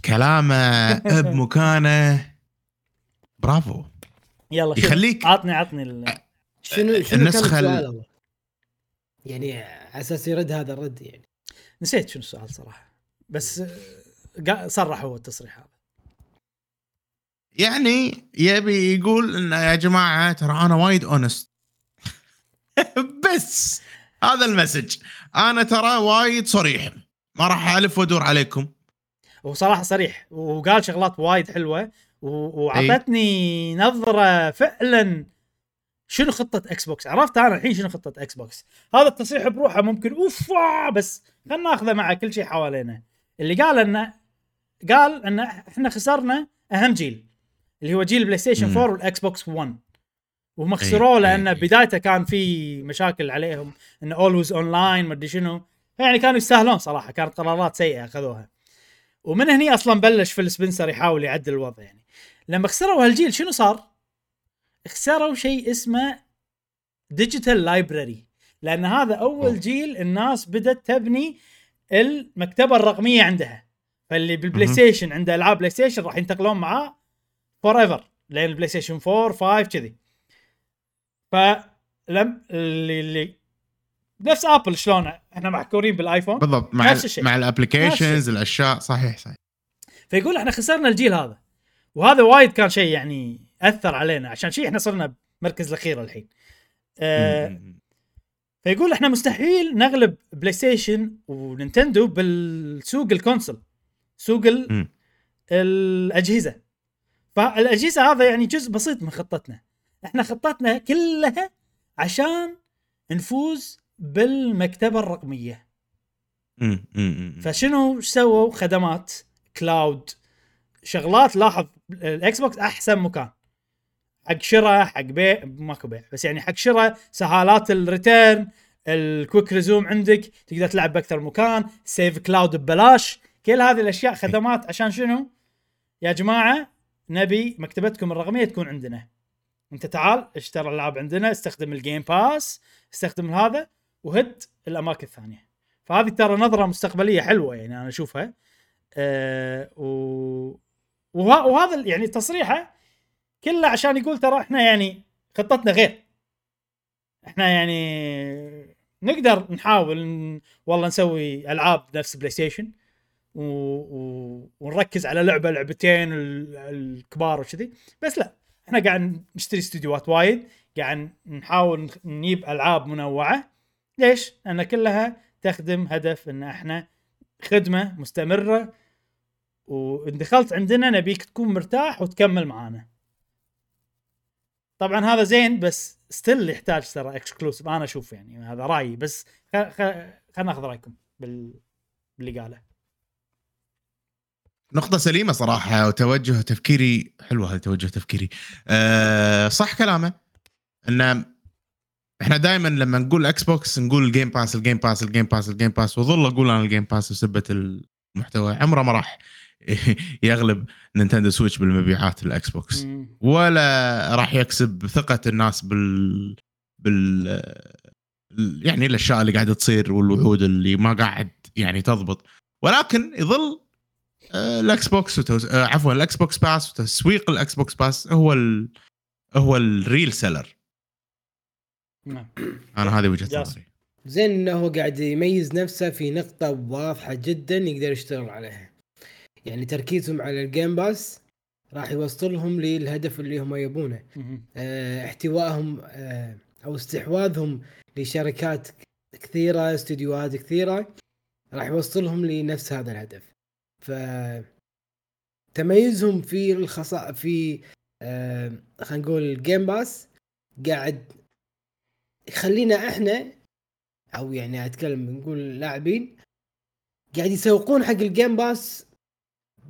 كلامه بمكانه. برافو. يلا. يخليك- عطني عطني ال... شنو شنو كان النسخة ال-؟ يعني على أساس يرد هذا الرد يعني. نسيت شنو السؤال صراحة بس قا- صرح هو التصريح هذا. يعني يبي يقول إن يا جماعة ترى أنا وايد اونست بس هذا ال message. أنا ترى وايد صريح. ما راح ألف وأدور عليكم. وصراحه صريح وقال شغلات وايد حلوة. وعطتني نظرة فعلا شنو خطة Xbox عرفت أنا الحين شنو خطة Xbox هذا التصريح بروحه ممكن اوف بس خلينا ناخذه مع كل شيء حوالينا. اللي قال انه قال إن إحنا خسرنا أهم جيل اللي هو جيل PlayStation مم. 4 وال Xbox 1 وهم خسروه إي، لأن. بدايته كان في مشاكل عليهم انه always online ما أدري شنو. يعني كانوا يستاهلون صراحة كانت قرارات سيئة أخذوها. ومن هني أصلا بلش فيل سبنسر يحاول يعدل الوضع يعني. لما خسروا هالجيل شنو صار؟ خسروا شيء اسمه digital library لأن هذا أول. جيل الناس بدأت تبني المكتبة الرقمية عندها. فاللي بال PlayStation عنده ألعاب PlayStation راح ينتقلون معاه forever لين ال PlayStation 4 5 كذي فلم اللي, اللي نفس Apple شلون؟ إحنا محكورين بال iPhone. بالضبط مع نفس الشيء. مع ال applications الأشياء صحيح صحيح. فيقول إحنا خسرنا الجيل هذا. وهذا وايد كان شيء يعني أثر علينا عشان شيء إحنا صرنا بمركز الأخير الحين مم. فيقول إحنا مستحيل نغلب PlayStation و Nintendo بالسوق ال console سوق. الأجهزة فالأجهزة هذا يعني جزء بسيط من خطتنا إحنا خطتنا كلها عشان نفوز بالمكتبة الرقمية. فشنو سووا خدمات cloud شغلات لاحظ ال Xbox أحسن مكان. حق شراء حق بيع ماكو بيع بس يعني حق شراء سهالات ال return ال quick resume عندك تقدر تلعب بأكثر مكان save cloud ببلاش كل هذه الأشياء خدمات. عشان شنو؟ يا جماعة نبي مكتبتكم الرقمية تكون عندنا. أنت تعال اشتري الالعاب عندنا استخدم ال Game Pass استخدم هذا وهد الأماكن الثانية. فهذه ترى نظرة مستقبلية حلوة يعني أنا أشوفها. أه و... وه... وهذا يعني تصريحه كله عشان يقول ترى إحنا يعني خطتنا غير إحنا يعني نقدر نحاول ن... والله نسوي ألعاب نفس PlayStation و... و... ونركز على لعبة لعبتين ال... الكبار وكذي بس لا إحنا قاعد نشتري استديوهات وايد قاعد نحاول نجيب ألعاب منوعة ليش؟ لأن كلها تخدم هدف إن إحنا خدمة مستمرة وان دخلت عندنا نبيك تكون مرتاح وتكمل معانا. طبعا هذا زين بس still يحتاج ترى exclusive أنا أشوف يعني هذا رأيي بس. خلينا نأخذ رأيكم بال... باللي قاله. نقطة سليمة صراحة وتوجه تفكيري حلو هذا توجه تفكيري أه صح كلامه إن إحنا دائما لما نقول إكس بوكس نقول ال Game Pass الجيم باس الجيم باس الجيم باس وظل أقول أنا الجيم باس وسبة المحتوى عمره ما راح يغلب نينتندو سويتش بالمبيعات الإكس بوكس. ولا راح يكسب ثقة الناس بال بال يعني الأشياء اللي قاعدة تصير والوعود اللي ما قاعد يعني تضبط ولكن يظل آه، الإكس بوكس وتوز... آه، عفوا الإكس بوكس Pass وتسويق الإكس بوكس Pass هو ال... هو ال real seller نعم أنا هذه وجهة. نظري زين إنه هو قاعد يميز نفسه في نقطة واضحة جدا يقدر يشتغل عليها. يعني تركيزهم على ال Game Pass راح يوصلهم للهدف اللي هم يبونه. آه احتوائهم آه أو استحواذهم لشركات كثيرة استديوهات كثيرة راح يوصلهم لنفس هذا الهدف. ف تميزهم في الخصا في آه خلينا نقول ال Game Pass قاعد يخلينا إحنا أو يعني أتكلم نقول لاعبين قاعد يسوقون حق ال Game Pass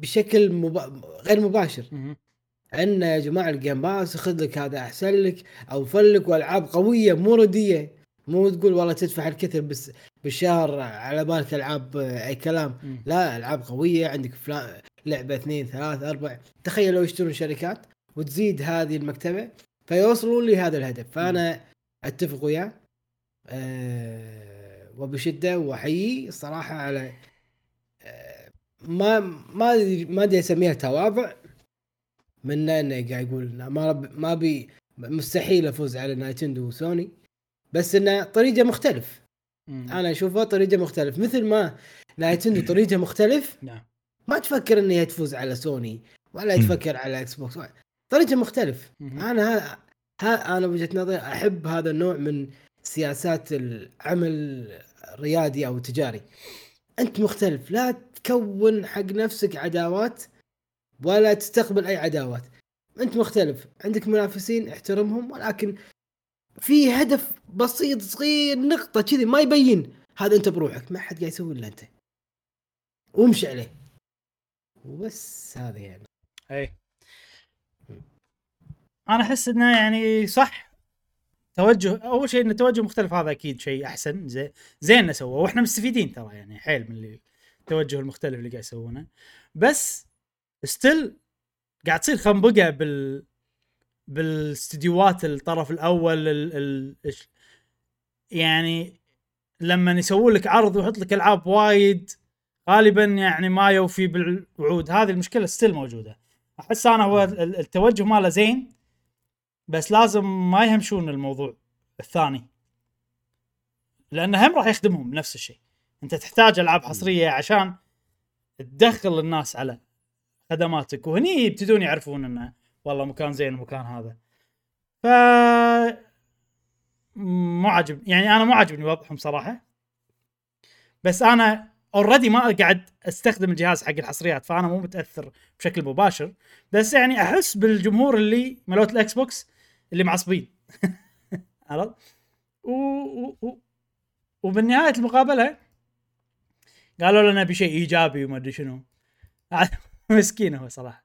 بشكل مبا... غير مباشر. أن يا جماعة ال Game Pass خذ لك هذا أحسن لك أوفر لك وألعاب قوية مو ردية. مو تقول والله تدفع الكثر بس بالشهر على بالك ألعاب أي كلام. لا ألعاب قوية عندك فلان لعبة اثنين ثلاث أربع. تخيل لو يشترون شركات وتزيد هذه المكتبة فيوصلون لهذا الهدف. فأنا أتفق وياه. أه وبشدة واحييه الصراحة على ما ما ما أدري اسميها تواضع. منه انه قاعد يقول ما رب- ما بي مستحيل أفوز على نايتندو وسوني. بس إنه طريقة مختلف. مم. أنا اشوفها طريقة مختلف. مثل ما نايتندو طريقة مختلف نعم. ما تفكر ان هي تفوز على سوني ولا. تفكر على إكس بوكس. طريقة مختلف. مم. أنا ها, ها أنا وجهه نظري أحب هذا النوع من سياسات العمل الريادي أو التجاري. أنت مختلف. لا تكون حق نفسك عداوات ولا تستقبل أي عداوات. أنت مختلف عندك منافسين احترمهم ولكن في هدف بسيط صغير نقطة كذي ما يبين. هذا أنت بروحك ما حد قاعد يسوي إلا أنت. وامشي عليه. وبس هذا يعني. أي. أنا أحس إنه يعني صح. توجه أول شيء إن التوجه مختلف هذا أكيد شيء أحسن. زي زين إنه سووه وإحنا مستفيدين ترى يعني حيل من اللي التوجه المختلف اللي قاعد يسوونه. بس ستيل قاعد تصير خنبقة بال بالاستديوهات الطرف الأول ال... ال... يعني لما يسوون لك عرض ويحط لك ألعاب وايد غالبا يعني ما يوفي بالوعود. هذه المشكلة ستيل موجودة. أحس أنا هو ال- التوجه ماله زين بس لازم ما يهمشون الموضوع الثاني. لأن هم راح يخدمهم نفس الشيء. انت تحتاج العاب حصرية عشان تدخل الناس على خدماتك. وهني يبتدون يعرفون إنه والله مكان زين المكان هذا. ف مو عاجب يعني أنا مو عاجبني وضعهم صراحة. بس أنا already ما قاعد أستخدم الجهاز حق الحصريات فأنا مو متأثر بشكل مباشر. بس يعني أحس بالجمهور اللي مالت الاكس بوكس اللي معصبين. عرفت؟ و... و... و... وبالنهاية المقابلة قالوا لنا نبي شيء إيجابي وما أدري شنو. مسكين هو صراحة.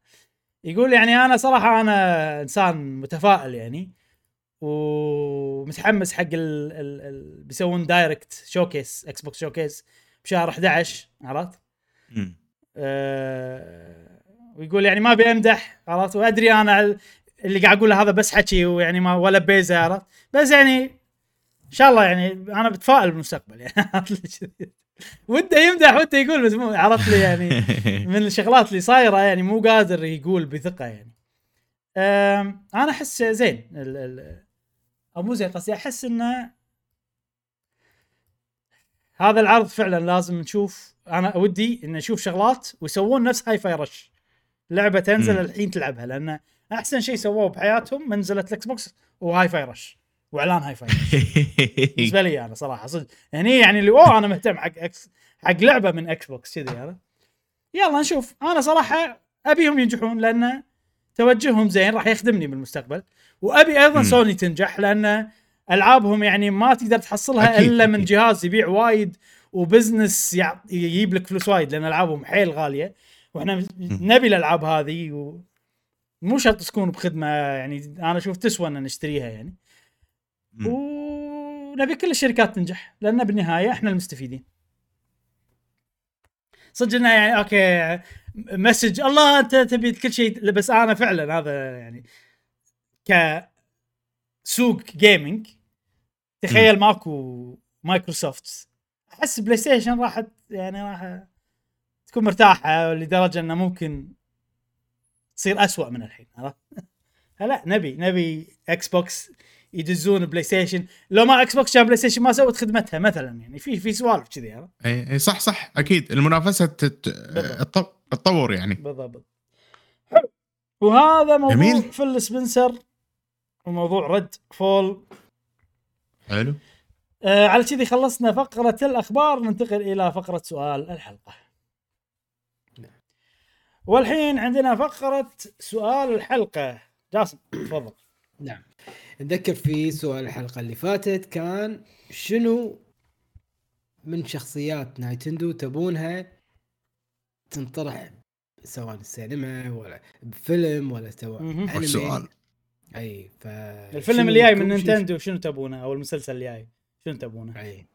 يقول يعني أنا صراحة أنا إنسان متفائل يعني ومتحمس حق ال ال ال بيسوون direct showcase إكس بوكس showcase بشهر 11 عرفت؟ أه ويقول يعني ما أبي أمدح عرفت؟ وأدري أنا ال- اللي قاعد أقوله هذا بس حكي ويعني ما ولا بيزه عرفت؟ بس يعني إن شاء الله يعني أنا بتفائل بالمستقبل يعني. وده يمدح وده يقول بس مو عرفت لي يعني من الشغلات اللي صايرة يعني مو قادر يقول بثقة يعني. أنا أحس زين ال ال أو مو زين قصدي أحس إنه هذا العرض فعلا لازم نشوف. أنا ودي ان نشوف شغلات ويسوون نفس Hi-Fi Rush لعبة تنزل. الحين تلعبها لأن أحسن شيء سووه بحياتهم من نزلت الاكس بوكس و Hi-Fi Rush وإعلان هاي فاي رش بالنسبة لي أنا صراحة صدق. يعني يعني اللي اوه أنا مهتم حق إكس حق لعبة من إكس بوكس كذي هذا يلا نشوف. أنا صراحة أبيهم ينجحون لأن توجههم زين راح يخدمني بالمستقبل. وأبي أيضا مم. سوني تنجح لأن ألعابهم يعني ما تقدر تحصلها أكيد، إلا من. جهاز يبيع وايد و business يجيب لك فلوس وايد لأن ألعابهم حيل غالية. وإحنا نبي الألعاب هذه و... مو شرط تكون بخدمة يعني أنا أشوف تسوى ان نشتريها يعني. ونبي كل الشركات تنجح لأن بالنهاية إحنا المستفيدين. صدق إنه يعني okay ما شاء الله أنت تبي كل شيء بس أنا فعلا هذا يعني كسوق gaming تخيل ماكو مايكروسوفت أحس بلاي ستيشن راح يعني راح تكون مرتاحة لدرجة إنه ممكن تصير أسوأ من الحين عرفت؟ لا نبي نبي إكس بوكس يدزون بلاي ستيشن لو ما إكس بوكس كان بلاي ستيشن ما سوت خدمتها مثلا يعني. في في سوالف كذي عرفت؟ اي إي صح صح أكيد. المنافسة تت... بالضبط. تط- تطور يعني. بالضبط. حلو. وهذا موضوع جميل. فيل سبنسر وموضوع Redfall حلو. آه على كذي خلصنا فقرة الأخبار. ننتقل إلى فقرة سؤال الحلقة. والحين عندنا فقرة سؤال الحلقة. جاسم تفضل. نعم. نذكر في سؤال الحلقة اللي فاتت كان شنو من شخصيات نايتندو تبونها تنطرح سواء السينما ولا بفيلم ولا سواء. سؤال أي ف الفيلم اللي جاي من نينتندو شنو تبونه أو المسلسل اللي جاي شنو تبونه أي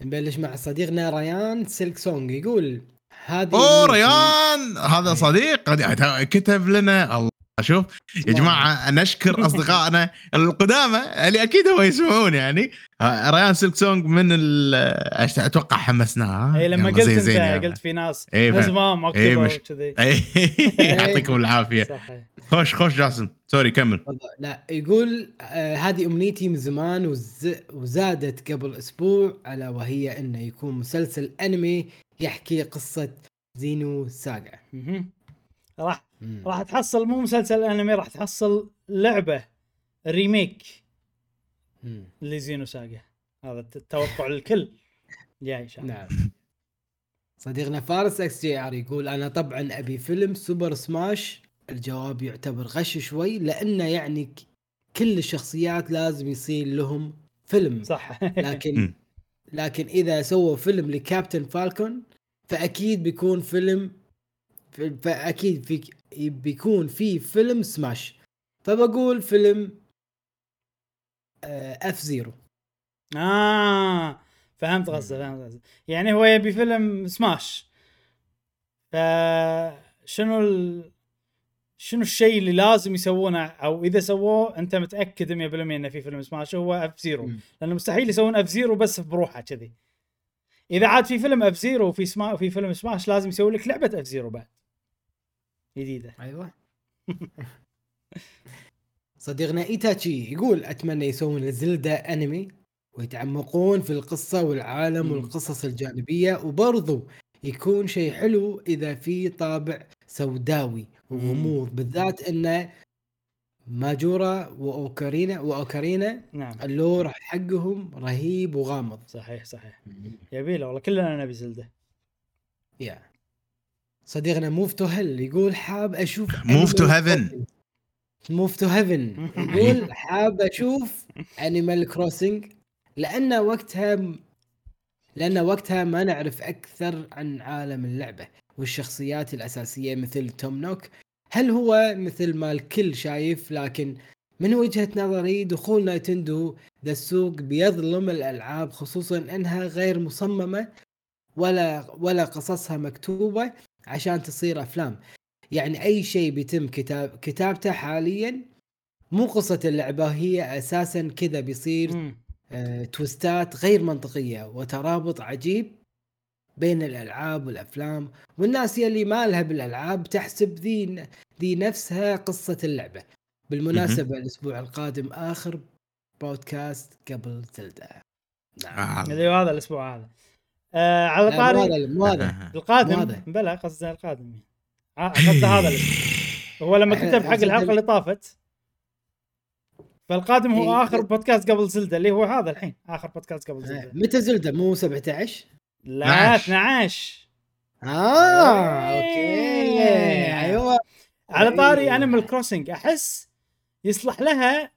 نبلش مع صديقنا ريان Silksong يقول هذه أوه. ريان هذا. صديق قد- كتب لنا الله شوف يا جماعة نشكر أصدقائنا القدامى اللي أكيد هو يسمعون يعني. آه، ريان Silksong من ال- أش- أتوقع حمسناه اي لما قلت زين أنت يلا. قلت في ناس. زمام إي اكتبوا مش- كذي. إي، يعطيكم العافية. صح خوش خوش جاسم. sorry كمل. لا يقول آه هذه أمنيتي من زمان وز... وزادت قبل أسبوع ألا وهي انه يكون مسلسل أنمي يحكي قصة زينو مهم. راح. راح تحصل مو مسلسل انمي راح تحصل لعبة remake مم. اللي Xenosaga هذا التوقع الكل جاي إن شاء الله. نعم. صديقنا فارس XGR يقول أنا طبعا أبي فيلم Super Smash الجواب يعتبر غش شوي لأنه يعني كل الشخصيات لازم يصير لهم فيلم. صح. لكن. لكن إذا سووا فيلم ل Captain Falcon فأكيد بيكون فيلم فأكيد في بيكون في فيلم Smash. فبقول فيلم F-Zero آه فهمت قصده فهمت قصده يعني هو يبي فيلم سماش. فشنو ال... شنو الشيء اللي لازم يسوونه؟ أو إذا سووه أنت متأكد 100% إنه في فيلم Smash هو F-Zero. لأنه مستحيل يسوون F-Zero بس بروحه كذي. إذا عاد في فيلم اف زيرو وفي سما في فيلم سماش لازم يسوي لك لعبة F-Zero بعد. جديدة. أيوه. صديقنا إيتاتشي يقول أتمنى يسوون Zelda أنمي ويتعمقون في القصة والعالم مم. والقصص الجانبية وبرضو يكون شيء حلو إذا في طابع سوداوي وغموض بالذات انه Majora و Ocarina و Ocarina نعم. ال lore حقهم رهيب وغامض. صحيح صحيح. يبي له والله كلنا نبي Zelda. يا صديقنا Move to hell يقول حاب أشوف Move to heaven. Move to heaven يقول حاب أشوف Animal Crossing لأن وقتها لأن وقتها ما نعرف أكثر عن عالم اللعبة والشخصيات الأساسية مثل Tom Nook هل هو مثل ما الكل شايف؟ لكن من وجهة نظري دخول نايتندو ذا السوق بيظلم الألعاب خصوصا أنها غير مصممة ولا ولا قصصها مكتوبة. عشان تصير أفلام. يعني أي شيء بيتم كتاب كتابته حاليا مو قصة اللعبة هي أساسا كذا بيصير. آه تويستات غير منطقية وترابط عجيب بين الألعاب والأفلام. والناس يلي ما لها بالألعاب تحسب ذي ذي نفسها قصة اللعبة. بالمناسبة الأسبوع القادم آخر بودكاست قبل زلدة نعم. آه. اللي هو هذا الأسبوع هذا. آه على لا، مو طاري هذا مو هذا القادم. بلا قصده القادم قصده هذا هو لما كتب حق الحلقة اللي طافت فالقادم هو إيه. آخر بودكاست قبل زلدة اللي هو هذا الحين آخر بودكاست قبل آه، زلدة متى زلدة مو 17 لا 12. 12 آه okay إيه. أيوه على طاري إيه. Animal Crossing أحس يصلح لها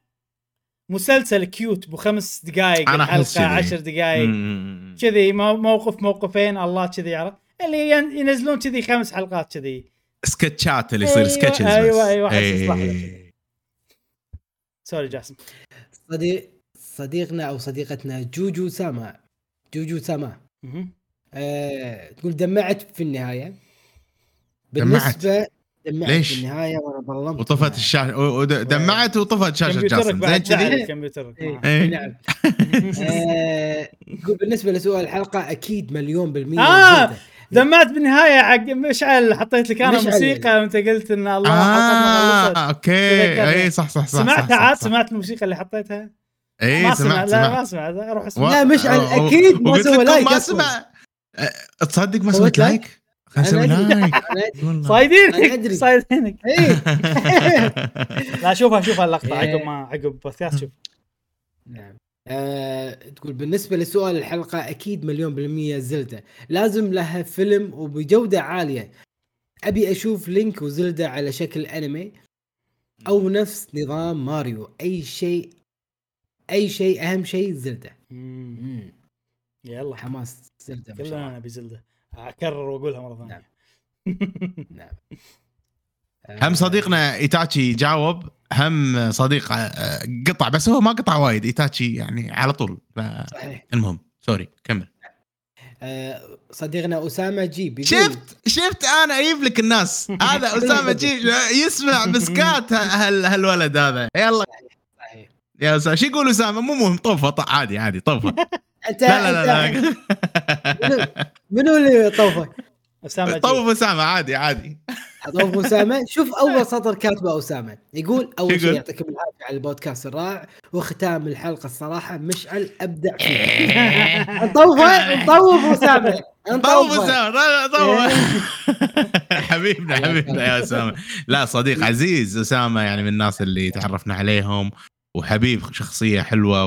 مسلسل cute بخمس دقائق أنا الحلقة كذي. عشر دقائق. كذي مو- موقف موقفين الله كذي عرفت اللي ين- ينزلون كذي خمس حلقات كذي سكتشات اللي يصير أيوة، sketches بس. أيوة، أيوة،. sorry جاسم صديق صديقنا أو صديقتنا جوجو ساما جوجو ساما مهم. آه، تقول دمعت في النهاية؟ بالنسبة دمعت ليش؟ في النهايه وأنا ظلمت وطفت الشاشة ودمعت وطفت شاشة جاسم زين بعد كذي كمبيوترك إيه. إيه. نعم آه، بالنسبة لسؤال الحلقة أكيد مليون بالمية آه،. دمعت بالنهاية حق مشعل حطيت لك أنا. موسيقى وأنت قلت إن الله آه okay. اي صح صح صح سمعتها عاد. سمعت الموسيقى اللي حطيتها اي سمعت سمعت لا ما سمعت أروح اسمع لا، مشعل أكيد ما سوى like ما. سمع تصدق ما سويت like خلينا نسوي. like صايدينك. صايدينك. إيه. لا شوفها شوفها اللقطة إيه. عقب ما عقب البودكاست شوف. نعم. آه، تقول بالنسبة لسؤال الحلقة أكيد مليون بالمية Zelda. لازم لها فيلم وبجودة عالية. أبي أشوف Link و Zelda على شكل أنمي أو نفس نظام ماريو. أي شيء أي شيء أهم شيء Zelda. يلا. حماس Zelda كلنا نبي Zelda. أكرر وأقولها مرة ثانية. نعم. هم صديقنا إيتاتشي جاوب. هم صديق آه، قطع بس هو ما قطع وايد. إيتاتشي يعني على طول. ف- صحيح. المهم sorry كمل. آه، صديقنا أسامة جيب شفت؟ شفت؟ أنا أجيب لك الناس. هذا أسامة جي يسمع مسكات هال هالولد هذا. يلا. يا اسامه شو يقول اسامه مو مهم طوفه ط- عادي عادي طوفه أنت لا لا لا, لا. منو- اللي طوفه؟ أسامة. طوف اسامه عادي عادي. اضوف اسامه شوف أول سطر كاتبه أسامة. يقول أول شيء؟ يعطيكم العافية على البودكاست الرائع وختام الحلقة الصراحة مشعل أبدع فيه. نطوفه نطوف اسامه طوف نطوفه اسامه لا، لا، طوف حبيبنا حبيبنا يا أسامة. لا صديق عزيز أسامة يعني من الناس اللي تعرفنا عليهم. وحبيب شخصية حلوة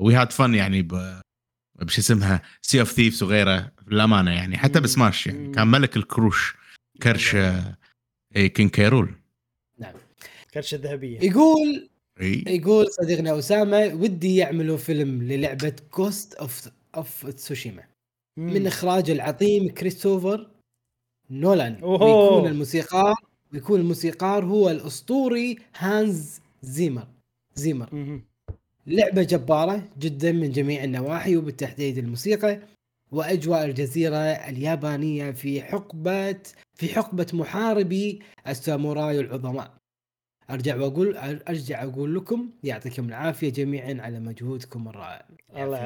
we had fun يعني ب بش اسمها Sea of Thieves وغيره للأمانة يعني حتى. بسماش يعني. كان ملك الكروش كرش آه، اي King K. Rool. كرشة ذهبية. يقول إي. يقول صديقنا أسامة ودي يعملوا فيلم للعبة Ghost of of Tsushima من إخراج العظيم كريستوفر نولان. ويكون الموسيقار ويكون الموسيقار هو الأسطوري هانز زيمر. زيمر مم. لعبة جبارة جدا من جميع النواحي وبالتحديد الموسيقى وأجواء الجزيرة اليابانية في حقبة في حقبة محاربي الساموراي العظماء أرجع واقول أرجع أقول لكم يعطيكم العافية جميعا على مجهودكم الرائع.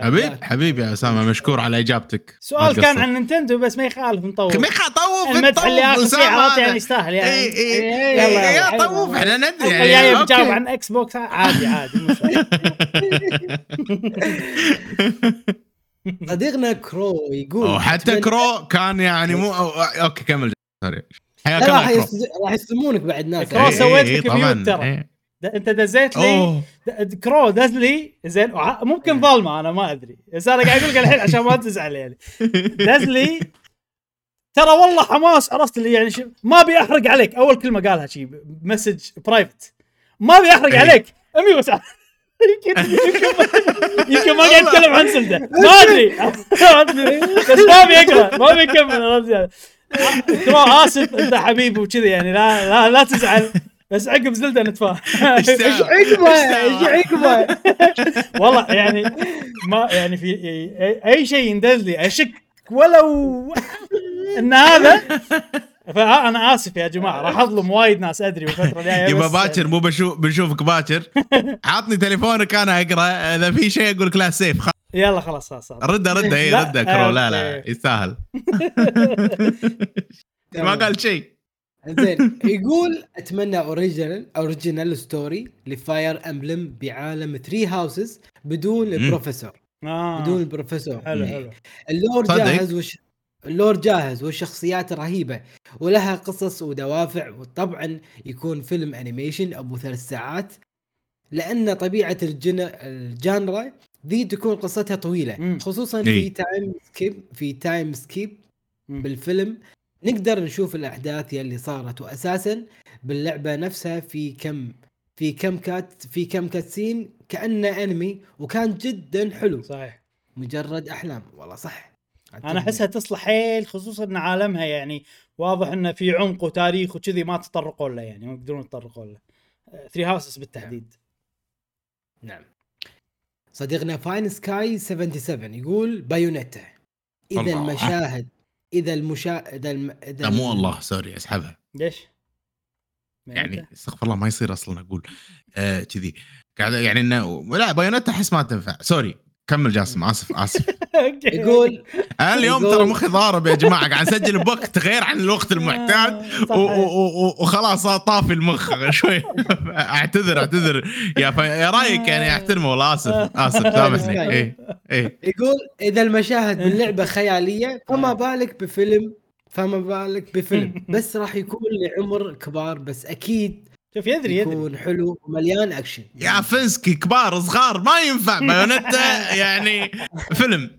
حبيب حبيبي يا أسامة مشكور على إجابتك. سؤال كان. عن Nintendo بس ما يخالف نطول ما يخطوف المدح اللي آخر فيه عرفت يعني يستاهل يعني. اي اي يلا، اي يلا، يا. طوف إحنا ندري يعني. بجاوب عن Xbox عادي عادي. صديقنا كرو يقول وحتى أتمنى- كرو كان يعني مو أو- okay كمل. sorry حياك راح راح يسمونك بعد ناس. كرو إيه، سويت إيه، لك mute ترى. إيه. أنت دزيت لي د- كرو دز لي زين وع- ممكن ظلمه أنا ما أدري. بس أنا قاعد أقول لك الحين عشان ما تزعل يعني. دز لي. ترى والله حماس عرفت اللي يعني شو ما أبي أحرق عليك. أول كلمة قالها شي message private ما أبي أحرق إيه. عليك. أمي بس يمكن ما قاعد يتكلم عن Zelda ما أدري. ما أدري. بس ما أبي أقرأ. ما أبي أكمل كرو آسف أنت حبيبي وكذا يعني لا لا لا تزعل بس عقب Zelda نتفاهم إيش إيش؟ عقبه إيش إيش؟ عقبه والله يعني ما يعني في أي- أي شيء يندز لي أشك ولو إن هذا فانا آسف يا جماعة راح أظلم وايد ناس أدري بالفترة الجاية يبا باكر مو بشوف بنشوفك باكر عطني تليفونك أنا أقرأ إذا في شيء أقول لك لا سيف خ- يلا خلاص خلاص خلاص. رده رده اي رده كرو لا. لا يستاهل ما قال شيء زين يقول أتمنى original original story ل Fire Emblem بعالم Three Houses بدون. البروفيسور آه. بدون البروفيسور حلو مم. حلو ال lore. جاهز وش ال lore جاهز والشخصيات رهيبة ولها قصص ودوافع وطبعا يكون فيلم animation أبو ثلاث ساعات لأن طبيعة ال gen... ال genre ذي تكون قصتها طويلة مم. خصوصا في. time skip في time skip مم. بالفيلم نقدر نشوف الأحداث يلي صارت واساسا باللعبة نفسها في كم في كم cut في كم cutscene كأنه انمي وكان جدا حلو صحيح مجرد أحلام والله صح أنا أحسها تصلح حيل خصوصا إن عالمها يعني واضح إنه في عمق وتاريخ وكذي ما تطرقوا له يعني ما يقدرون يتطرقوا له. Three Houses بالتحديد. نعم. صديقنا Fine Sky 77 يقول Bayonetta إذا الله. المشاهد إذا المشا إذا الم... إذا لا مو الله sorry أسحبها. ليش؟ يعني استغفر الله ما يصير أصلا أقول. آه، كذي. قاعد يعني انه لا Bayonetta أحس ما تنفع. sorry. كمل جاسم آسف آسف. يقول أنا اليوم ترى مخي ضارب يا جماعة قاعد أسجل بوقت غير عن الوقت المعتاد آه، و- وخلاص طافي المخ شوي. أعتذر أعتذر. يا رأيك يعني احترمه والله آسف آسف. سامحني. إيه إيه. يقول إذا المشاهد باللعبة خيالية فما بالك بفيلم فما بالك بفيلم. بس راح يكون لعمر كبار بس أكيد شوف يدري يدري. يكون حلو ومليان اكشن يا Fine Sky كبار صغار ما ينفع Bayonetta يعني فيلم.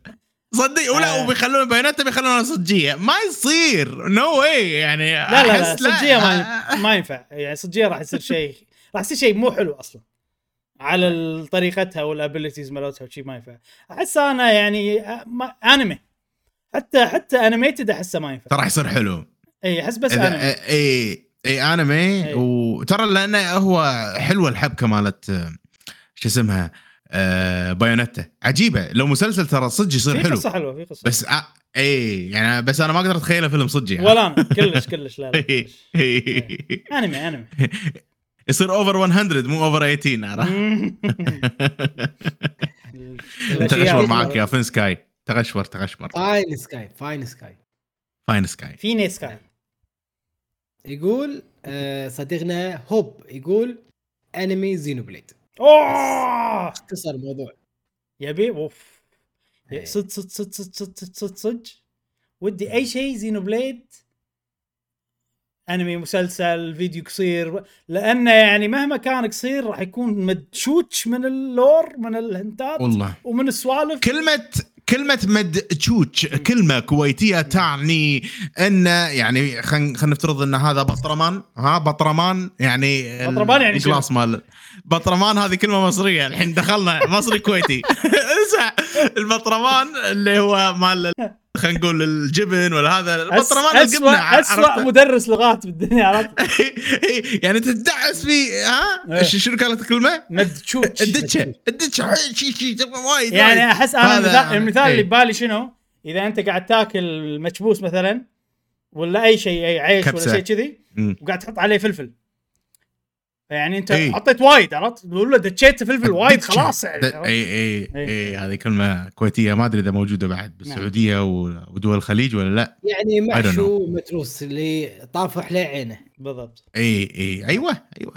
صدق ولا آه. وبيخلون Bayonetta بيخلونها صجية. ما يصير. no way يعني لا لا لا صجية ما ما ينفع. يعني صجية راح يصير شيء راح يصير شيء مو حلو أصلا. على طريقتها وال abilities مالتها وشي ما ينفع. أحس أنا يعني انمي حتى حتى animated أحسه ما ينفع. راح يصير حلو. اي أحس بس انمي اي اي أنمي. إيه. وترى لأنه هو حلوة الحبكة مالت شو اسمها آه Bayonetta. عجيبة. لو مسلسل ترى صدق يصير في حلو. قصة حلوة في قصة. بس آه اي يعني بس أنا ما أقدر اتخيله فيلم صدق يعني. ولا أنا. كلش كلش. لا, لا إيه. كلش. إيه. أنمي أنمي. يصير over 100 مو over 18 عرفت تغشور معك يا فين سكاي. تغشور تغشور. Fine Sky Fine Sky Fine Sky فيني Sky. يقول آه، صديقنا هوب يقول انمي Xenoblade أوه! اختصر الموضوع. يبي أوف. إيه. صد صد صد صد صد صد صد صد ودي أي إيه. شيء Xenoblade انمي مسلسل فيديو قصير. لأنه يعني مهما كان قصير راح يكون مدشوش من اللور من الهنتات والله. ومن السوالف. كلمة كلمة كلمة مدشوش كلمة كويتية تعني إن يعني خلينا نفترض إن هذا بطرمان ها بطرمان يعني بطرمان يعني؟ الجلاس مال بطرمان هذه كلمة مصرية الحين دخلنا مصري كويتي اسمع البطرمان اللي هو مال ال- خلينا نقول الجبن ولا هذا أس- البطرمان اسوء؟ مدرس لغات بالدنيا عرفت يعني تدعس فيه ها إيه. شنو كانت الدتشة الدتشة شي شي وايد يعني. أحس أنا هذا- المثال, إيه. اللي ببالي شنو؟ إذا أنت قاعد تاكل مكبوس مثلا ولا أي شيء أي عيش. ولا شيء كذي. وقاعد تحط عليه فلفل يعني انت إيه. حطيت وايد عرفت؟ تقول له دشيت فلفل وايد خلاص يعني اي؟ اي إيه. اي هذه كلمة كويتية ما أدري إذا موجودة بعد بالسعوديه و- ودول الخليج ولا لا يعني محشو متروس اللي طافح له عينه بالضبط اي اي أيوه أيوه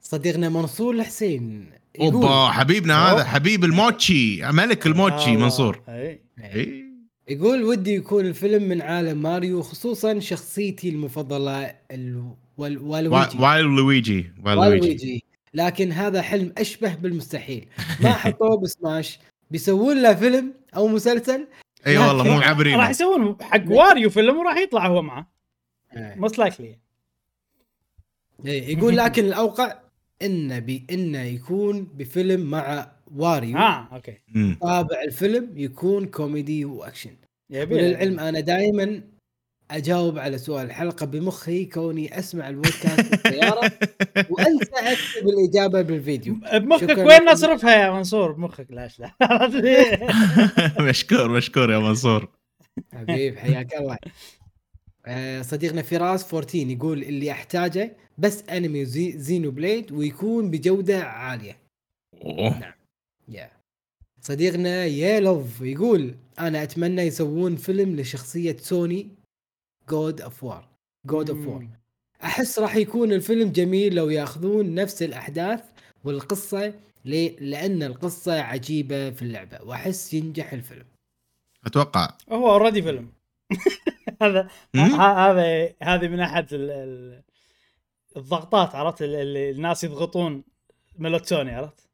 صديقنا منصور الحسين يقول أوبا حبيبنا أوه. هذا حبيب الموتشي ملك الموتشي آه، منصور إيه. اي يقول ودي يكون الفيلم من عالم ماريو خصوصا شخصيتي المفضلة ال... والويجي. وايل لويجي وايل لويجي. والويجي. لكن هذا حلم أشبه بالمستحيل. ما حطوه بسماش. بيسوون له فيلم أو مسلسل. إي والله مو راح معبرين يسوون حق Wario فيلم وراح يطلع هو معه. most likely إيه، يقول لكن الأوقع إنه بي إنه يكون بفيلم مع Wario. آه okay. طابع الفيلم يكون كوميدي وأكشن. وللعلم أنا دائما أجاوب على سؤال الحلقة بمخي كوني أسمع البودكاست في السيارة وأنسى أكتب الإجابة بالفيديو. بمخك وين لكم. نصرفها يا منصور؟ بمخك لاش لا. مشكور مشكور يا منصور. حبيب حياك الله. آه، صديقنا فراس 14 يقول اللي أحتاجه بس أنمي زي Xenoblade ويكون بجودة عالية. أوه. yeah. صديقنا يلوف يقول أنا أتمنى يسوون فيلم لشخصية Sony God of War God of War أحس راح يكون الفيلم جميل لو ياخذون نفس الأحداث والقصة ليه؟ لأن القصة عجيبة في اللعبة وأحس ينجح الفيلم. أتوقع. هو اوريدي فيلم. هذا هذا هذه من أحد ال- ال- الضغطات عرفت؟ ال- ال- الناس يضغطون ميلوتوني عرفت؟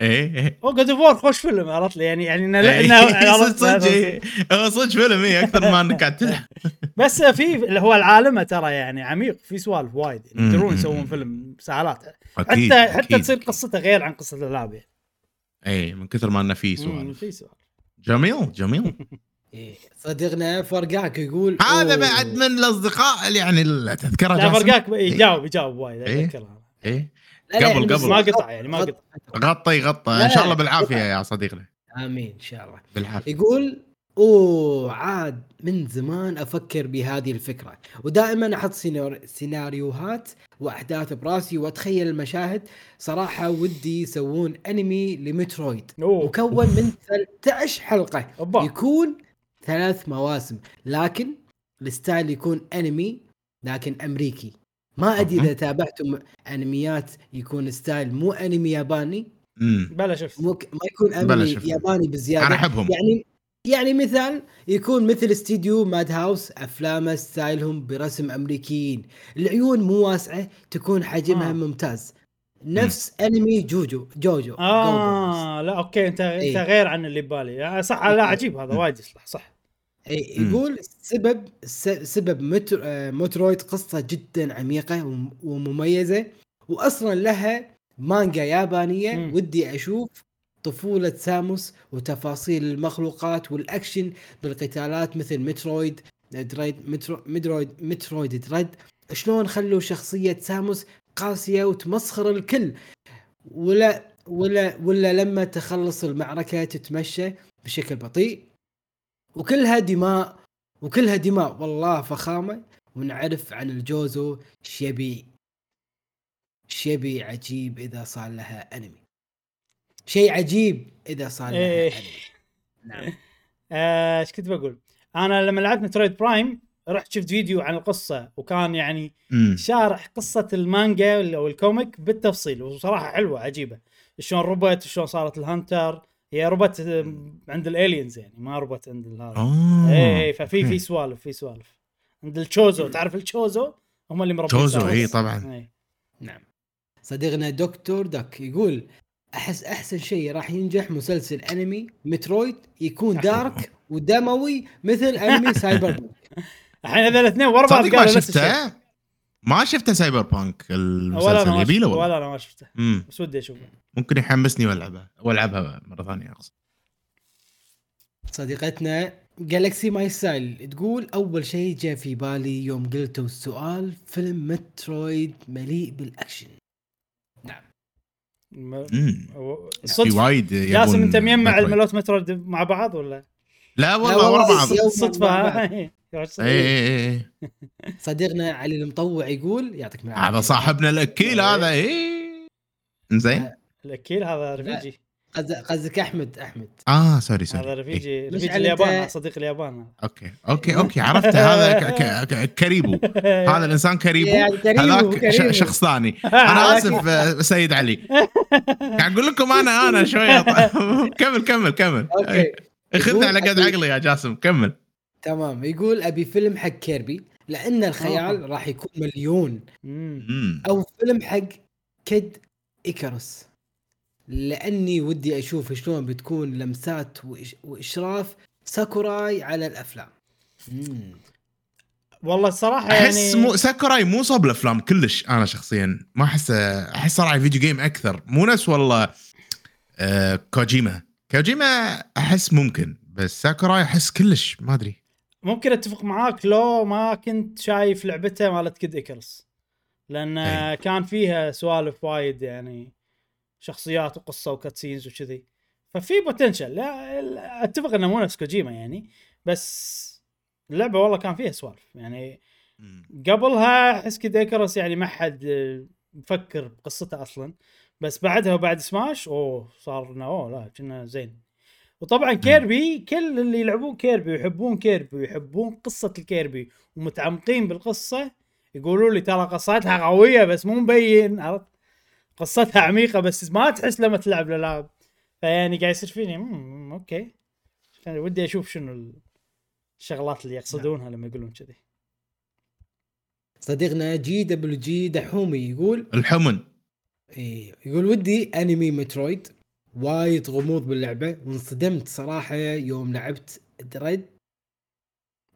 إيه إيه هو جود اوف خش فيلم عرفت لي يعني يعني إنه- إيه،؟ صدق صدق إيه. هو صدق فيلم إيه أكثر ما إنك قاعد تلعب بس في اللي هو العالم ترى يعني عميق في سوالف وايد يقدرون يسوون. فيلم ساعات حتى حتى. تصير قصته غير عن قصة الألعاب يعني إيه من كثر ما إنه في سؤال في سؤال جميل جميل إيه. صديقنا فرقاك يقول هذا. بعد من الأصدقاء اللي يعني تذكره لا؟ فرقاك يجاوب يجاوب وايد إيه. اتذكرها إيه قبل- يعني قبل. بس ما قطع يعني ما قطع. غطى. يغطى لا، إن شاء الله بالعافية. يا صديقنا آمين إن شاء الله. بالعافية. يقول أوه عاد من زمان أفكر بهذه الفكرة. ودائما أحط سينار- سيناريوهات وأحداث براسي وأتخيل المشاهد. صراحة ودي يسوون أنمي ل Metroid. أوه. مكون من 13 حلقة. أوبا. يكون ثلاث مواسم لكن ال style يكون أنمي لكن أمريكي. ما أدري إذا تابعتم أنميات يكون style مو أنمي ياباني. امم بلى شفت. مو ما يكون أنمي. ياباني بزيادة. أنا أحبهم. يعني يعني مثال يكون مثل استديو Madhouse أفلامه style هم برسم أمريكيين. العيون مو واسعة تكون حجمها آه. ممتاز. نفس أنمي JoJo JoJo آه لا okay انت أنت إيه. غير عن اللي ببالي. آه، صح لا عجيب هذا وايد يصلح صح. مم. يقول سبب سبب متر آه، Metroid قصة جدا عميقة وم- ومميزة واصلا لها مانجا يابانية مم. ودي أشوف طفولة ساموس وتفاصيل المخلوقات والأكشن بالقتالات مثل مترويد دريد مترو مترويد مترويد دريد. شلون خلوا شخصية ساموس قاسية وتمسخر الكل؟ ولا ولا ولا لما تخلص المعركة تتمشى بشكل بطيء. وكلها دماء وكلها دماء والله فخامة ونعرف عن الجوزو شيبي شي عجيب إذا صار لها أنمي. شيء عجيب إذا صار لها إيه. أنمي. نعم. آه، إيش كنت بقول؟ أنا لما لعبت Metroid Prime رحت شفت فيديو عن القصة وكان يعني شارح قصة المانجا أو ال comic بالتفصيل وصراحة حلوة عجيبة. شلون ربط شلون صارت ال hunter هي ربط آه، عند ال aliens يعني ما ربط عند هذا. آه. إيه ففي okay. في سوالف في سوالف. عند التشوزو تعرف التشوزو هم اللي مربين Chozo. اي طبعا. إي. نعم. صديقنا دكتور دك يقول أحس أحسن شيء راح ينجح مسلسل أنمي Metroid يكون dark ودموي مثل أنمي Cyberpunk الحين هذول الاثنين ورا بعض ما شفته؟ ما شفته Cyberpunk ولا المسلسل أنا ما يبي له شفته والله ولا أنا ما شفته. بس ودي أشوفه. ممكن يحمسني والعبها وألعبها مرة ثانية أقصد صديقتنا Galaxy My Style تقول أول شيء جاء في بالي يوم قلتوا السؤال فيلم Metroid مليء بالأكشن م- مم. و- في صدفه وايد يبون جاسم أنت مجمع Metroid. الملوت مترو مع بعض ولا لا والله ورا بعض صدفه مع ها؟ بعض. إي. اي اي اي صديقنا علي المطوع يقول يعطيك العافية هذا صاحبنا الأكيل هذا اي زين الأكيل هذا رفيجي. قصد- قصدك أحمد أحمد. آه sorry sorry هذا إيه. رفيجي مش رفيجي اليابان صديق اليابان. okay okay okay عرفته. هذا ك- ك- ك- كريبو هذا الإنسان كريبو هذاك. ش- شخص ثاني. أنا آسف آه، سيد علي. قاعد أقول لكم أنا أنا شوية كمل كمل كمل. okay. خذنا على قد عقلي يا جاسم كمل. تمام. يقول أبي فيلم حق Kirby لأن الخيال راح يكون مليون. أو فيلم حق Kid Icarus. لأني ودي أشوف شلون بتكون لمسات وإش- وإشراف ساكوراي على الأفلام. مم. والله الصراحة أحس يعني مو ساكوراي مو صوب الأفلام كلش أنا شخصيا. ما أحس أحس صراحة video game أكثر. مو نفس والله آه كوجيما. كوجيما أحس ممكن بس ساكوراي أحس كلش ما أدري. ممكن أتفق معاك لو ما كنت شايف لعبته مالت Kid Icarus لأن أي. كان فيها سوالف وايد يعني. شخصيات وقصة و cutscenes وكذي. ففي potential لا أتفق إنه مو نفس كوجيما يعني بس اللعبه والله كان فيها سوالف. يعني قبلها أحس Icarus يعني ما حد مفكر بقصته أصلا. بس بعدها وبعد سماش أوه صار أوه لا كنا زين. وطبعا Kirby كل اللي يلعبون Kirby ويحبون Kirby ويحبون قصة ال Kirby ومتعمقين بالقصة يقولوا لي ترى قصتها قوية بس مو مبين عرفت؟ قصتها عميقة بس ما تحس لما تلعب الألعاب. فيعني قاعد يصير فيني مم okay. يعني ودي أشوف شنو الشغلات اللي يقصدونها لما يقولون كذي. صديقنا GWG دحومي يقول الحمن. إيه يقول ودي أنمي Metroid وايد غموض باللعبة وانصدمت صراحة يوم لعبت Dread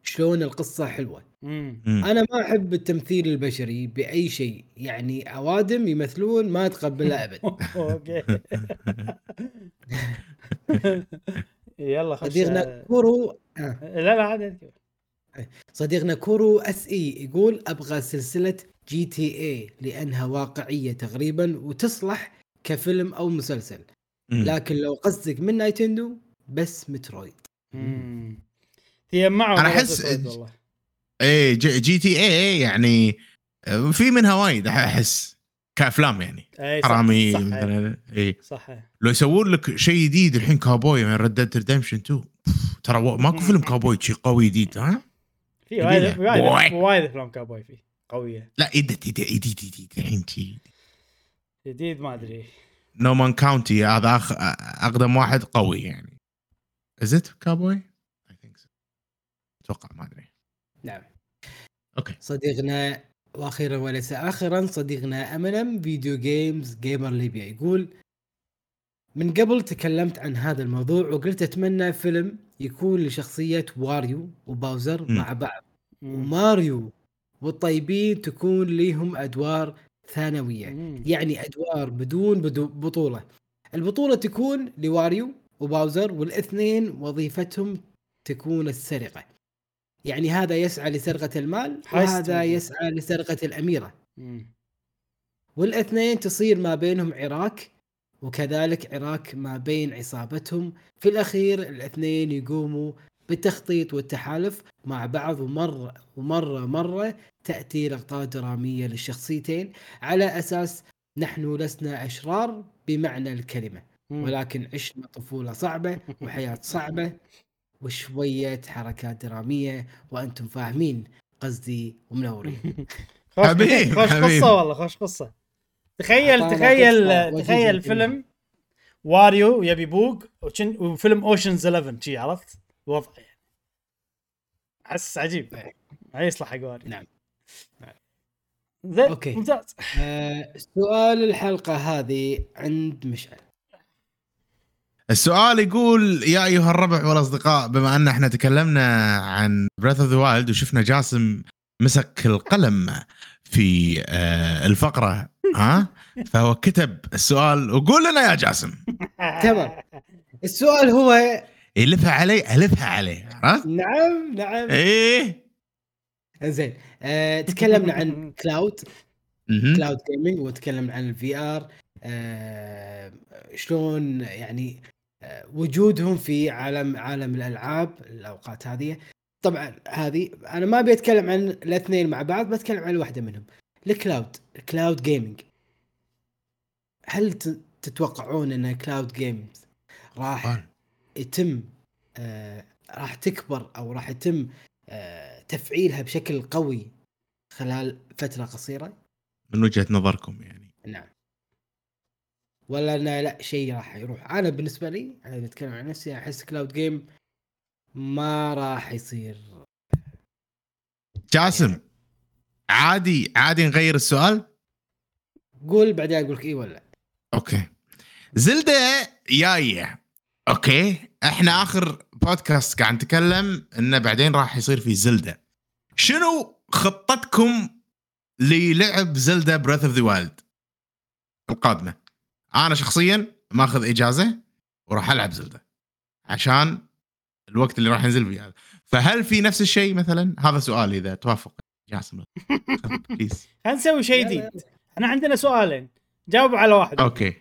شلون القصة حلوة. امم مم. أنا ما أحب التمثيل البشري بأي شيء. يعني أوادم يمثلون ما اتقبلها أبد. okay. يلا خش. صديقنا كورو آه. لا لا عادي صديقنا كورو SA يقول أبغى سلسلة GTA لأنها واقعية تقريبا وتصلح كفيلم أو مسلسل. مم. لكن لو قصدك من Nintendo بس Metroid. مم. تجمعوا مرات أحس- الفويد والله. إيه G, GTA يعني آه، في منها وايد أحس كأفلام يعني. اي صح حرامي صح مثلا اي صح لو يسوون لك شيء جديد الحين كابوي من Red Dead Redemption 2 بف، ترى ماكو فيلم كابوي شيء قوي جديد ها؟ في. وايد وايد. وايد أفلام كابوي فيه قوية. لا جديد جديد جديد جديد الحين شي. جديد ما أدري. No Man Country هذا. أقدم واحد قوي يعني. is it cowboy؟ أتوقع ما أدري. نعم. okay. صديقنا وأخيرا وليس اخرا صديقنا امنم video games gamer ليبيا يقول من قبل تكلمت عن هذا الموضوع وقلت أتمنى فيلم يكون لشخصية Wario و Bowser مم. مع بعض. وماريو والطيبين تكون ليهم أدوار ثانوية. مم. يعني أدوار بدون بدو بطولة. البطولة تكون لواريو وباوزر والإثنين وظيفتهم تكون السرقة. يعني هذا يسعى لسرقة المال وهذا. يسعى لسرقة الأميرة. والأثنين تصير ما بينهم عراك وكذلك عراك ما بين عصابتهم في الأخير الأثنين يقوموا بالتخطيط والتحالف مع بعض ومرة ومرة مرة تأتي لقطات درامية للشخصيتين على أساس نحن لسنا أشرار بمعنى الكلمة. ولكن عشنا طفولة صعبة وحياة صعبة وشوية حركات درامية وأنتم فاهمين قصدي ومنورين خوش حبيب، خوش حبيب. قصة والله خوش قصة تخيل تخيل تخيل. فيلم واريو يبي بوق وشن وفيلم اوشنز 11 شي عرفت؟ وضع يعني أحس عجيب هاي يصلح اقواري نعم. زين أوكي. ممتاز آه، سؤال الحلقة هذه عند مشعل السؤال يقول يا أيها الربع والأصدقاء بما أن إحنا تكلمنا عن بريث اوف ذا وايلد وشفنا جاسم مسك القلم في آه، الفقرة ها؟ فهو كتب السؤال وقول لنا يا جاسم. تمام. السؤال هو يلفها علي الفها عليه عرفت؟ نعم نعم. إيه. زين. آه، تكلمنا عن cloud. Cloud gaming وتكلمنا عن ال VR شلون يعني وجودهم في عالم عالم الألعاب الأوقات هذه. طبعا هذه أنا ما أبي أتكلم عن الاثنين مع بعض بتكلم عن واحدة منهم ال cloud cloud gaming هل تتوقعون إن cloud games راح. يتم آه راح تكبر أو راح يتم آه تفعيلها بشكل قوي خلال فترة قصيرة؟ من وجهة نظركم يعني. نعم. ولا إنه لا شيء راح يروح. أنا بالنسبة لي أنا بتكلم عن نفسي أحس cloud game ما راح يصير. جاسم عادي عادي نغير السؤال؟ قول بعدين أقول لك إي ولا لا. Okay. زلدة جاية. Okay. إحنا آخر بودكاست قاعد نتكلم إنه بعدين راح يصير في زلدة. شنو خطتكم للعب زلدة Breath of the Wild القادمة؟ أنا شخصيا ماخذ إجازة وراح ألعب زلدة عشان الوقت اللي راح ينزل فيه هذا فهل في نفس الشيء مثلا؟ هذا سؤال إذا توافق. جاسم please خلينا نسوي شيء جديد. إحنا عندنا سؤالين. جاوب على واحد. Okay.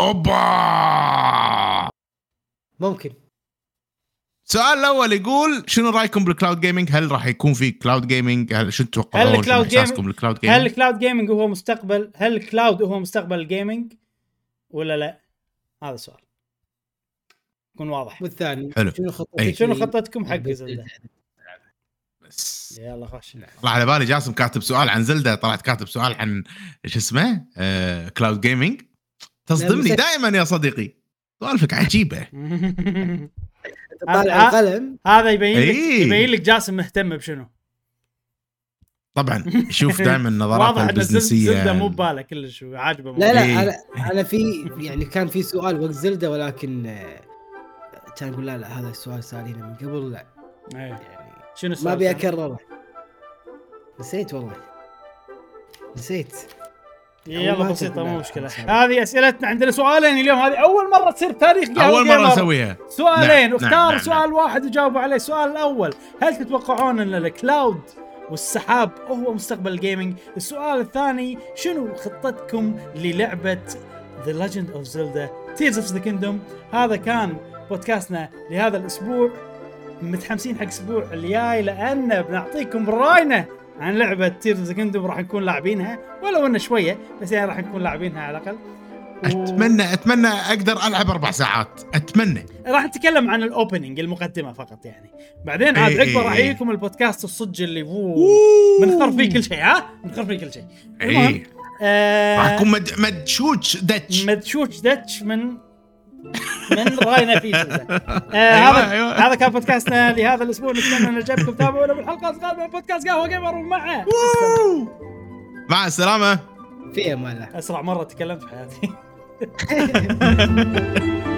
أوبا! ممكن. السؤال الأول يقول شنو رأيكم بال cloud gaming؟ هل راح يكون في cloud gaming؟ هل شنو تتوقعون؟ هل ال cloud إحساسكم بال cloud هل gaming؟ ال cloud gaming هو مستقبل هل ال cloud هو مستقبل ال gaming ولا لا؟ هذا السؤال يكون واضح والثاني حلو. شنو خطتك أي. شنو خطتكم حق زلدة؟ بس يلا خش طلع على بالي جاسم كاتب سؤال عن زلدة طلعت كاتب سؤال عن شو اسمه؟ آه cloud gaming تصدمني دائما يا صديقي سوالفك عجيبة طالع هذا- القلم هذا يبين لك إيه. يبين لك جاسم مهتم بشنو طبعا يشوف دائما نظراته واضح ان زلدة البزنسية مو بباله كلش عاجبه لا لا إيه. أنا أنا في يعني كان في سؤال وقت زلدة ولكن آه، كان يقول لا لا هذا السؤال سالينا من قبل لا إيه. يعني شنو ما السؤال أبي الثاني؟ أكرره نسيت والله نسيت يلا بسيطة مو مشكلة. هذه أسئلتنا عندنا سؤالين اليوم. هذه أول مرة تصير تاريخ قهوة أول جيمر. نسويها. سؤالين. نعم، واختار نعم، نعم، سؤال واحد وجاوبوا عليه. السؤال الأول هل تتوقعون أن الكلاود والسحاب هو مستقبل ال gaming السؤال الثاني شنو خطتكم للعبة The Legend of Zelda Tears of the Kingdom هذا كان بودكاستنا لهذا الأسبوع. متحمسين حق الأسبوع الجاي لأن بنعطيكم رأينا. عن لعبة Tears of the Kingdom راح نكون لاعبينها ولو إنه شوية بس يعني راح نكون لاعبينها على الأقل. و- اتمنى أتمنى أقدر ألعب أربع ساعات. أتمنى. راح نتكلم عن ال opening المقدمة فقط يعني. بعدين عاد إيه راح. يجيكم البودكاست الصج اللي وو بنختار فيه كل شيء ها؟ بنختار فيه كل شيء. إي. راح آه اكون مد... مدشوش دتش. مدشوش دتش من من راينا في. آه أيوة، هذا أيوة. هذا كان بودكاستنا لهذا الأسبوع نتمنى أن عجبكم تابعونا بالحلقة القادمه من بودكاست قهوة جيمر ومعه. مع السلامة. في أمان الله. أسرع مرة تكلمت في حياتي.